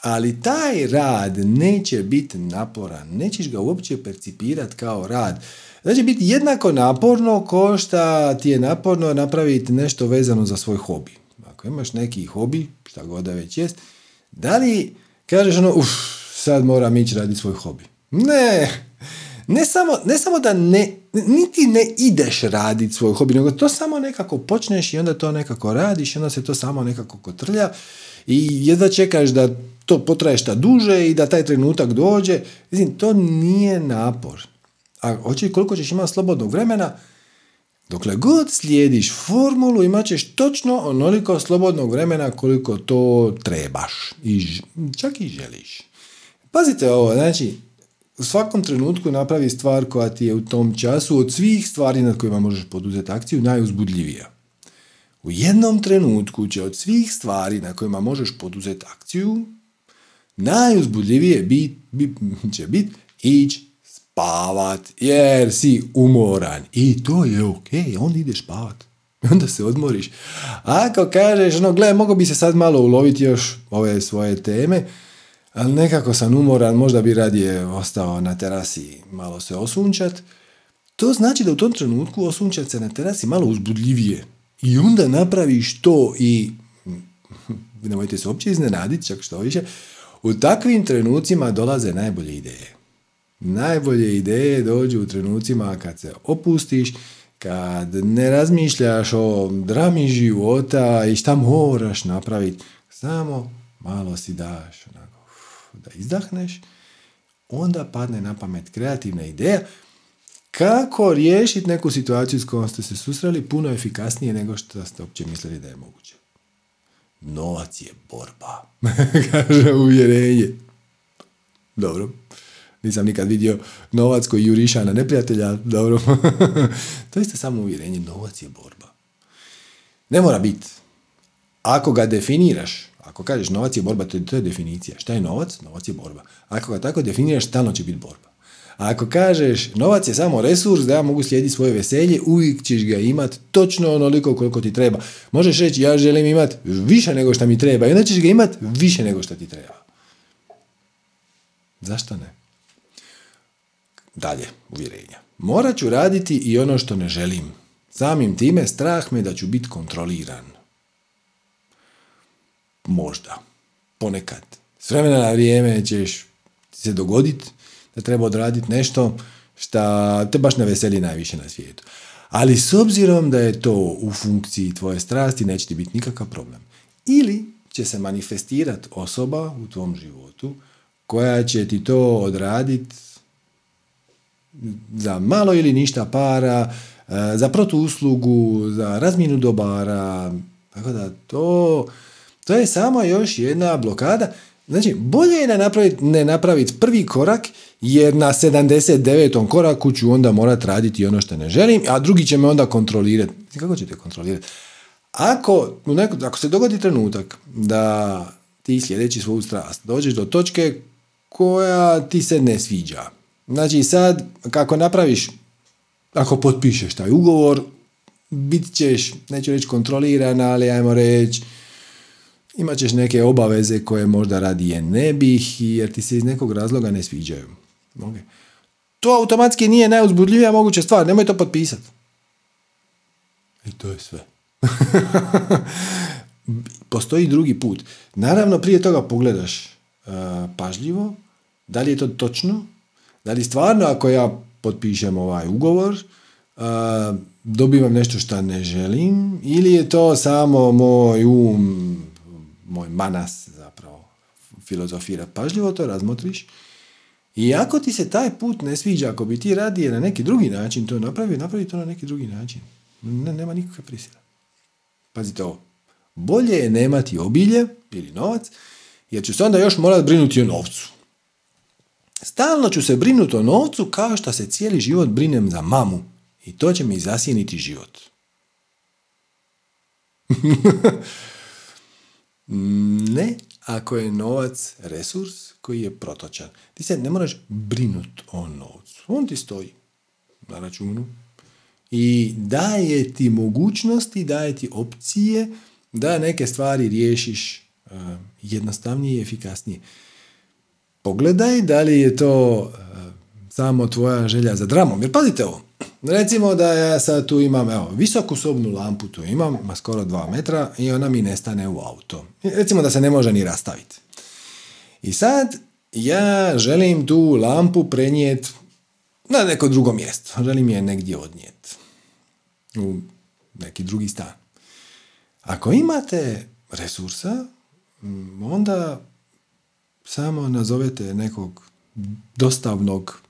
ali taj rad neće biti naporan, nećeš ga uopće percipirati kao rad. Znači biti jednako naporno ko šta ti je naporno napraviti nešto vezano za svoj hobi. Ako imaš neki hobi, šta god da već jest, da li kažeš ono, uf, sad moram ići raditi svoj hobi. Ne, ne samo, ne samo da ne, niti ne ideš raditi svoj hobi, nego to samo nekako počneš i onda to nekako radiš i onda se to samo nekako kotrlja i jedva čekaš da to potraje šta duže i da taj trenutak dođe. Mislim, to nije napor. A hoće koliko ćeš imati slobodnog vremena, dokle god slijediš formulu imat ćeš točno onoliko slobodnog vremena koliko to trebaš i čak i želiš. Pazite ovo, znači, u svakom trenutku napravi stvar koja ti je u tom času od svih stvari nad kojima možeš poduzeti akciju najuzbudljivija. U jednom trenutku će od svih stvari na kojima možeš poduzeti akciju najuzbudljivije bit, će biti ići spavat jer si umoran. I to je ok, onda ideš spavat. Onda se odmoriš. Ako kažeš, no gle, mogu bi se sad malo uloviti još ove svoje teme, ali nekako sam umoran, možda bi radije ostao na terasi malo se osunčat, to znači da u tom trenutku osunčat se na terasi malo uzbudljivije. I onda napraviš to i nemojte se uopće iznenaditi, čak što više, u takvim trenucima dolaze najbolje ideje. Najbolje ideje dođu u trenucima kad se opustiš, kad ne razmišljaš o drami života i šta moraš napraviti. Samo malo si daš onako, da izdahneš, onda padne na pamet kreativna ideja kako riješiti neku situaciju s kojom ste se susreli puno efikasnije nego što ste uopće mislili da je moguće. Novac je borba, kaže uvjerenje. Dobro, nisam nikad vidio novac koji juriša na neprijatelja, dobro. to isto samo uvjerenje, novac je borba. Ne mora biti. Ako ga definiraš, ako kažeš novac je borba, to je, to je definicija. Šta je novac? Novac je borba. Ako ga tako definiraš, stalno će biti borba. Ako kažeš novac je samo resurs da ja mogu slijediti svoje veselje, uvijek ćeš ga imat točno onoliko koliko ti treba. Možeš reći ja želim imat više nego što mi treba i onda ćeš ga imat više nego što ti treba. Zašto ne? Dalje, uvjerenja. Morat ću raditi i ono što ne želim. Samim time strah me da ću biti kontroliran. Možda. Ponekad. S vremena na vrijeme ćeš se dogoditi da treba odraditi nešto što te baš ne veseli najviše na svijetu. Ali s obzirom da je to u funkciji tvoje strasti, neće ti biti nikakav problem. Ili će se manifestirati osoba u tvom životu koja će ti to odraditi za malo ili ništa para, e, za protuuslugu, za razminu dobara. Tako da to, to je samo još jedna blokada Znači, bolje je ne napraviti, ne napraviti prvi korak, jer na 79. koraku ću onda morat raditi ono što ne želim, a drugi će me onda kontrolirati. Kako ćete kontrolirati? Ako, ako se dogodi trenutak da ti sljedeći svoju strast dođeš do točke koja ti se ne sviđa. Znači sad, kako napraviš, ako potpišeš taj ugovor, bit ćeš, neću reći kontroliran, ali ajmo reći, imat ćeš neke obaveze koje možda radije ne bih jer ti se iz nekog razloga ne sviđaju. Okay. To automatski nije najuzbudljivija moguća stvar, nemoj to potpisati. I to je sve. Postoji drugi put. Naravno, prije toga pogledaš uh, pažljivo, da li je to točno, da li stvarno ako ja potpišem ovaj ugovor, uh, dobivam nešto što ne želim, ili je to samo moj um moj manas zapravo filozofira. Pažljivo to razmotriš i ako ti se taj put ne sviđa, ako bi ti radije na neki drugi način to napravio, napravi to na neki drugi način. Ne, nema nikakve prisile. Pazite ovo. Bolje je nemati obilje ili novac, jer ću se onda još morati brinuti o novcu. Stalno ću se brinuti o novcu kao što se cijeli život brinem za mamu. I to će mi zasjeniti život. ne ako je novac resurs koji je protočan. Ti se ne moraš brinuti o novcu. On ti stoji na računu i daje ti mogućnosti, daje ti opcije da neke stvari riješiš uh, jednostavnije i efikasnije. Pogledaj da li je to uh, samo tvoja želja za dramom. Jer pazite ovo, recimo da ja sad tu imam evo, visoku sobnu lampu, tu imam, ima skoro 2 metra i ona mi nestane u auto. Recimo da se ne može ni rastaviti. I sad ja želim tu lampu prenijeti na neko drugo mjesto. Želim je negdje odnijeti. U neki drugi stan. Ako imate resursa, onda samo nazovete nekog dostavnog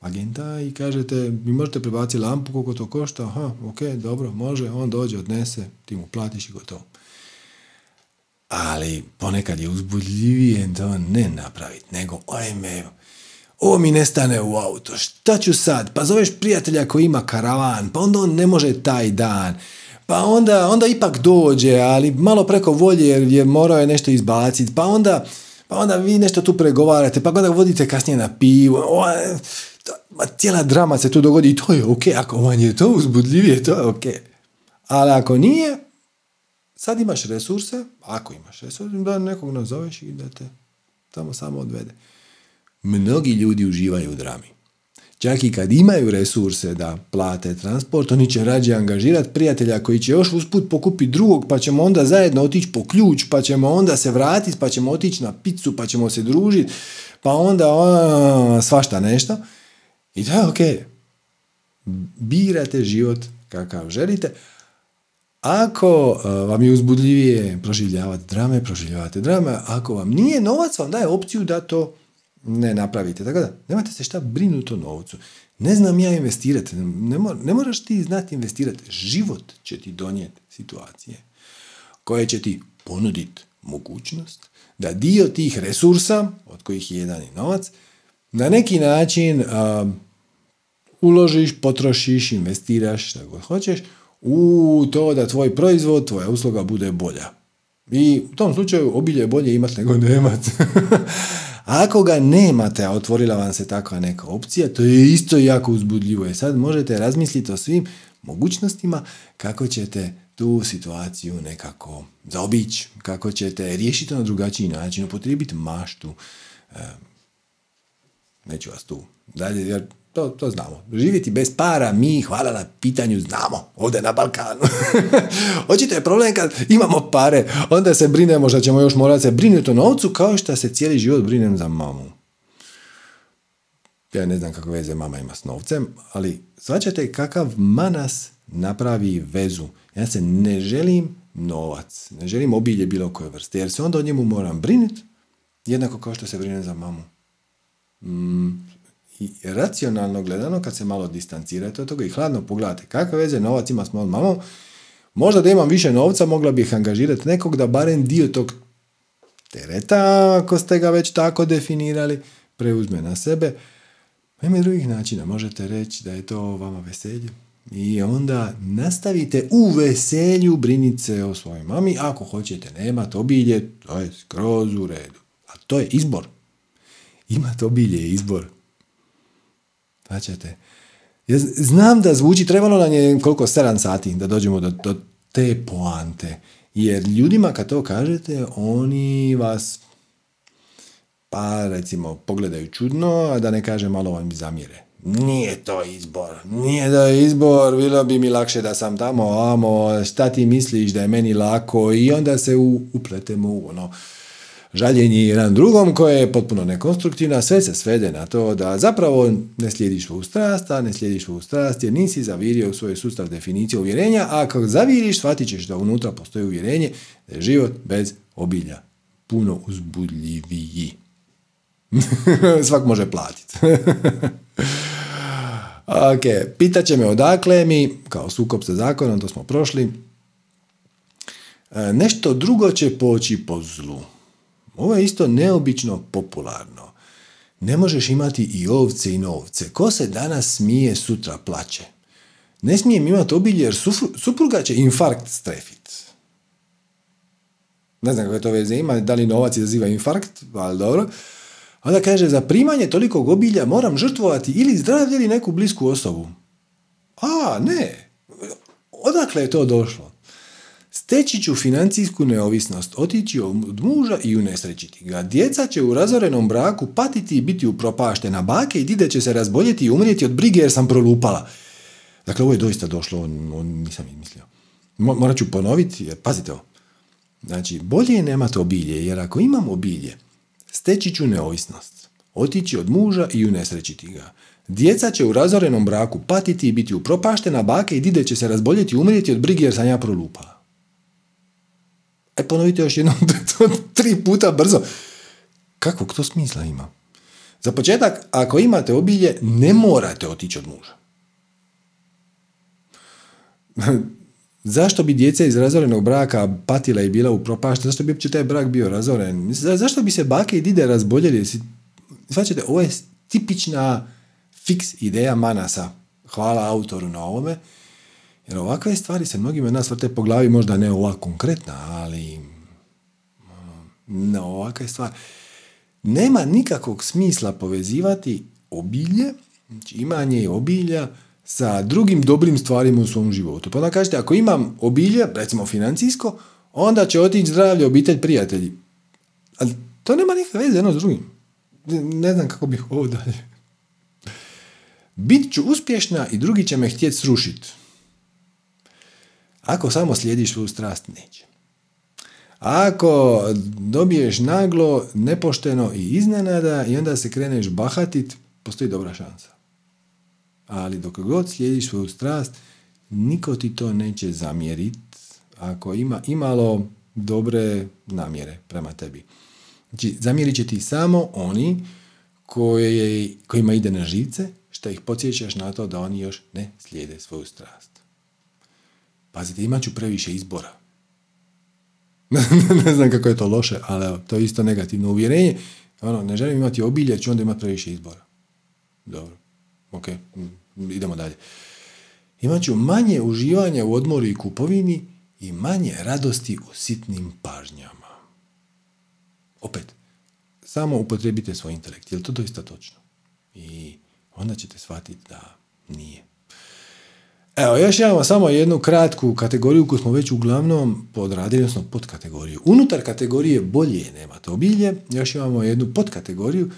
agenta i kažete mi možete prebaciti lampu koliko to košta, aha, ok, dobro, može, on dođe, odnese, ti mu platiš i gotovo. Ali ponekad je uzbudljivije to ne napraviti, nego ajme, ovo mi nestane u auto, šta ću sad? Pa zoveš prijatelja koji ima karavan, pa onda on ne može taj dan, pa onda, onda ipak dođe, ali malo preko volje jer je morao je nešto izbaciti, pa onda, pa onda vi nešto tu pregovarate, pa onda vodite kasnije na pivo, ma cijela drama se tu dogodi i to je ok, ako vam je to uzbudljivije, to je ok. Ali ako nije, sad imaš resurse, ako imaš resurse, da nekog nazoveš i da te tamo samo odvede. Mnogi ljudi uživaju u drami. Čak i kad imaju resurse da plate transport, oni će rađe angažirati prijatelja koji će još usput pokupiti drugog, pa ćemo onda zajedno otići po ključ, pa ćemo onda se vratiti, pa ćemo otići na picu, pa ćemo se družiti, pa onda a, svašta nešto. I to je ok. Birate život kakav želite. Ako uh, vam je uzbudljivije proživljavati drame, proživljavate drame. Ako vam nije, novac vam daje opciju da to ne napravite. Tako da, nemate se šta brinuti o novcu. Ne znam ja investirati. Ne, ne moraš ti znati investirati. Život će ti donijeti situacije koje će ti ponuditi mogućnost da dio tih resursa, od kojih je jedan i novac, na neki način uložiš, potrošiš, investiraš, što god hoćeš, u to da tvoj proizvod, tvoja usluga bude bolja. I u tom slučaju obilje je bolje imati nego nemati. Ako ga nemate, a otvorila vam se takva neka opcija, to je isto jako uzbudljivo. I sad možete razmisliti o svim mogućnostima kako ćete tu situaciju nekako zaobići, kako ćete riješiti na drugačiji način, upotrijebiti maštu. Neću vas tu dalje, jer to, to znamo. Živjeti bez para, mi, hvala na pitanju, znamo. Ovdje na Balkanu. Očito je problem kad imamo pare, onda se brinemo što ćemo još morati se brinuti o novcu, kao što se cijeli život brinem za mamu. Ja ne znam kako veze mama ima s novcem, ali svačate kakav manas napravi vezu. Ja se ne želim novac, ne želim obilje bilo koje vrste, jer se onda o njemu moram brinuti, jednako kao što se brinem za mamu. Mm, i racionalno gledano, kad se malo distancirate od toga i hladno pogledate kakve veze novac ima s mojom mamom, možda da imam više novca, mogla bih angažirati nekog da barem dio tog tereta, ako ste ga već tako definirali, preuzme na sebe. Ima drugih načina. Možete reći da je to vama veselje. I onda nastavite u veselju briniti se o svojoj mami. Ako hoćete nemati obilje, to je skroz u redu. A to je izbor. Imati obilje je izbor. Značite, ja znam da zvuči, trebalo nam je koliko, 7 sati da dođemo do, do te poante. Jer ljudima kad to kažete, oni vas pa recimo pogledaju čudno, a da ne kaže malo vam zamire. Nije to izbor, nije da je izbor, bilo bi mi lakše da sam tamo, amo, šta ti misliš da je meni lako i onda se upletemo u ono, žaljenje jedan drugom koje je potpuno nekonstruktivno, sve se svede na to da zapravo ne slijediš svoju strast, a ne slijediš svoju strast jer nisi zavirio u svoj sustav definicije uvjerenja, a ako zaviriš, shvatit ćeš da unutra postoji uvjerenje da je život bez obilja puno uzbudljiviji. Svak može platiti. ok, pitaće me odakle mi, kao sukob sa zakonom, to smo prošli. E, nešto drugo će poći po zlu. Ovo je isto neobično popularno. Ne možeš imati i ovce i novce. Ko se danas smije, sutra plaće. Ne smijem imati obilje jer supruga će infarkt strefit. Ne znam kako to veze ima, da li novac izaziva infarkt, ali dobro. Onda kaže, za primanje tolikog obilja moram žrtvovati ili zdravlje ili neku blisku osobu. A, ne. Odakle je to došlo? Steći ću financijsku neovisnost, otići od muža i unesrećiti ga. Djeca će u razorenom braku patiti i biti upropaštena. Bake i dide će se razboljeti i umrijeti od brige jer sam prolupala. Dakle, ovo je doista došlo, on, on nisam mislio. Morat ću ponoviti, jer pazite ovo. Znači, bolje je nemati obilje, jer ako imam obilje, steći ću neovisnost, otići od muža i unesrećiti ga. Djeca će u razorenom braku patiti i biti upropaštena, bake i dide će se razboljeti i umrijeti od brige jer sam ja prolupala. E, ponovite još jednom tri puta brzo. Kakvog to smisla ima? Za početak, ako imate obilje, ne morate otići od muža. Zašto bi djeca iz razorenog braka patila i bila u propašta? Zašto bi uopće taj brak bio razoren? Zašto bi se bake i dide razboljeli? Svačate, ovo je tipična fiks ideja Manasa. Hvala autoru na ovome. Jer ovakve stvari se mnogima nas vrte po glavi, možda ne ova konkretna, ali no, ovakve stvari. Nema nikakvog smisla povezivati obilje, znači imanje obilja, sa drugim dobrim stvarima u svom životu. Pa onda kažete, ako imam obilje, recimo financijsko, onda će otići zdravlje, obitelj, prijatelji. Ali to nema nikakve veze jedno s drugim. Ne znam kako bih ovo dalje. Bit ću uspješna i drugi će me htjeti srušiti. Ako samo slijediš svoju strast, neće. Ako dobiješ naglo, nepošteno i iznenada i onda se kreneš bahatit, postoji dobra šansa ali dok god slijediš svoju strast, niko ti to neće zamjeriti ako ima imalo dobre namjere prema tebi. Znači, zamjerit će ti samo oni koji, kojima ide na živce, što ih podsjećaš na to da oni još ne slijede svoju strast. Pazite, imat ću previše izbora. ne znam kako je to loše, ali to je isto negativno uvjerenje. Ono, ne želim imati obilje, ću onda imati previše izbora. Dobro. Ok, mm, idemo dalje. Imaću manje uživanja u odmoru i kupovini i manje radosti u sitnim pažnjama. Opet, samo upotrebite svoj intelekt. Je li to doista točno? I onda ćete shvatiti da nije. Evo, još imamo samo jednu kratku kategoriju koju smo već uglavnom podradili, odnosno podkategoriju. Unutar kategorije bolje nema to obilje, još imamo jednu podkategoriju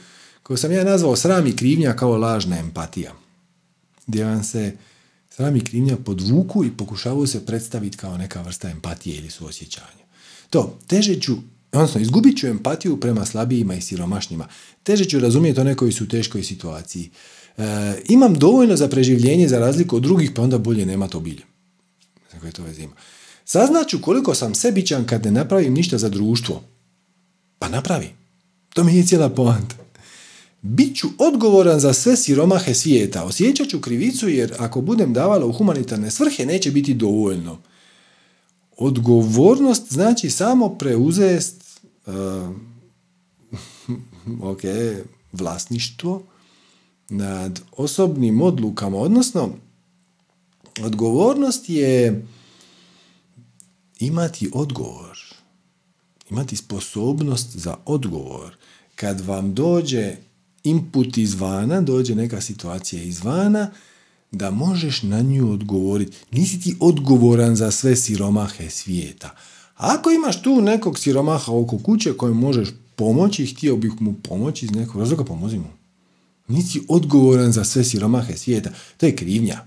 koju sam ja nazvao sram i krivnja kao lažna empatija. Gdje vam se sram i krivnja podvuku i pokušavaju se predstaviti kao neka vrsta empatije ili suosjećanja. To, teže ću, odnosno izgubit ću empatiju prema slabijima i siromašnjima. Teže ću razumjeti one koji su u teškoj situaciji. E, imam dovoljno za preživljenje za razliku od drugih, pa onda bolje nema to bilje. je to veze ima. Saznaću koliko sam sebičan kad ne napravim ništa za društvo. Pa napravi. To mi je cijela poanta. Bit ću odgovoran za sve siromahe svijeta. Osjećat ću krivicu jer ako budem davala u humanitarne svrhe neće biti dovoljno. Odgovornost znači samo preuzest uh, ok, vlasništvo nad osobnim odlukama. Odnosno, odgovornost je imati odgovor. Imati sposobnost za odgovor. Kad vam dođe input izvana, dođe neka situacija izvana, da možeš na nju odgovoriti. Nisi ti odgovoran za sve siromahe svijeta. Ako imaš tu nekog siromaha oko kuće kojem možeš pomoći, htio bih mu pomoći iz nekog razloga, pomozi mu. Nisi odgovoran za sve siromahe svijeta. To je krivnja.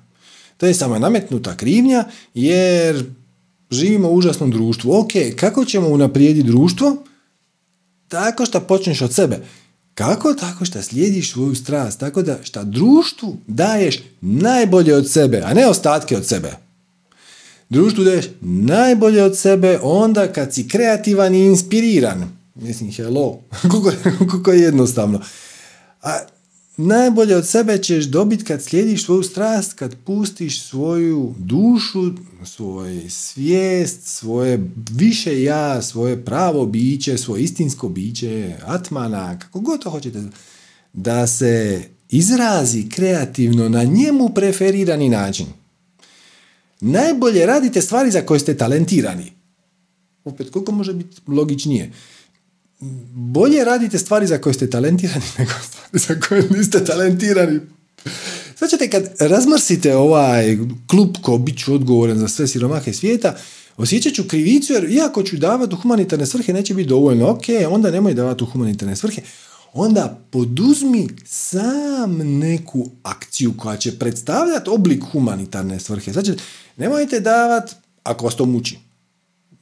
To je samo nametnuta krivnja, jer živimo u užasnom društvu. Ok, kako ćemo unaprijediti društvo? Tako što počneš od sebe. Kako? Tako što slijediš svoju strast, tako da šta društvu daješ najbolje od sebe, a ne ostatke od sebe. društvu daješ najbolje od sebe onda kad si kreativan i inspiriran. Mislim, hello, koliko je jednostavno. A najbolje od sebe ćeš dobiti kad slijediš svoju strast, kad pustiš svoju dušu, svoj svijest, svoje više ja, svoje pravo biće, svoje istinsko biće, atmana, kako god to hoćete, da se izrazi kreativno na njemu preferirani način. Najbolje radite stvari za koje ste talentirani. Opet, koliko može biti logičnije? Bolje radite stvari za koje ste talentirani nego stvari za koje niste talentirani. Sad kad razmrsite ovaj klub ko bit ću odgovoran za sve siromahe svijeta, osjećat ću krivicu jer iako ću davati u humanitarne svrhe neće biti dovoljno. Ok, onda nemoj davati u humanitarne svrhe. Onda poduzmi sam neku akciju koja će predstavljati oblik humanitarne svrhe. Znači, nemojte davati ako vas to muči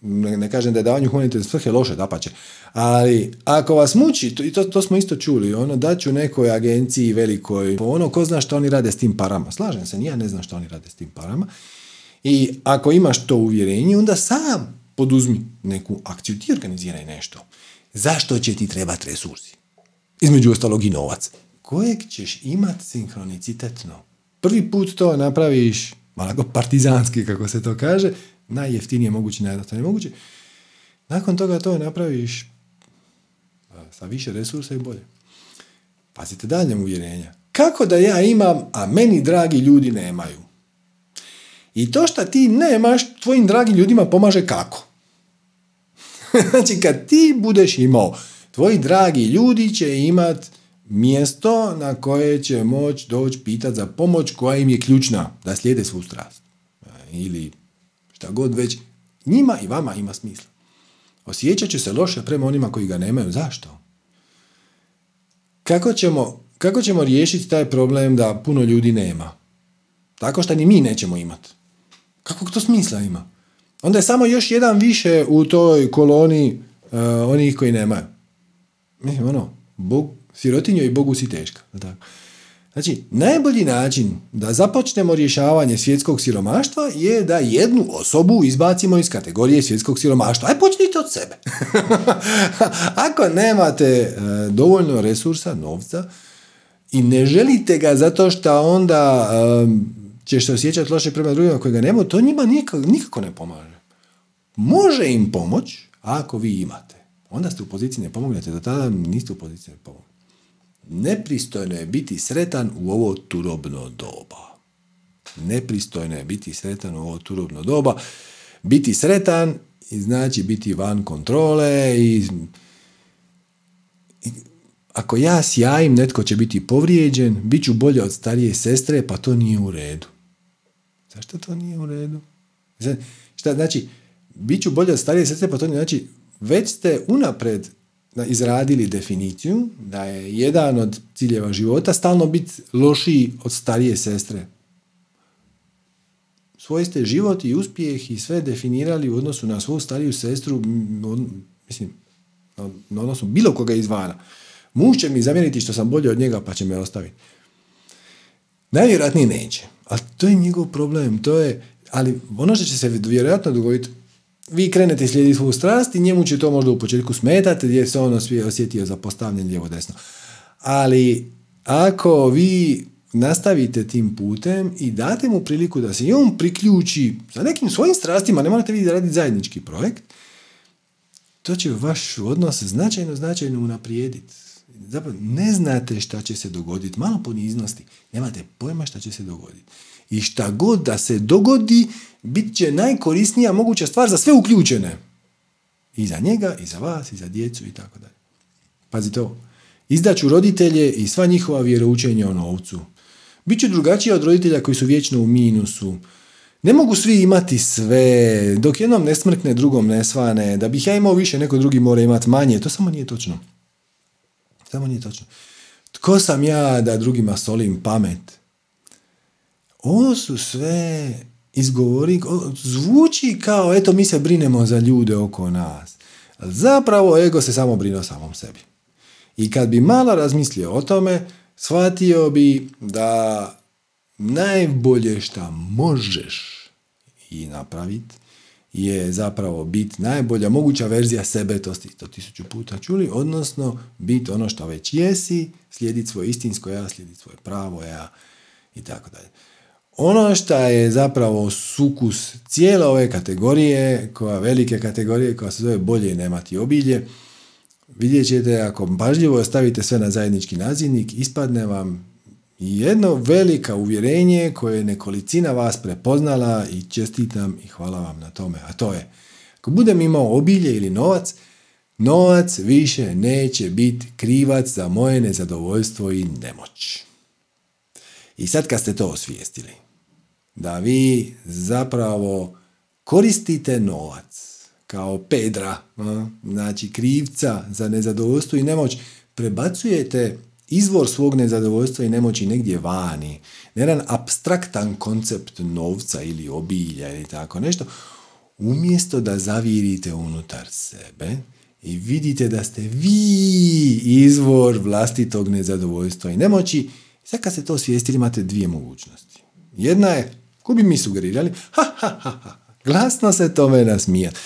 ne, kažem da je davanje humanitarne svrhe loše, dapače, ali ako vas muči, to, to, to smo isto čuli, ono daću nekoj agenciji velikoj, ono ko zna što oni rade s tim parama, slažem se, ja ne znam što oni rade s tim parama, i ako imaš to uvjerenje, onda sam poduzmi neku akciju, ti organiziraj nešto. Zašto će ti trebati resursi? Između ostalog i novac. Kojeg ćeš imati sinhronicitetno? Prvi put to napraviš, malo partizanski kako se to kaže, najjeftinije moguće, najjednostavnije moguće. Nakon toga to napraviš sa više resursa i bolje. Pazite dalje uvjerenja. Kako da ja imam, a meni dragi ljudi nemaju? I to što ti nemaš, tvojim dragim ljudima pomaže kako? znači, kad ti budeš imao, tvoji dragi ljudi će imat mjesto na koje će moći doći pitati za pomoć koja im je ključna da slijede svu strast. Ili šta god već, njima i vama ima smisla. Osjećat će se loše prema onima koji ga nemaju. Zašto? Kako ćemo, kako ćemo riješiti taj problem da puno ljudi nema? Tako što ni mi nećemo imati. Kako to smisla ima? Onda je samo još jedan više u toj koloni uh, onih koji nemaju. Mislim, ono, Bog, sirotinjo i Bogu si teška. Tako. Znači, najbolji način da započnemo rješavanje svjetskog siromaštva je da jednu osobu izbacimo iz kategorije svjetskog siromaštva. Aj, počnite od sebe. Ako nemate e, dovoljno resursa, novca, i ne želite ga zato što onda e, ćeš se osjećati loše prema drugima koji ga nemaju, to njima nikako, nikako ne pomaže. Može im pomoć ako vi imate. Onda ste u poziciji ne pomognete, do tada niste u poziciji ne pomognete. Nepristojno je biti sretan u ovo turobno doba. Nepristojno je biti sretan u ovo turobno doba. Biti sretan znači biti van kontrole i, ako ja sjajim, netko će biti povrijeđen, bit ću bolje od starije sestre, pa to nije u redu. Zašto to nije u redu? Šta znači, bit ću bolje od starije sestre, pa to nije znači, već ste unapred izradili definiciju da je jedan od ciljeva života stalno biti lošiji od starije sestre. Svoj ste život i uspjeh i sve definirali u odnosu na svoju stariju sestru, mislim, na odnosu bilo koga izvana. Muž će mi zamjeriti što sam bolje od njega pa će me ostaviti. Najvjerojatnije neće. Ali to je njegov problem. To je, ali ono što će se vjerojatno dogoditi vi krenete slijediti svoju strast i njemu će to možda u početku smetati gdje se on osjetio za postavljen lijevo desno. Ali ako vi nastavite tim putem i date mu priliku da se i on priključi sa nekim svojim strastima, ne morate vi raditi zajednički projekt, to će vaš odnos značajno, značajno unaprijediti. Zapravo, ne znate šta će se dogoditi, malo poniznosti, nemate pojma šta će se dogoditi. I šta god da se dogodi, bit će najkorisnija moguća stvar za sve uključene. I za njega, i za vas, i za djecu, i tako dalje. Pazi to. Izdaću roditelje i sva njihova vjeroučenja o novcu. Biće drugačija od roditelja koji su vječno u minusu. Ne mogu svi imati sve, dok jednom ne smrkne, drugom ne svane. Da bih ja imao više, neko drugi mora imati manje. To samo nije točno. Samo nije točno. Tko sam ja da drugima solim pamet? Ovo su sve izgovori, zvuči kao eto mi se brinemo za ljude oko nas. Zapravo ego se samo brine o samom sebi. I kad bi malo razmislio o tome, shvatio bi da najbolje šta možeš i napraviti je zapravo biti najbolja moguća verzija sebe, to ste to tisuću puta čuli, odnosno biti ono što već jesi, slijediti svoje istinsko ja, slijediti svoje pravo ja i tako dalje. Ono što je zapravo sukus cijele ove kategorije, koja velike kategorije, koja se zove bolje nemati obilje, vidjet ćete ako pažljivo stavite sve na zajednički nazivnik, ispadne vam jedno velika uvjerenje koje je nekolicina vas prepoznala i čestitam i hvala vam na tome. A to je, ako budem imao obilje ili novac, novac više neće biti krivac za moje nezadovoljstvo i nemoć. I sad kad ste to osvijestili, da vi zapravo koristite novac kao pedra, znači krivca za nezadovoljstvo i nemoć, prebacujete izvor svog nezadovoljstva i nemoći negdje vani, jedan abstraktan koncept novca ili obilja ili tako nešto, umjesto da zavirite unutar sebe i vidite da ste vi izvor vlastitog nezadovoljstva i nemoći, sad kad ste to svijestili imate dvije mogućnosti. Jedna je, ko bi mi sugerirali, ha, ha, ha, ha, glasno se tome nasmijati.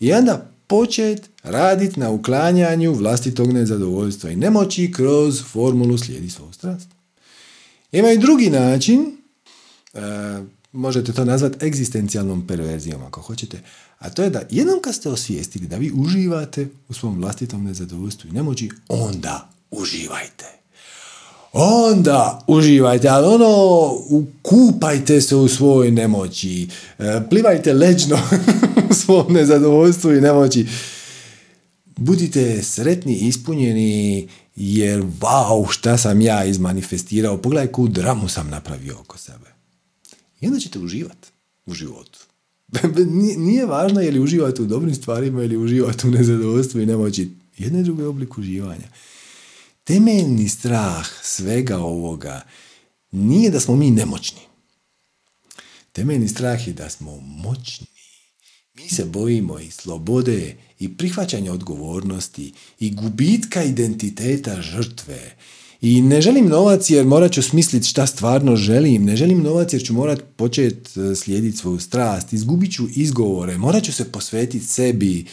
I onda počet raditi na uklanjanju vlastitog nezadovoljstva i nemoći kroz formulu slijedi svoju strast. Ima i drugi način, e, možete to nazvati egzistencijalnom perverzijom ako hoćete, a to je da jednom kad ste osvijestili da vi uživate u svom vlastitom nezadovoljstvu i nemoći, onda uživajte onda uživajte, ali ono, kupajte se u svojoj nemoći, e, plivajte leđno u svom nezadovoljstvu i nemoći. Budite sretni i ispunjeni, jer wow, šta sam ja izmanifestirao, pogledaj koju dramu sam napravio oko sebe. I onda ćete uživati u životu. Nije važno je li uživate u dobrim stvarima ili uživate u nezadovoljstvu i nemoći. Jedno i drugo oblik uživanja. Temeljni strah svega ovoga nije da smo mi nemoćni. Temeljni strah je da smo moćni. Mi se bojimo i slobode i prihvaćanja odgovornosti i gubitka identiteta žrtve. I ne želim novac jer morat ću smisliti šta stvarno želim. Ne želim novac jer ću morat početi e, slijediti svoju strast. Izgubit ću izgovore. Morat ću se posvetiti sebi.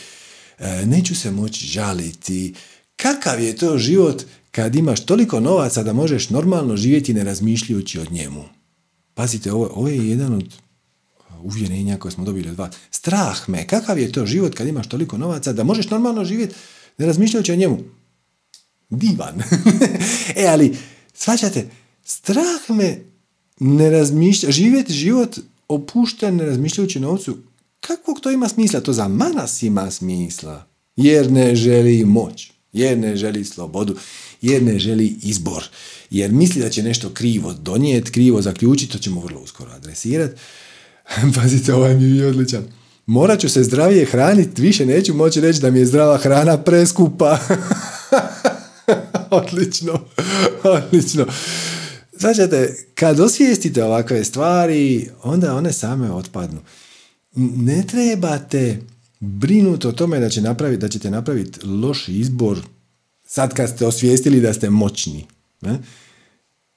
E, neću se moći žaliti. Kakav je to život kad imaš toliko novaca da možeš normalno živjeti ne razmišljajući o njemu. Pazite, ovo, ovo je jedan od uvjerenja koje smo dobili od vas. Strah me, kakav je to život kad imaš toliko novaca da možeš normalno živjeti ne razmišljajući o njemu? Divan. e, ali, svaćate, strah me ne razmišlja, živjeti život opušten ne razmišljajući novcu, kakvog to ima smisla? To za manas ima smisla, jer ne želi moć, jer ne želi slobodu, jer ne želi izbor, jer misli da će nešto krivo donijeti, krivo zaključiti, to ćemo vrlo uskoro adresirati. Pazite, ovaj mi je odličan. Morat ću se zdravije hraniti, više neću moći reći da mi je zdrava hrana preskupa. odlično, odlično. Značite, kad osvijestite ovakve stvari, onda one same otpadnu. Ne trebate brinuti o tome da, će napraviti, da ćete napraviti loš izbor Sad kad ste osvijestili da ste moćni. Ne?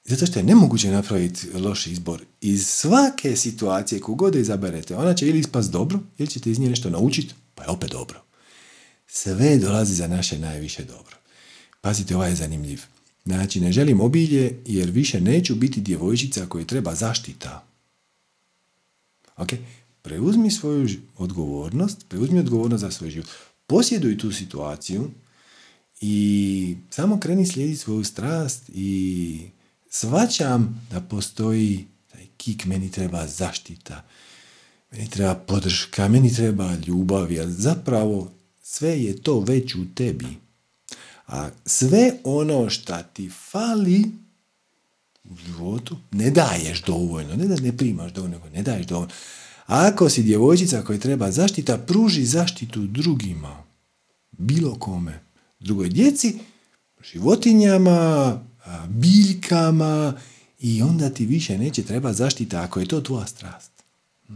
Zato što je nemoguće napraviti loš izbor. Iz svake situacije koju god izaberete, ona će ili ispast dobro, ili ćete iz nje nešto naučiti, pa je opet dobro. Sve dolazi za naše najviše dobro. Pazite, ovaj je zanimljiv. Znači, ne želim obilje jer više neću biti djevojčica koja treba zaštita. Ok, preuzmi svoju odgovornost, preuzmi odgovornost za svoj život. Posjeduj tu situaciju, i samo kreni slijediti svoju strast i svačam da postoji taj kik, meni treba zaštita, meni treba podrška, meni treba ljubav, jer zapravo sve je to već u tebi. A sve ono što ti fali u životu, ne daješ dovoljno, ne da ne primaš dovoljno, ne daješ dovoljno. Ako si djevojčica koja treba zaštita, pruži zaštitu drugima, bilo kome drugoj djeci, životinjama, biljkama i onda ti više neće treba zaštita ako je to tvoja strast. Hm?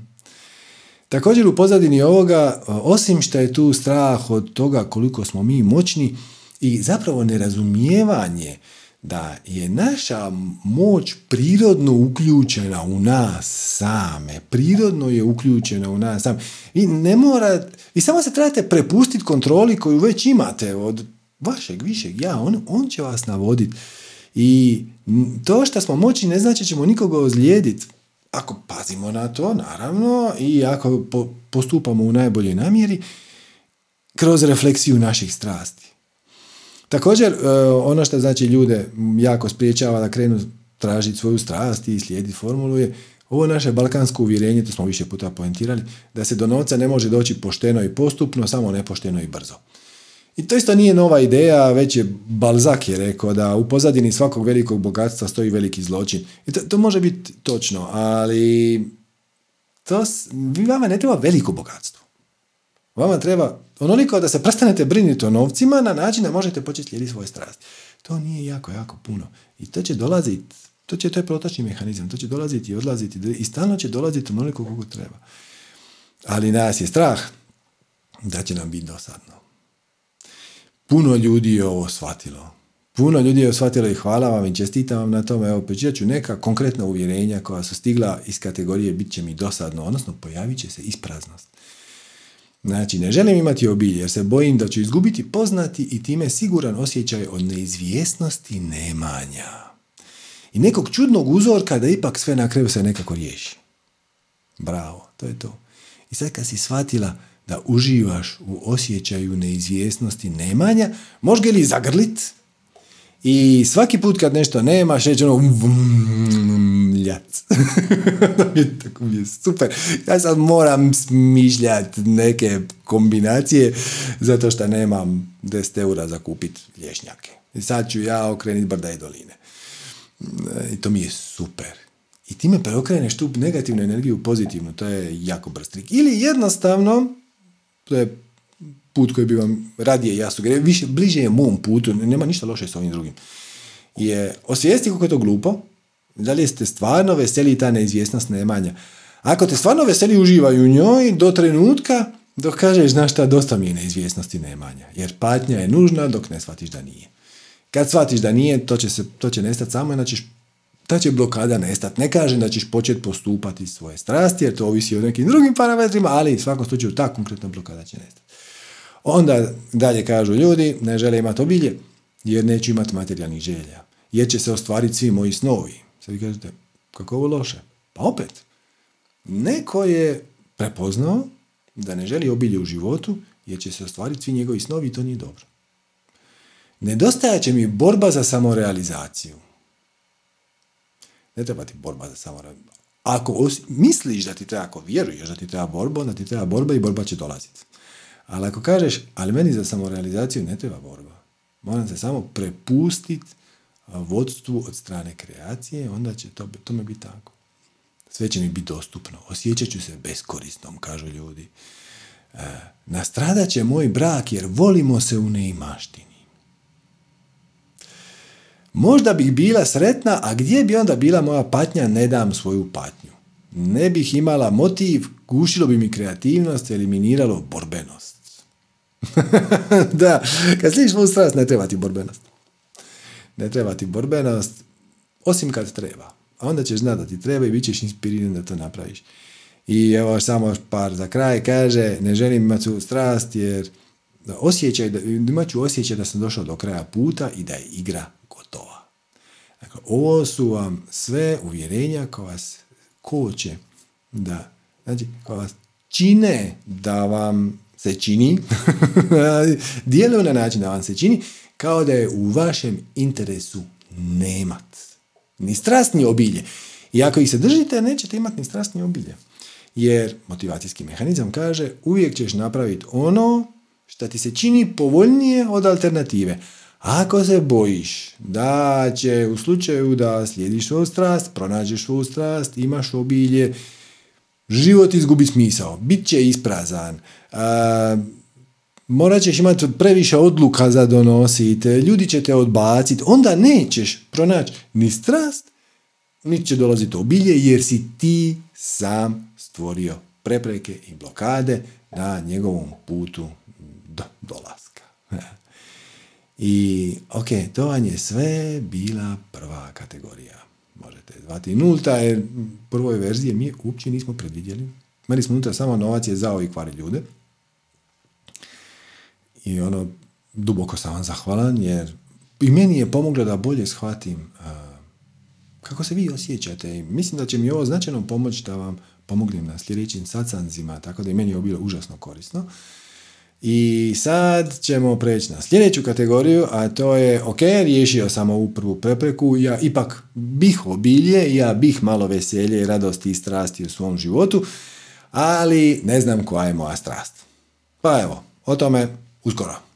Također u pozadini ovoga, osim što je tu strah od toga koliko smo mi moćni i zapravo nerazumijevanje da je naša moć prirodno uključena u nas same. Prirodno je uključena u nas same. Vi ne mora, vi samo se trebate prepustiti kontroli koju već imate od vašeg višeg ja. On, on će vas navoditi. I to što smo moći ne znači ćemo nikoga ozlijediti. Ako pazimo na to, naravno, i ako postupamo u najboljoj namjeri, kroz refleksiju naših strasti. Također, e, ono što znači ljude jako spriječava da krenu tražiti svoju strast i slijediti formulu je ovo naše balkansko uvjerenje, to smo više puta poentirali, da se do novca ne može doći pošteno i postupno, samo nepošteno i brzo. I to isto nije nova ideja, već je Balzak je rekao da u pozadini svakog velikog bogatstva stoji veliki zločin. I to, to može biti točno, ali to, vama ne treba veliko bogatstvo. Vama treba onoliko da se prestanete brinuti o novcima na način da možete početi slijediti svoje strasti. To nije jako, jako puno. I to će dolaziti, to će, to je protočni mehanizam, to će dolaziti i odlaziti i stalno će dolaziti onoliko koliko treba. Ali nas je strah da će nam biti dosadno. Puno ljudi je ovo shvatilo. Puno ljudi je shvatilo i hvala vam i čestitam vam na tome. Evo, počitat ću neka konkretna uvjerenja koja su stigla iz kategorije bit će mi dosadno, odnosno pojavit će se ispraznost. Znači, ne želim imati obilje jer se bojim da ću izgubiti poznati i time siguran osjećaj od neizvjesnosti nemanja. I nekog čudnog uzorka da ipak sve na kraju se nekako riješi. Bravo, to je to. I sad kad si shvatila da uživaš u osjećaju neizvjesnosti nemanja, možeš ga li zagrlit i svaki put kad nešto nemaš, reći ono ljac. Tako mi je super. Ja sad moram smišljati neke kombinacije zato što nemam 10 eura za kupiti lješnjake. I sad ću ja okrenuti brda i doline. I to mi je super. I time preokreneš tu negativnu energiju u pozitivnu. To je jako brz trik. Ili jednostavno, to je put koji bi vam radije ja sugeriram, više, bliže je mom putu, nema ništa loše s ovim drugim, je osvijesti kako je to glupo, da li ste stvarno veseli ta neizvjesnost nemanja. Ako te stvarno veseli uživaju u njoj do trenutka dok kažeš, znaš šta, dosta mi je neizvjesnosti nemanja. Jer patnja je nužna dok ne shvatiš da nije. Kad shvatiš da nije, to će, se, to će nestati samo, znači ta će blokada nestati. Ne kažem da ćeš početi postupati svoje strasti, jer to ovisi o nekim drugim parametrima, ali u svakom slučaju ta konkretna blokada će nestati. Onda dalje kažu ljudi, ne žele imati obilje, jer neće imati materijalnih želja. Jer će se ostvariti svi moji snovi. Sad vi kažete, kako ovo loše? Pa opet, neko je prepoznao da ne želi obilje u životu, jer će se ostvariti svi njegovi snovi i to nije dobro. Nedostajat će mi borba za samorealizaciju. Ne treba ti borba za samorealizaciju. Ako misliš da ti treba, ako vjeruješ da ti treba borba, onda ti treba borba i borba će dolaziti. Ali ako kažeš, ali meni za samorealizaciju ne treba borba. Moram se samo prepustiti vodstvu od strane kreacije, onda će to tome biti tako. Sve će mi biti dostupno. Osjećat ću se beskorisnom, kažu ljudi. E, nastradat će moj brak jer volimo se u neimaštini. Možda bih bila sretna, a gdje bi onda bila moja patnja, ne dam svoju patnju. Ne bih imala motiv, gušilo bi mi kreativnost, eliminiralo borbenost. da, kad sliš u strast, ne treba ti borbenost. Ne treba ti borbenost, osim kad treba. A onda ćeš znati da ti treba i bit ćeš inspiriran da to napraviš. I evo samo par za kraj kaže, ne želim imati strast jer da osjećaj, da, imat ću osjećaj da sam došao do kraja puta i da je igra gotova. Dakle, ovo su vam sve uvjerenja koja vas koče da, znači, koja vas čine da vam se čini, djeluju na način da vam se čini kao da je u vašem interesu nemat. Ni strast, ni obilje. I ako ih se držite, nećete imati ni strast, ni obilje. Jer motivacijski mehanizam kaže uvijek ćeš napraviti ono što ti se čini povoljnije od alternative. Ako se bojiš da će u slučaju da slijediš svoju strast, pronađeš svoju strast, imaš obilje, život izgubi smisao, bit će isprazan, morat ćeš imati previše odluka za donositi, ljudi će te odbaciti, onda nećeš pronaći ni strast, niti će dolaziti obilje, jer si ti sam stvorio prepreke i blokade na njegovom putu do dolaska. I, ok, to vam je sve bila prva kategorija. Zvati nulta, jer u prvoj verziji mi uopće nismo predvidjeli. Meni smo unutra samo novac je zao i kvari ljude. I ono, duboko sam vam zahvalan, jer i meni je pomoglo da bolje shvatim kako se vi osjećate. I mislim da će mi ovo značajno pomoći da vam pomognem na sljedećim sacanzima, tako da je meni ovo bilo užasno korisno. I sad ćemo preći na sljedeću kategoriju, a to je, ok, riješio sam ovu prvu prepreku, ja ipak bih obilje, ja bih malo veselje, radosti i strasti u svom životu, ali ne znam koja je moja strast. Pa evo, o tome uskoro.